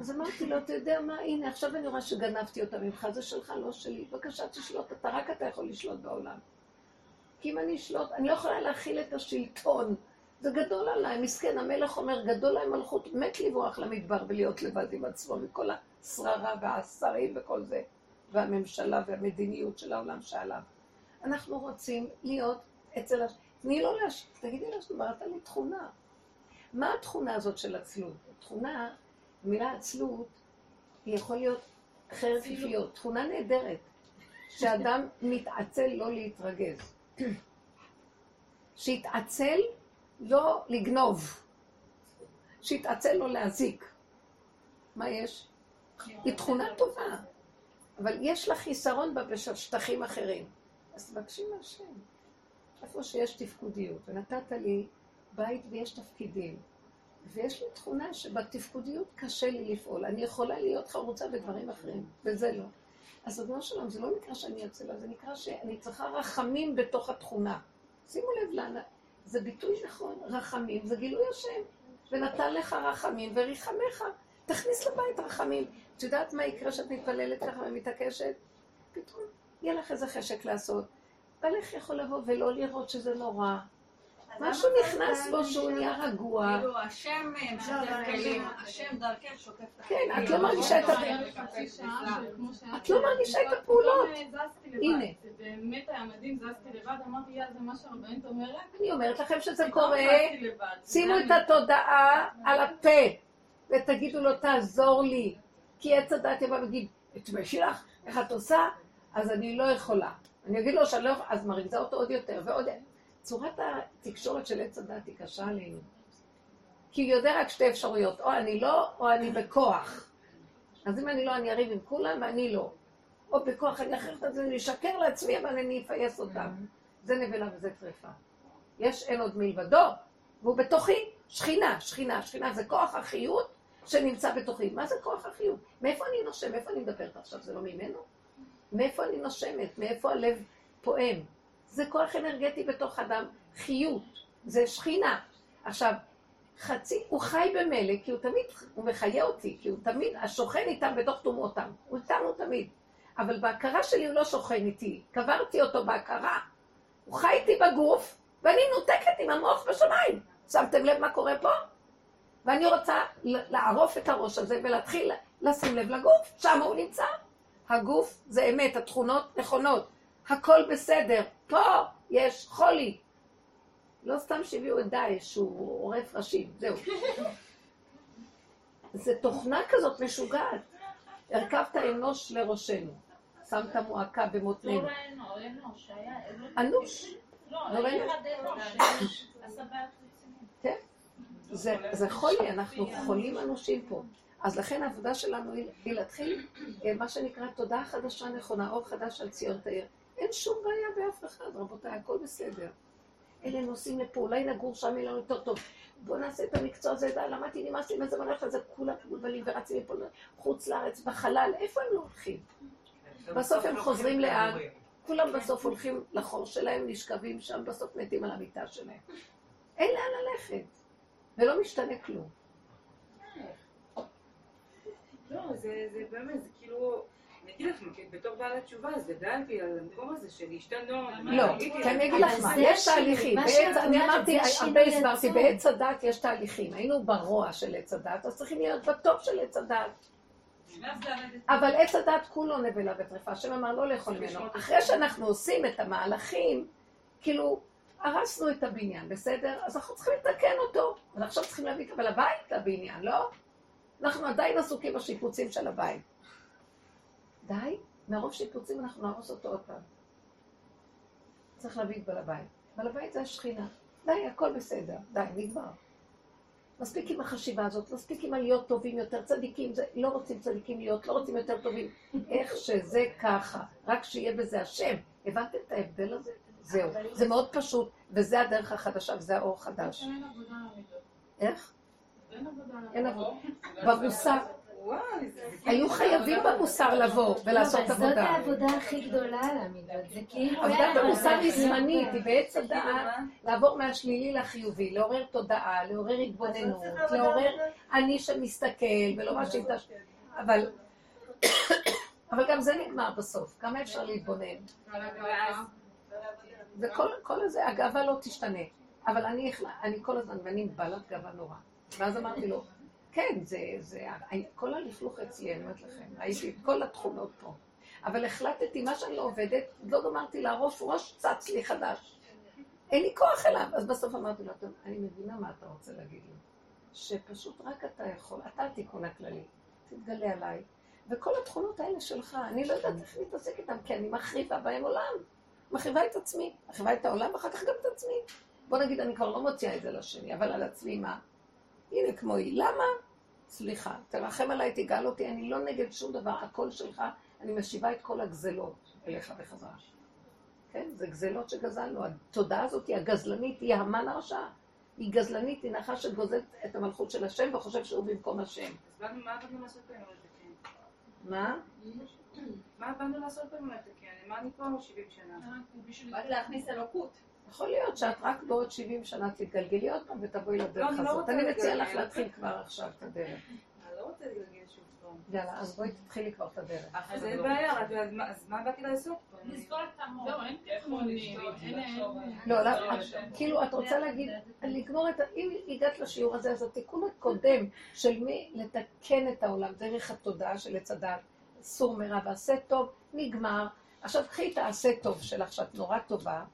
אז אמרתי לו, אתה יודע מה, הנה, עכשיו אני רואה שגנבתי אותה ממך, זה שלך, לא שלי. בבקשה, תשלוט, אתה רק אתה יכול לשלוט בעולם. כי אם אני אשלוט, אני לא יכולה להכיל את השלטון. זה גדול עליי, מסכן, המלך אומר, גדול עליי מלכות, מת לברוח למדבר ולהיות לבד עם עצמו, מכל השררה והשרים וכל זה, והממשלה והמדיניות של העולם שעליו. אנחנו רוצים להיות אצל הש... תני לו להש... תגידי לו שדיברת לי תכונה. מה התכונה הזאת של עצלות? תכונה, המילה עצלות, היא יכול להיות חרב פיפיות, תכונה נהדרת, שאדם מתעצל לא להתרגז. שיתעצל לא לגנוב, שיתעצל לא להזיק. מה יש? היא תכונה טובה, אבל יש לה חיסרון בה בשטחים אחרים. אז תבקשי מהשם. איפה שיש תפקודיות, ונתת לי בית ויש תפקידים, ויש לי תכונה שבתפקודיות קשה לי לפעול. אני יכולה להיות חרוצה בדברים אחרים, וזה לא. אז אדוני שלום, זה לא נקרא שאני אצלה, זה נקרא שאני צריכה רחמים בתוך התכונה. שימו לב לאן, זה ביטוי נכון, רחמים זה גילוי השם. ונתן לך רחמים וריחמך. תכניס לבית רחמים. את יודעת מה יקרה כשאת מתפללת ככה ומתעקשת? פתאום יהיה לך איזה חשק לעשות. בעלך יכול לבוא ולא לראות שזה נורא. משהו נכנס בו שהוא נהיה רגוע.
כאילו, השם משתף כלים, השם דרכך שוטף את
כן, את לא מרגישה את את לא מרגישה את הפעולות. הנה.
זה באמת היה מדהים, זזתי לבד, אמרתי, יא, זה מה שהרבנית אומרת.
אני אומרת לכם שזה קורה. שימו את התודעה על הפה, ותגידו לו, תעזור לי. כי עץ הדת יבוא ויגיד, תתביישי לך, איך את עושה? אז אני לא יכולה. אני אגיד לו שאני לא יכולה, אז מרגיזה אותו עוד יותר ועוד... צורת התקשורת של עץ הדת היא קשה עלינו. כי הוא יודע רק שתי אפשרויות, או אני לא, או אני בכוח. אז אם אני לא, אני אריב עם כולם, ואני לא. או בכוח אני אחרת את זה, אני אשקר לעצמי, אבל אני אפייס אותם. זה נבלה וזה טרפה. יש אין עוד מלבדו, והוא בתוכי שכינה, שכינה, שכינה, זה כוח החיות שנמצא בתוכי. מה זה כוח החיות? מאיפה אני נושם? מאיפה אני מדברת עכשיו? זה לא ממנו? מאיפה אני נושמת? מאיפה הלב פועם? זה כוח אנרגטי בתוך אדם, חיות, זה שכינה. עכשיו, חצי, הוא חי במילא, כי הוא תמיד, הוא מחיה אותי, כי הוא תמיד, השוכן איתם בתוך טומאותם, הוא איתנו תמיד. אבל בהכרה שלי הוא לא שוכן איתי, קברתי אותו בהכרה. הוא חי איתי בגוף, ואני נותקת עם המוח בשמיים. שמתם לב מה קורה פה? ואני רוצה לערוף את הראש הזה ולהתחיל לשים לב לגוף, שם הוא נמצא. הגוף זה אמת, התכונות נכונות. הכל בסדר. פה יש חולי. לא סתם שהביאו את דאעש שהוא עורף ראשים, זהו. זה תוכנה כזאת משוגעת. הרכבת אנוש לראשנו. שמת מועקה במותנינו.
לא ראינו, אנוש, היה...
אנוש.
לא,
ראינו? כן. זה, זה חולי, אנחנו חולים אנושים פה. אז לכן העבודה שלנו היא, להתחיל, אה, מה שנקרא תודעה חדשה נכונה, אור חדש על ציון תאיר. אין שום בעיה באף אחד, רבותיי, הכל בסדר. אלה נוסעים לפה, אולי נגור שם יהיה לנו יותר טוב. בואו נעשה את המקצוע הזה, די, למדתי, נמאס לי מזה, ואני לזה, כולם מבולבלים ורצים מפה לחוץ לארץ, בחלל, איפה הם לא הולכים? בסוף הם חוזרים לאן? כולם בסוף הולכים לחור שלהם, נשכבים שם, בסוף מתים על המיטה שלהם. אין לאן ללכת, ולא משתנה כלום.
לא, זה זה באמת, זה כאילו
בתור בעלת תשובה, אז גדלתי על המקום הזה של להשתנות.
לא, אני אגיד לך
אבל
מה, יש תהליכים. אני אמרתי, הרבה הסברתי. בעץ הדת יש תהליכים. היינו ברוע של עץ הדת, אז צריכים להיות בטוב של עץ הדת. אבל עץ הדת כולו נבלה וטרפה, השם אמר לא לאכול ממנו. אחרי שאנחנו עושים את המהלכים, כאילו, הרסנו את הבניין, בסדר? אז אנחנו צריכים לתקן אותו. אז עכשיו צריכים להביא את הבית לבניין, לא? אנחנו עדיין עסוקים בשיפוצים של הבית. די, מרוב שיפוצים אנחנו נהרוס אותו עוד פעם. צריך להביא את בעל הבית. בעל הבית זה השכינה. די, הכל בסדר. די, נגמר. מספיק עם החשיבה הזאת, מספיק עם הלהיות טובים יותר, צדיקים, זה, לא רוצים צדיקים להיות, לא רוצים יותר טובים. איך שזה ככה, רק שיהיה בזה השם. הבנתם את ההבדל הזה? זהו. זה מאוד פשוט, וזה הדרך החדשה, וזה האור החדש.
אין עבודה על המידות.
איך?
אין עבודה על
אין
המידות.
עבודה. במוסר. היו חייבים במוסר לבוא ולעשות
לא, אבל זאת
עבודה.
העבודה הכי גדולה על המידות, זה כאילו...
עבודת המוסר היא זמנית, היא בעץ
כאילו
הדעת לעבור מהשלילי לחיובי, לעורר תודעה, לעורר התבוננות, לעורר אני שמסתכל ולא מה שהתש... אבל... אבל גם זה נגמר בסוף, כמה אפשר להתבונן? וכל כל הזה, הגאווה לא תשתנה. אבל אני, כל הזמן, ואני בעלת גאווה נורא. ואז אמרתי לו, כן, זה, זה, כל הלכלוך אצלי, אני אומרת לכם, ראיתי את כל התכונות פה. אבל החלטתי, מה שאני לא עובדת, לא גמרתי להרוס, ראש צץ לי חדש. אין לי כוח אליו. אז בסוף אמרתי לו, "טוב, אני מבינה מה אתה רוצה להגיד לי. שפשוט רק אתה יכול, אתה התיקון הכללי. תתגלה עליי. וכל התכונות האלה שלך, אני לא יודעת איך להתעסק איתן, כי אני מחריבה בהם עולם. מחריבה את עצמי, מחריבה את העולם, ואחר כך גם את עצמי. בוא נגיד, אני כבר לא מוציאה את זה לשני, אבל על עצמי מה? הנה כמו היא. למה? סליחה, תרחם עליי, תגאל אותי, אני לא נגד שום דבר, הכל שלך, אני משיבה את כל הגזלות אליך בחזרה. כן, זה גזלות שגזלנו. התודעה הזאת היא הגזלנית, היא המן הרשע. היא גזלנית, היא נחש שגוזלת את המלכות של השם וחושב שהוא במקום השם.
אז מה באנו לעשות כאן לתקן?
מה?
מה באנו לעשות כאן לתקן? מה אני פה 70 שנה?
רק להכניס אלוקות.
יכול להיות שאת רק בעוד 70 שנה תתגלגלי עוד פעם ותבואי
לא,
לדרך
אני לא
הזאת.
רוצה
אני מציעה לך. להתחיל כבר עכשיו את הדרך.
אני לא רוצה להתגלגל שוב פעם.
יאללה, אז בואי תתחילי כבר את הדרך.
אז אין בעיה, רק אז מה- באתי לעשות?
לסגור את המוח. לא, אין. אין-
לא, לא, כאילו, את רוצה להגיד, לגמור את ה... אם הגעת לשיעור הזה, אז התיקון הקודם של מי לתקן את העולם דרך התודעה של עץ הדת, סור מרע ועשה טוב, נגמר. עכשיו קחי את העשה טוב שלך, שאת נורא טובה,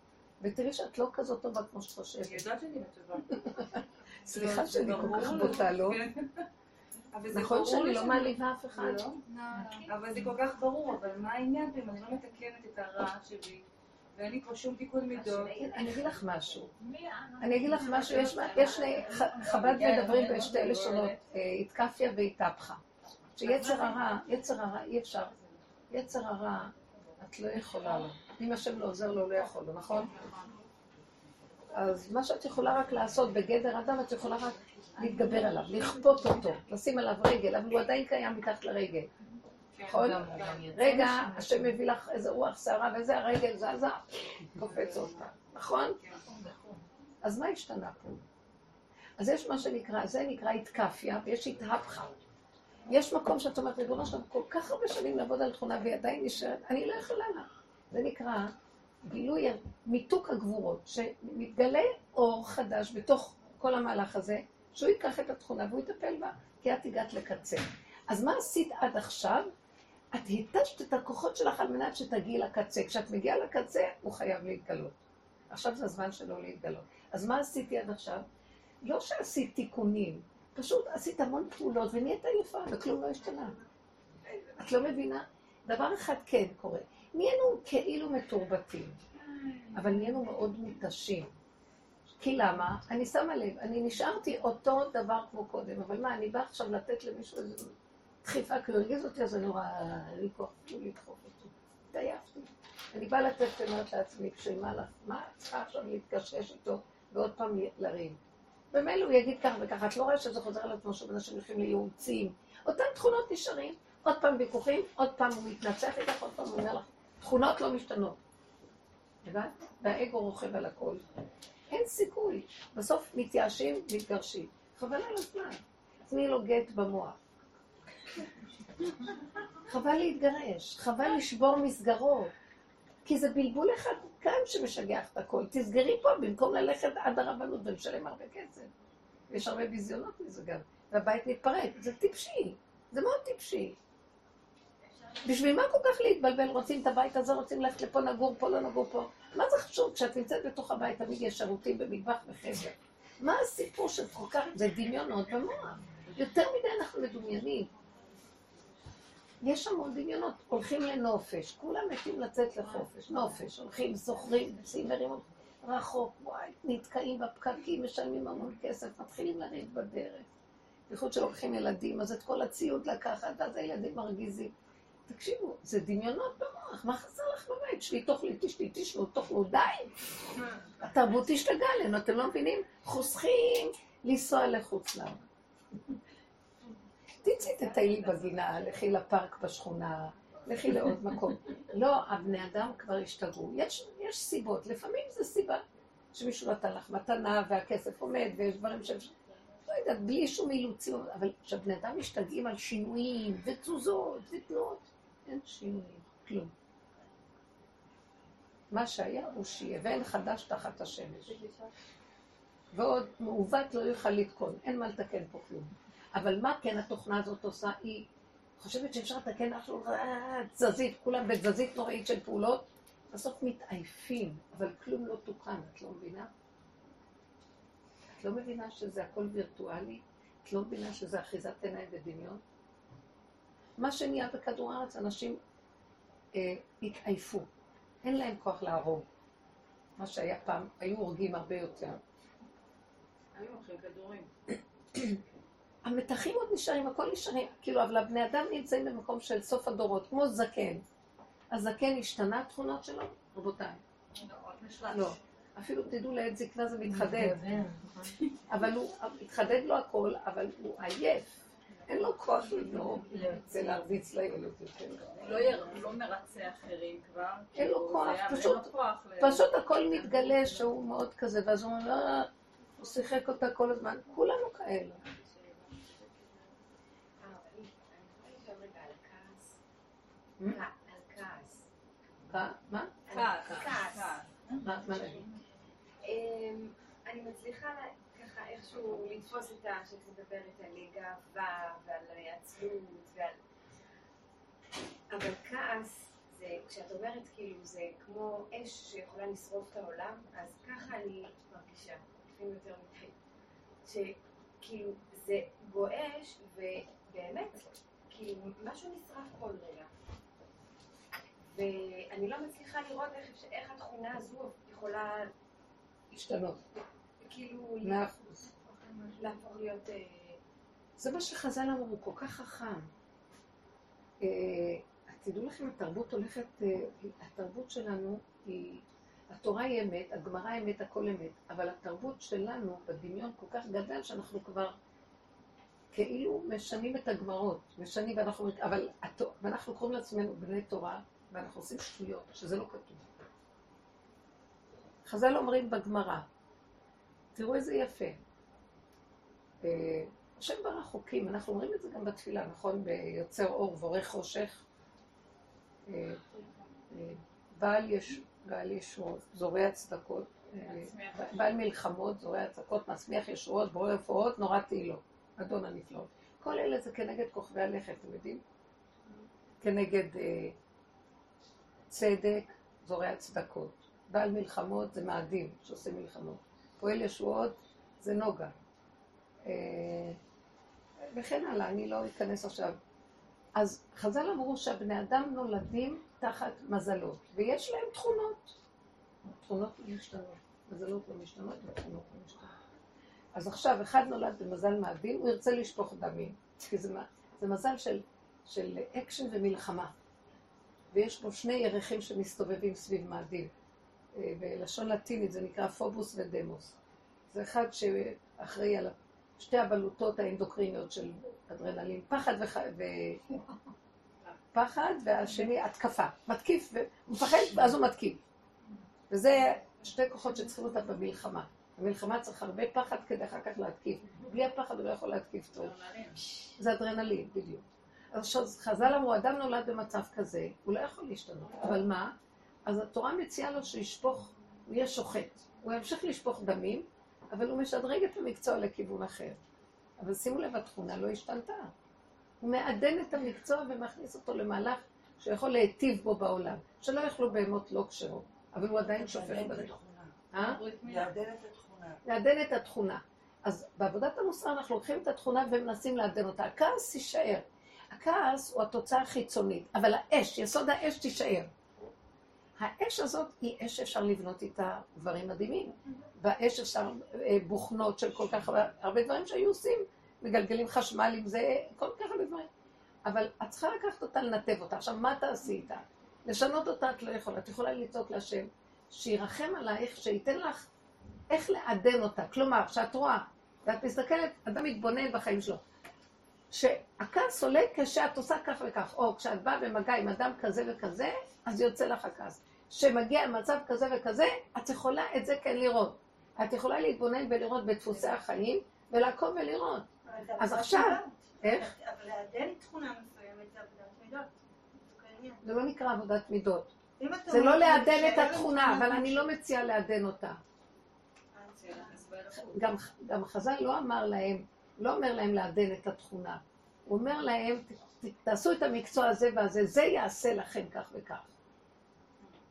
ותראי שאת לא כזאת טובה כמו שאת חושבת.
אני יודעת שאני טובה.
סליחה
זה
שאני כל כך. בוטה, לא?
כן.
נכון שאני לא מעליבה אף אחד?
לא. אבל זה כל כך ברור, אבל מה העניין אם אני לא מתקנת את הרע שלי, ואין לי פה שום תיקון מידות?
אני אגיד לך משהו. אני אגיד לך משהו, יש, שני, חב"ד מדברים בשתי לשונות, אה, איתקפיה ואיתפחה. שיצר הרע, יצר הרע אי אפשר, יצר הרע, את לא יכולה לו. אם השם לא עוזר לו, לא יכול לו, נכון? אז מה שאת יכולה רק לעשות בגדר אדם, את יכולה רק להתגבר עליו, לכפות אותו, לשים עליו רגל, אבל הוא עדיין קיים מתחת לרגל. נכון? רגע, השם מביא לך איזה רוח שערה וזה, הרגל זזה, קופץ פעם, נכון? אז מה השתנה פה? אז יש מה שנקרא, זה נקרא התקפיה, ויש התהפכה. יש מקום שאת אומרת, ריבונו שלנו, כל כך הרבה שנים לעבוד על תכונה והיא עדיין נשארת, אני לא יכולה לה. זה נקרא גילוי, מיתוק הגבורות, שמתגלה אור חדש בתוך כל המהלך הזה, שהוא ייקח את התכונה והוא יטפל בה, כי את הגעת לקצה. אז מה עשית עד עכשיו? את התשת את הכוחות שלך על מנת שתגיעי לקצה. כשאת מגיעה לקצה, הוא חייב להתגלות. עכשיו זה הזמן שלו להתגלות. אז מה עשיתי עד עכשיו? לא שעשית תיקונים, פשוט עשית המון פעולות ונהיית יפה, וכלום לא השתנה. את לא מבינה? דבר אחד כן קורה. נהיינו כאילו מתורבתים, אבל נהיינו מאוד מותשים. כי למה? אני שמה לב, אני נשארתי אותו דבר כמו קודם, אבל מה, אני באה עכשיו לתת למישהו איזו דחיפה, כי הוא הרגיז אותי, אז אני רואה, אין לי כוח אפילו לדחוף אותי. התעייפתי. אני באה לתת ואומרת לעצמי, בשביל מה לך? מה את צריכה עכשיו להתקשקש איתו ועוד פעם לריב? במילא הוא יגיד כך וככה, את לא רואה שזה חוזר על עצמו שוב אנשים הולכים לייעוצים. אותן תכונות נשארים, עוד פעם ויכוחים, עוד פעם הוא מתנצח איתך, עוד פעם הוא אומר לך, תכונות לא משתנות. הבנת? והאגו רוכב על הכל. אין סיכוי. בסוף מתייאשים, מתגרשים. חבל על הזמן. תני לו גט במוח. חבל להתגרש, חבל לשבור מסגרות. כי זה בלבול אחד כאן שמשגע את הכל. תסגרי פה במקום ללכת עד הרבנות ולשלם הרבה כסף. יש הרבה ביזיונות מזה גם. והבית מתפרק. זה טיפשי. זה מאוד טיפשי. בשביל מה כל כך להתבלבל? רוצים את הבית הזה, רוצים ללכת לפה, נגור פה, לא נגור פה. מה זה חשוב? כשאת נמצאת בתוך הבית תמיד יש שירותים במטבח וחדר. מה הסיפור של כל כך... זה דמיונות במוח. יותר מדי אנחנו מדומיינים. יש המון דמיונות, הולכים לנופש, כולם מתים לצאת לחופש, נופש, הולכים, סוחרים, צימרים רחוק, וואי, נתקעים בפקקים, משלמים המון כסף, מתחילים לריב בדרך. בייחוד שלוקחים ילדים, אז את כל הציוד לקחת, אז הילדים מרגיזים. תקשיבו, זה דמיונות במוח, מה חסר לך בבית? שבי, תאכלי, תשתי, תשנו, תאכלו, די. התרבות השתגעה עלינו, אתם לא מבינים? חוסכים לנסוע לחוץ לארץ. תצאי תטיילי בגינה, לכי לפארק בשכונה, לכי לעוד מקום. לא, הבני אדם כבר השתגעו. יש, יש סיבות, לפעמים זו סיבה שמישהו נתן לך מתנה והכסף עומד ויש דברים ש... לא יודעת, בלי שום אילוצים, אבל כשבני אדם משתגעים על שינויים ותזוזות ותנועות, אין שינויים, כלום. מה שהיה הוא שיהיה, ואין חדש תחת השמש. ועוד מעוות לא יוכל לתקון, אין מה לתקן פה כלום. אבל מה כן התוכנה הזאת עושה? היא חושבת שאפשר לתקן משהו, אה, תזזית, כולם בתזזית נוראית של פעולות, בסוף מתעייפים, אבל כלום לא תוקן, את לא מבינה? את לא מבינה שזה הכל וירטואלי? את לא מבינה שזה אחיזת עיניים ודמיון? מה שנהיה בכדור הארץ, אנשים אה, התעייפו, אין להם כוח להרוג. מה שהיה פעם, היו הורגים הרבה יותר.
היו הולכים כדורים.
המתחים עוד נשארים, הכל נשארים, כאילו, אבל הבני אדם נמצאים במקום של סוף הדורות, כמו זקן. הזקן השתנה התכונות שלו? רבותיי. לא. אפילו תדעו לעת זקנה זה מתחדד. אבל הוא, מתחדד לו הכל, אבל הוא עייף. אין לו כוח לבנות ולהרביץ לילד יותר.
הוא לא מרצה אחרים כבר.
אין לו
כאילו,
כוח,
זה-
פשוט, הכל מתגלה שהוא מאוד כזה, ואז הוא אומר, לא, הוא שיחק אותה כל הזמן. כולנו כאלה.
על כעס.
מה?
כעס?
אמ, אני מצליחה איכשהו לתפוס את ה... שאת מדברת על גאווה ועל עצלות ועל... אבל כעס זה, כשאת אומרת כאילו זה כמו אש שיכולה לשרוף את העולם, אז ככה אני מרגישה, לפעמים יותר מדי. שכאילו זה גועש ובאמת, כאילו משהו נשרף כל רגע. ואני לא מצליחה לראות איך, איך התכונה הזו יכולה
השתנות.
כאילו. אה,
זה מה שחז"ל אמרו, כל כך חכם. אה, תדעו לכם, התרבות הולכת, אה, התרבות שלנו היא, התורה היא אמת, הגמרא היא אמת, הכל אמת, אבל התרבות שלנו בדמיון כל כך גדל שאנחנו כבר כאילו משנים את הגמרות, משנים ואנחנו, אבל, ואנחנו קוראים לעצמנו בני תורה, ואנחנו עושים שטויות, שזה לא כתוב. חז"ל אומרים בגמרא, תראו איזה יפה. אה, השם ברא חוקים, אנחנו אומרים את זה גם בתפילה, נכון? ביוצר אור ועורך חושך. אה, אה, בעל, יש, בעל ישועות, זורע צדקות, בעל מלחמות, זורע צדקות, מצמיח ישועות, בורא רפואות, נורא תהילות, אדון הנפלאות. כל אלה זה כנגד כוכבי הלכת, אתם יודעים? כנגד צדק, זורע צדקות. בעל מלחמות זה מאדים שעושה מלחמות. פועל ישועות זה נוגה. אה, וכן הלאה, אני לא אכנס עכשיו. אז חז"ל אמרו שהבני אדם נולדים תחת מזלות, ויש להם תכונות. תכונות לא משתנות, מזלות לא משתנות ותכונות לא משתנות. אז עכשיו, אחד נולד במזל מאדים, הוא ירצה לשפוך דמים, כי זה, זה מזל של, של אקשן ומלחמה. ויש בו שני ירחים שמסתובבים סביב מאדים. אה, בלשון לטינית זה נקרא פובוס ודימוס. זה אחד שאחראי על שתי הבלוטות האנדוקריניות של אדרנלין, פחד וח... ו... פחד, והשני התקפה. מתקיף, הוא מפחד, ואז הוא מתקיף. וזה שתי כוחות שצריכים אותם במלחמה. במלחמה צריך הרבה פחד כדי אחר כך להתקיף. בלי הפחד הוא לא יכול להתקיף טוב. זה אדרנלין, בדיוק. אז חז"ל אמרו, אדם נולד במצב כזה, הוא לא יכול להשתנות. אבל מה? אז התורה מציעה לו שישפוך, הוא יהיה שוחט. הוא ימשיך לשפוך דמים, אבל הוא משדרג את המקצוע לכיוון אחר. אבל שימו לב, התכונה לא השתנתה. הוא מעדן את המקצוע ומכניס אותו למהלך שיכול להיטיב בו בעולם. שלא יאכלו בהמות לא כשרות, אבל הוא עדיין שופך. אה?
לעדן את התכונה.
לעדן את התכונה. אז בעבודת המוסר אנחנו לוקחים את התכונה ומנסים לעדן אותה. הכעס יישאר. הכעס הוא התוצאה החיצונית, אבל האש, יסוד האש תישאר. האש הזאת היא אש שאפשר לבנות איתה דברים מדהימים. באש אפשר אה, בוכנות של כל כך הרבה, דברים שהיו עושים, מגלגלים חשמל עם זה, כל כך הרבה דברים. אבל את צריכה לקחת אותה, לנתב אותה. עכשיו, מה תעשי איתה? לשנות אותה את לא יכולה. את יכולה לצעוק להשם, שירחם עלייך, שייתן לך איך לעדן אותה. כלומר, כשאת רואה, ואת מסתכלת, אדם מתבונן בחיים שלו, שהכעס עולה כשאת עושה כך וכך, או כשאת באה במגע עם אדם כזה וכזה, אז יוצא לך הכעס. כשמגיע מצב כזה וכזה, את יכולה את זה כן לראות. את יכולה להתבונן ולראות בדפוסי החיים, ולעקוב ולראות. אז עכשיו, איך?
אבל לעדן תכונה מסוימת זה עבודת מידות. זה.
זה לא נקרא עבודת מידות. זה לא לעדן את התכונה,
תכונה
אבל אני לא מציעה לעדן אותה. גם, גם חז"ל לא אמר להם, לא אומר להם לעדן את התכונה. הוא אומר להם, "ת- ת- תעשו את המקצוע הזה והזה, זה יעשה לכם כך וכך.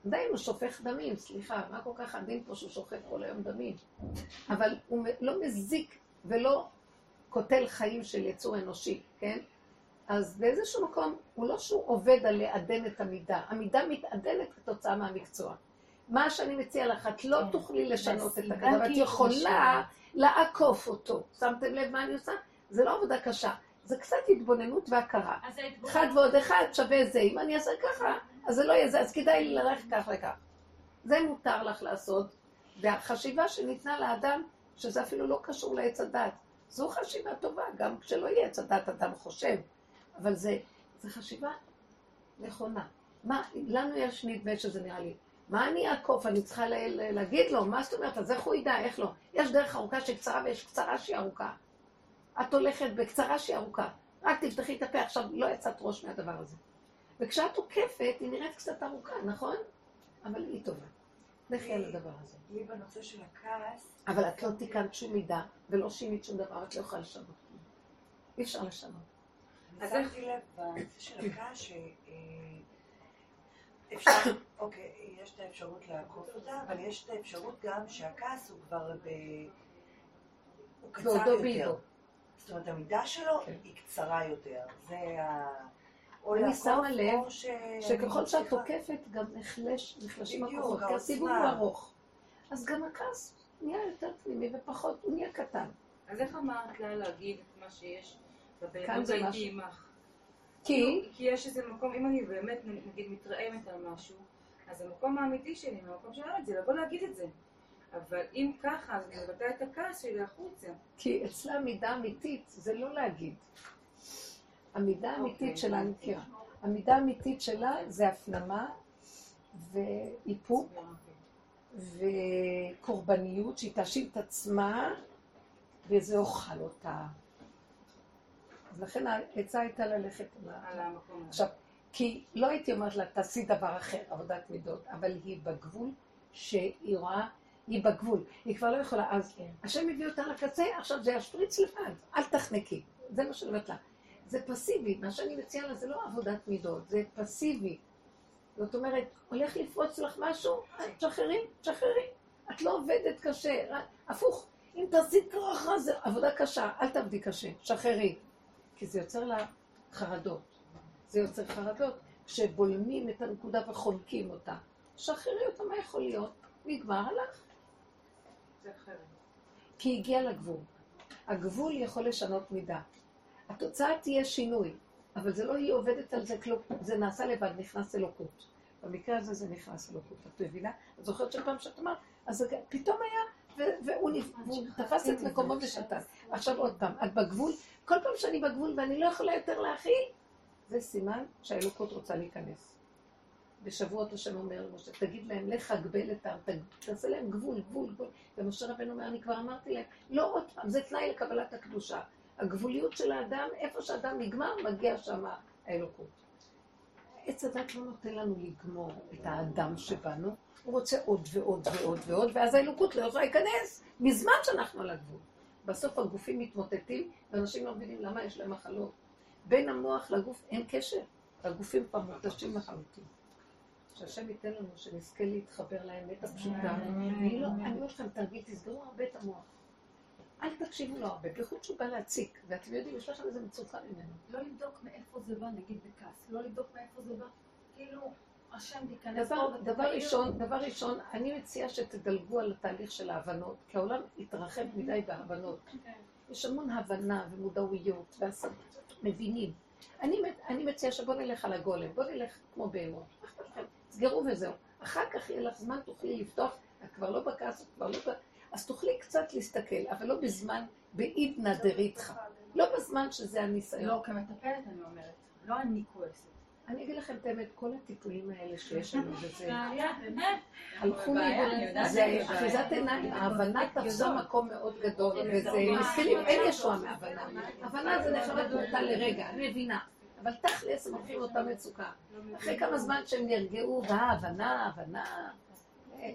עדיין הוא שופך דמים, סליחה, מה כל כך עדין פה שהוא שופך כל היום דמים? אבל הוא לא מזיק ולא קוטל חיים של יצור אנושי, כן? אז באיזשהו מקום, הוא לא שהוא עובד על לעדן את המידה, המידה מתעדנת כתוצאה מהמקצוע. מה שאני מציע לך, את לא תוכלי לשנות את אבל את יכולה לעקוף אותו. שמתם לב מה אני עושה? זה לא עבודה קשה, זה קצת התבוננות והכרה. אחד ועוד אחד שווה זה. אם אני אעשה ככה, אז זה לא יהיה זה, אז כדאי ללכת כך וכך. זה מותר לך לעשות, והחשיבה שניתנה לאדם, שזה אפילו לא קשור לעץ הדת, זו חשיבה טובה, גם כשלא יהיה עץ הדת אדם חושב, אבל זה, זה חשיבה נכונה. מה, לנו יש נדמה שזה נראה לי. מה אני אעקוף? אני צריכה להגיד לו, מה זאת אומרת? אז איך הוא ידע? איך לא? יש דרך ארוכה שהיא קצרה ויש קצרה שהיא ארוכה. את הולכת בקצרה שהיא ארוכה. רק תפתחי את הפה, עכשיו לא יצאת ראש מהדבר הזה. וכשאת עוקפת, היא נראית קצת ארוכה, נכון? אבל היא טובה. לכי על הדבר הזה.
לי בנושא של הכעס,
אבל את לא תיקנת שום מידה, ולא שינית שום דבר, את לא יכולה לשנות. אי אפשר לשנות.
אני שמתי לב בנושא של הכעס ש... אה, אפשר, אוקיי, יש את האפשרות לעקוף אותה, אבל יש את האפשרות גם שהכעס הוא כבר ב... הוא קצר יותר. זאת אומרת, המידה שלו היא קצרה יותר. זה ה... או
אני שמה לב
ש-
שככל שאת תוקפת, גם נחלש, נחלשים הכוחות, כי. הסיבוב הוא ארוך. אז גם הכעס נהיה יותר פנימי ופחות, הוא נהיה קטן.
אז איך אמרת לה להגיד את מה שיש
כאן
בבהמות
זה
הייתי
משהו.
עמך?
כי?
כאילו, כי יש איזה מקום, אם אני באמת נגיד מתרעמת על משהו, אז המקום האמיתי שלי, המקום של האמת, זה לבוא להגיד את זה. אבל אם ככה, אז אני מבטא את הכעס שלי החוצה.
כי אצלה מידה אמיתית זה לא להגיד. המידה האמיתית
אוקיי.
שלה, אני מכירה. המידה האמיתית שלה זה הפנמה ואיפוק וקורבניות, שהיא תאשים את עצמה וזה אוכל אותה. אז לכן העצה הייתה ללכת
על המקום.
עכשיו, כי לא הייתי אומרת לה, תעשי דבר אחר, עבודת מידות, אבל היא בגבול שהיא רואה, היא בגבול. היא כבר לא יכולה, אז השם הביא אותה לקצה, עכשיו זה ישפריץ לבד, אל תחנקי. זה מה שאני אומרת לה. זה פסיבי, מה שאני מציעה לה זה לא עבודת מידות, זה פסיבי. זאת אומרת, הולך לפרוץ לך משהו, תשחררי, תשחררי. את לא עובדת קשה, הפוך. אם תעשי ככה, זה עבודה קשה, אל תעבדי קשה, שחררי. כי זה יוצר לה חרדות. זה יוצר חרדות. כשבולמים את הנקודה וחונקים אותה, שחררי אותה, מה יכול להיות? נגמר, הלך. כי היא הגיעה לגבול. הגבול יכול לשנות מידה. התוצאה תהיה שינוי, אבל זה לא היא עובדת על זה כלום, זה נעשה לבד, נכנס אלוקות. במקרה הזה זה נכנס אלוקות, את מבינה? את זוכרת שפעם שאת אמרת, אז פתאום היה, והוא תפס את מקומו ושתן. עכשיו עוד פעם, את בגבול, כל פעם שאני בגבול ואני לא יכולה יותר להכיל, זה סימן שהאלוקות רוצה להיכנס. בשבועות השם אומר למשה, תגיד להם, לך אגבל את ת- תעשה להם גבול, גבול, גבול. ומשה רבנו אומר, אני כבר אמרתי להם, לא עוד פעם, זה תנאי לקבלת הקדושה. הגבוליות של האדם, איפה שאדם נגמר, מגיע שם האלוקות. עץ הדת לא נותן לנו לגמור את האדם שבנו, הוא רוצה עוד ועוד ועוד ועוד, ואז האלוקות לא יכולה להיכנס, מזמן שאנחנו על הגבול. בסוף הגופים מתמוטטים, ואנשים לא מבינים למה יש להם מחלות. בין המוח לגוף אין קשר, הגופים כבר מותשים לחלוטין. שהשם ייתן לנו שנזכה להתחבר לאמת הפשוטה. אני לא, אני אומר לכם, תרגיל, תסגרו הרבה את המוח. אל תקשיבו לו הרבה, בייחוד שהוא בא להציק, ואתם יודעים, יש לכם איזה מצוקה ממנו.
לא לבדוק מאיפה זה בא, נגיד בכעס, לא לבדוק מאיפה זה בא, כאילו, השם תיכנס
דבר,
פה
דבר ראשון, דבר ראשון, אני מציעה שתדלגו על התהליך של ההבנות, כי העולם התרחב מדי בהבנות. יש המון הבנה ומודעויות, ומבינים. אני, אני מציעה שבוא נלך על הגולם, בוא נלך כמו בהמות. סגרו וזהו. אחר כך יהיה לך זמן, תוכלי לפתוח, את כבר לא בכעס, את כבר לא... אז תוכלי קצת להסתכל, אבל לא בזמן, בעידנא דריתחא. לא בזמן שזה הניסיון.
לא, כמטפלת אני אומרת, לא אני כועסת.
אני אגיד לכם את האמת, כל הטיפולים האלה שיש לנו
באמת.
הלכו לאיבוד, זה. אחיזת עיניים, ההבנה תפסה מקום מאוד גדול, וזה מסכנים, אין ישוע מהבנה. הבנה זה נחמת פורטה לרגע, אני מבינה. אבל תכלס הם הולכים לאותה מצוקה. אחרי כמה זמן שהם נרגעו, באה הבנה, הבנה. אה,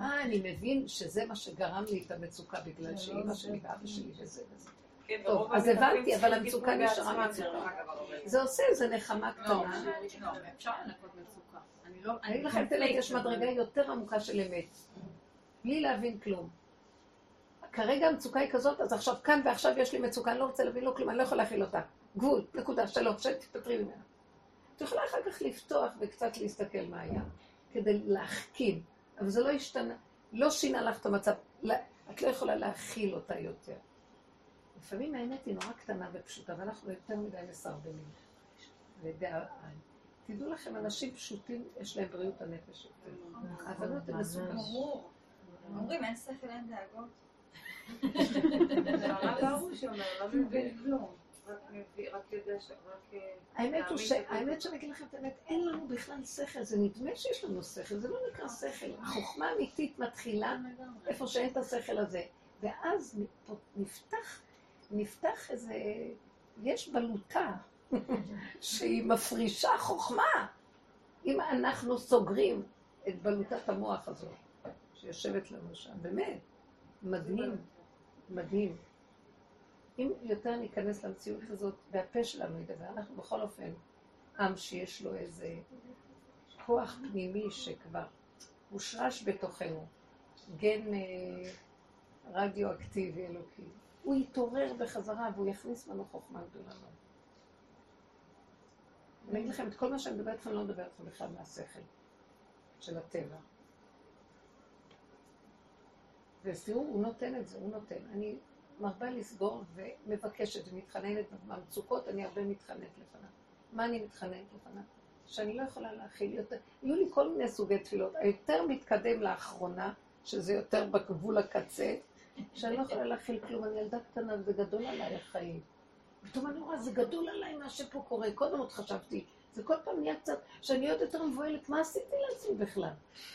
אה, אני מבין שזה מה שגרם לי את המצוקה, בגלל שאימא שלי ואבא שלי וזה וזה.
כן,
טוב, אז הבנתי, אבל המצוקה נשארה מצוקה. זה עושה איזה נחמה
לא,
קטנה.
לא, אפשר לנקות מצוקה. אני לא...
אני אגיד לכם את האמת, יש מדרגה יותר עמוקה של אמת. בלי להבין כלום. כרגע המצוקה היא כזאת, אז עכשיו כאן ועכשיו יש לי מצוקה, אני לא רוצה להבין לו כלום, אני לא יכולה להכיל אותה. גבול, נקודה, שלום, שתפטרי ממנה. את יכולה אחר כך לפתוח וקצת להסתכל מה היה, כדי להחכים, אבל זה לא השתנה, לא שינה לך את המצב, לא- את לא יכולה להכיל אותה יותר. לפעמים האמת היא נורא קטנה ופשוטה, ואנחנו יותר מדי מסרבנים. תדעו לכם, אנשים פשוטים, יש להם בריאות הנפש יותר. ההבנות הן מסוכנות.
ברור. אומרים אין שכל אין דאגות.
זה הרב הרוש אומר, לא מבין כלום. אה,
האמת שאני אגיד לכם את האמת, אין לנו בכלל שכל, זה נדמה שיש לנו שכל, זה לא נקרא שכל. החוכמה האמיתית מתחילה איפה שאין את השכל הזה. ואז נפ- נפתח, נפתח איזה... יש בלוטה שהיא מפרישה חוכמה. אם אנחנו סוגרים את בלוטת המוח הזאת, שיושבת לנו שם, באמת, מדהים, מדהים. אם יותר ניכנס למציאות הזאת, והפה שלנו ידבר, אנחנו בכל אופן עם שיש לו איזה כוח פנימי שכבר מושרש בתוכנו, גן אה, רדיואקטיבי אלוקי. הוא יתעורר בחזרה והוא יכניס בנו חוכמה גדולה מאוד. אני אגיד לכם, את כל מה שאני מדברת איתכם, אני לא מדברת איתכם בכלל מהשכל של הטבע. ותראו, הוא נותן את זה, הוא נותן. אני מרבה לסגור ומבקשת ומתחננת מהמצוקות, אני הרבה מתחננת לפניו. מה אני מתחננת לפניו? שאני לא יכולה להכיל יותר. יהיו לי כל מיני סוגי תפילות. היותר מתקדם לאחרונה, שזה יותר בגבול הקצה, שאני לא יכולה להכיל כלום. אני ילדה קטנה וזה גדול עליי החיים. פתאום אני רואה, זה גדול עליי מה שפה קורה. קודם עוד חשבתי, זה כל פעם נהיה קצת, שאני עוד יותר מבוהלת, מה עשיתי לעצמי בכלל?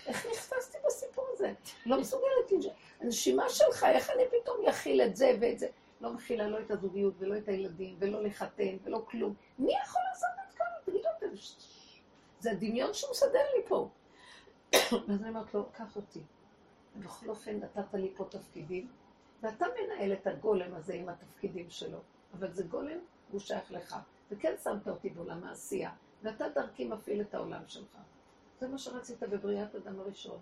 איך נכנסתי בסיפור הזה? לא מסוגלת לנשום. הנשימה שלך, איך אני פתאום אכיל את זה ואת זה? לא מכילה לא את הזוגיות ולא את הילדים ולא לחתן ולא כלום. מי יכול לעשות את כל זה? תגידו אתם, ש- ש- זה הדמיון שהוא מסדר לי פה. ואז אני אומרת לו, קח אותי. בכל אופן נתת לי פה תפקידים, ואתה מנהל את הגולם הזה עם התפקידים שלו, אבל זה גולם, הוא שייך לך. וכן שמת אותי בעולם העשייה, ואתה דרכי מפעיל את העולם שלך. זה מה שרצית בבריאת אדם הראשון.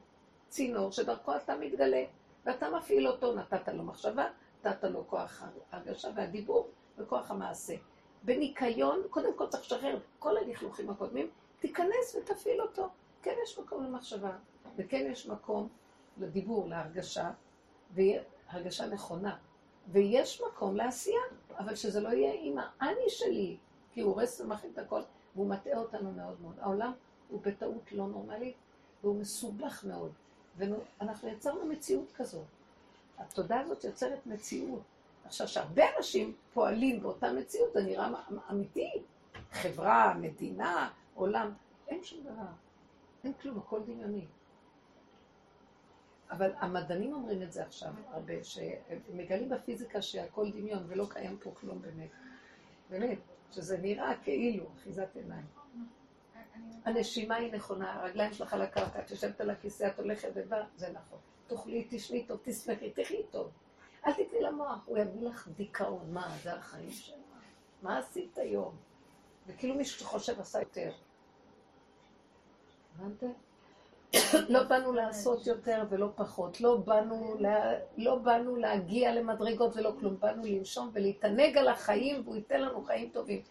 צינור שדרכו אתה מתגלה, ואתה מפעיל אותו, נתת לו מחשבה, נתת לו כוח ההרגשה והדיבור וכוח המעשה. בניקיון, קודם כל צריך לשחרר את כל הלכלוכים הקודמים, תיכנס ותפעיל אותו. כן יש מקום למחשבה, וכן יש מקום לדיבור, להרגשה, והרגשה נכונה. ויש מקום לעשייה, אבל שזה לא יהיה עם האני שלי, כי הוא הורס ומכין את הכל, והוא מטעה אותנו מאוד מאוד. העולם הוא בטעות לא נורמלית, והוא מסובך מאוד. ואנחנו יצרנו מציאות כזאת. התודעה הזאת יוצרת מציאות. עכשיו, שהרבה אנשים פועלים באותה מציאות, זה נראה אמיתי. חברה, מדינה, עולם, אין שום דבר. אין כלום, הכל דמיוני. אבל המדענים אומרים את זה עכשיו הרבה, שמגלים בפיזיקה שהכל דמיון ולא קיים פה כלום באמת. באמת, שזה נראה כאילו אחיזת עיניים. הנשימה היא נכונה, הרגליים שלך על הקרקע, את יושבת על הכיסא, את הולכת ובא, זה נכון. תאכלי, תשני טוב, תשמחי, תחי טוב. אל תתני למוח, הוא יביא לך דיכאון. מה, זה החיים שלך? מה עשית היום? וכאילו מישהו שחושב עשה יותר. הבנתם? לא באנו לעשות יותר ולא פחות, לא באנו, לה, לא באנו להגיע למדרגות ולא כלום, באנו לנשום ולהתענג על החיים והוא ייתן לנו חיים טובים.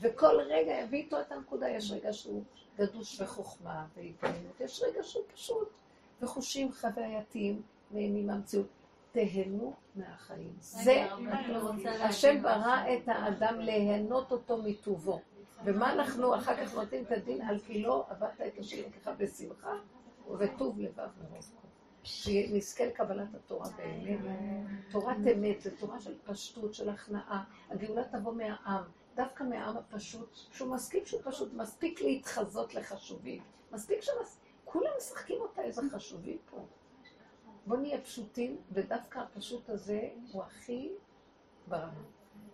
וכל רגע יביא איתו את הנקודה, יש רגע שהוא גדוש בחוכמה והתעניינות, יש רגע שהוא פשוט וחושים חווייתיים נהנים מהמציאות. תהנו מהחיים. זה, השם ברא את האדם ליהנות אותו מטובו. ומה אנחנו אחר כך נותנים את הדין על כי לא עבדת את השם ככה בשמחה ובטוב לבב. שנזכה לקבלת התורה באמת. תורת אמת זה תורה של פשטות, של הכנעה. הגאולה תבוא מהעם, דווקא מהעם הפשוט, שהוא מספיק שהוא פשוט, מספיק להתחזות לחשובים. מספיק שכולם משחקים אותה איזה חשובים פה. בואו נהיה פשוטים, ודווקא הפשוט הזה הוא הכי ברמה.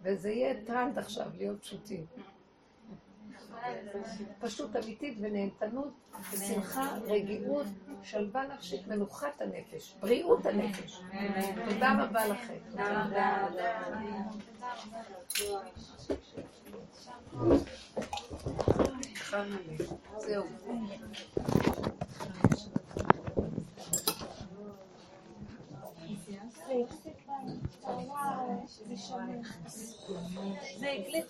וזה יהיה טרנד עכשיו, להיות פשוטים. פשוט אמיתית ונהנתנות, שמחה, רגיעות, שלווה נפשית, מנוחת הנפש, בריאות הנפש. תודה רבה לכם.
זה הקליט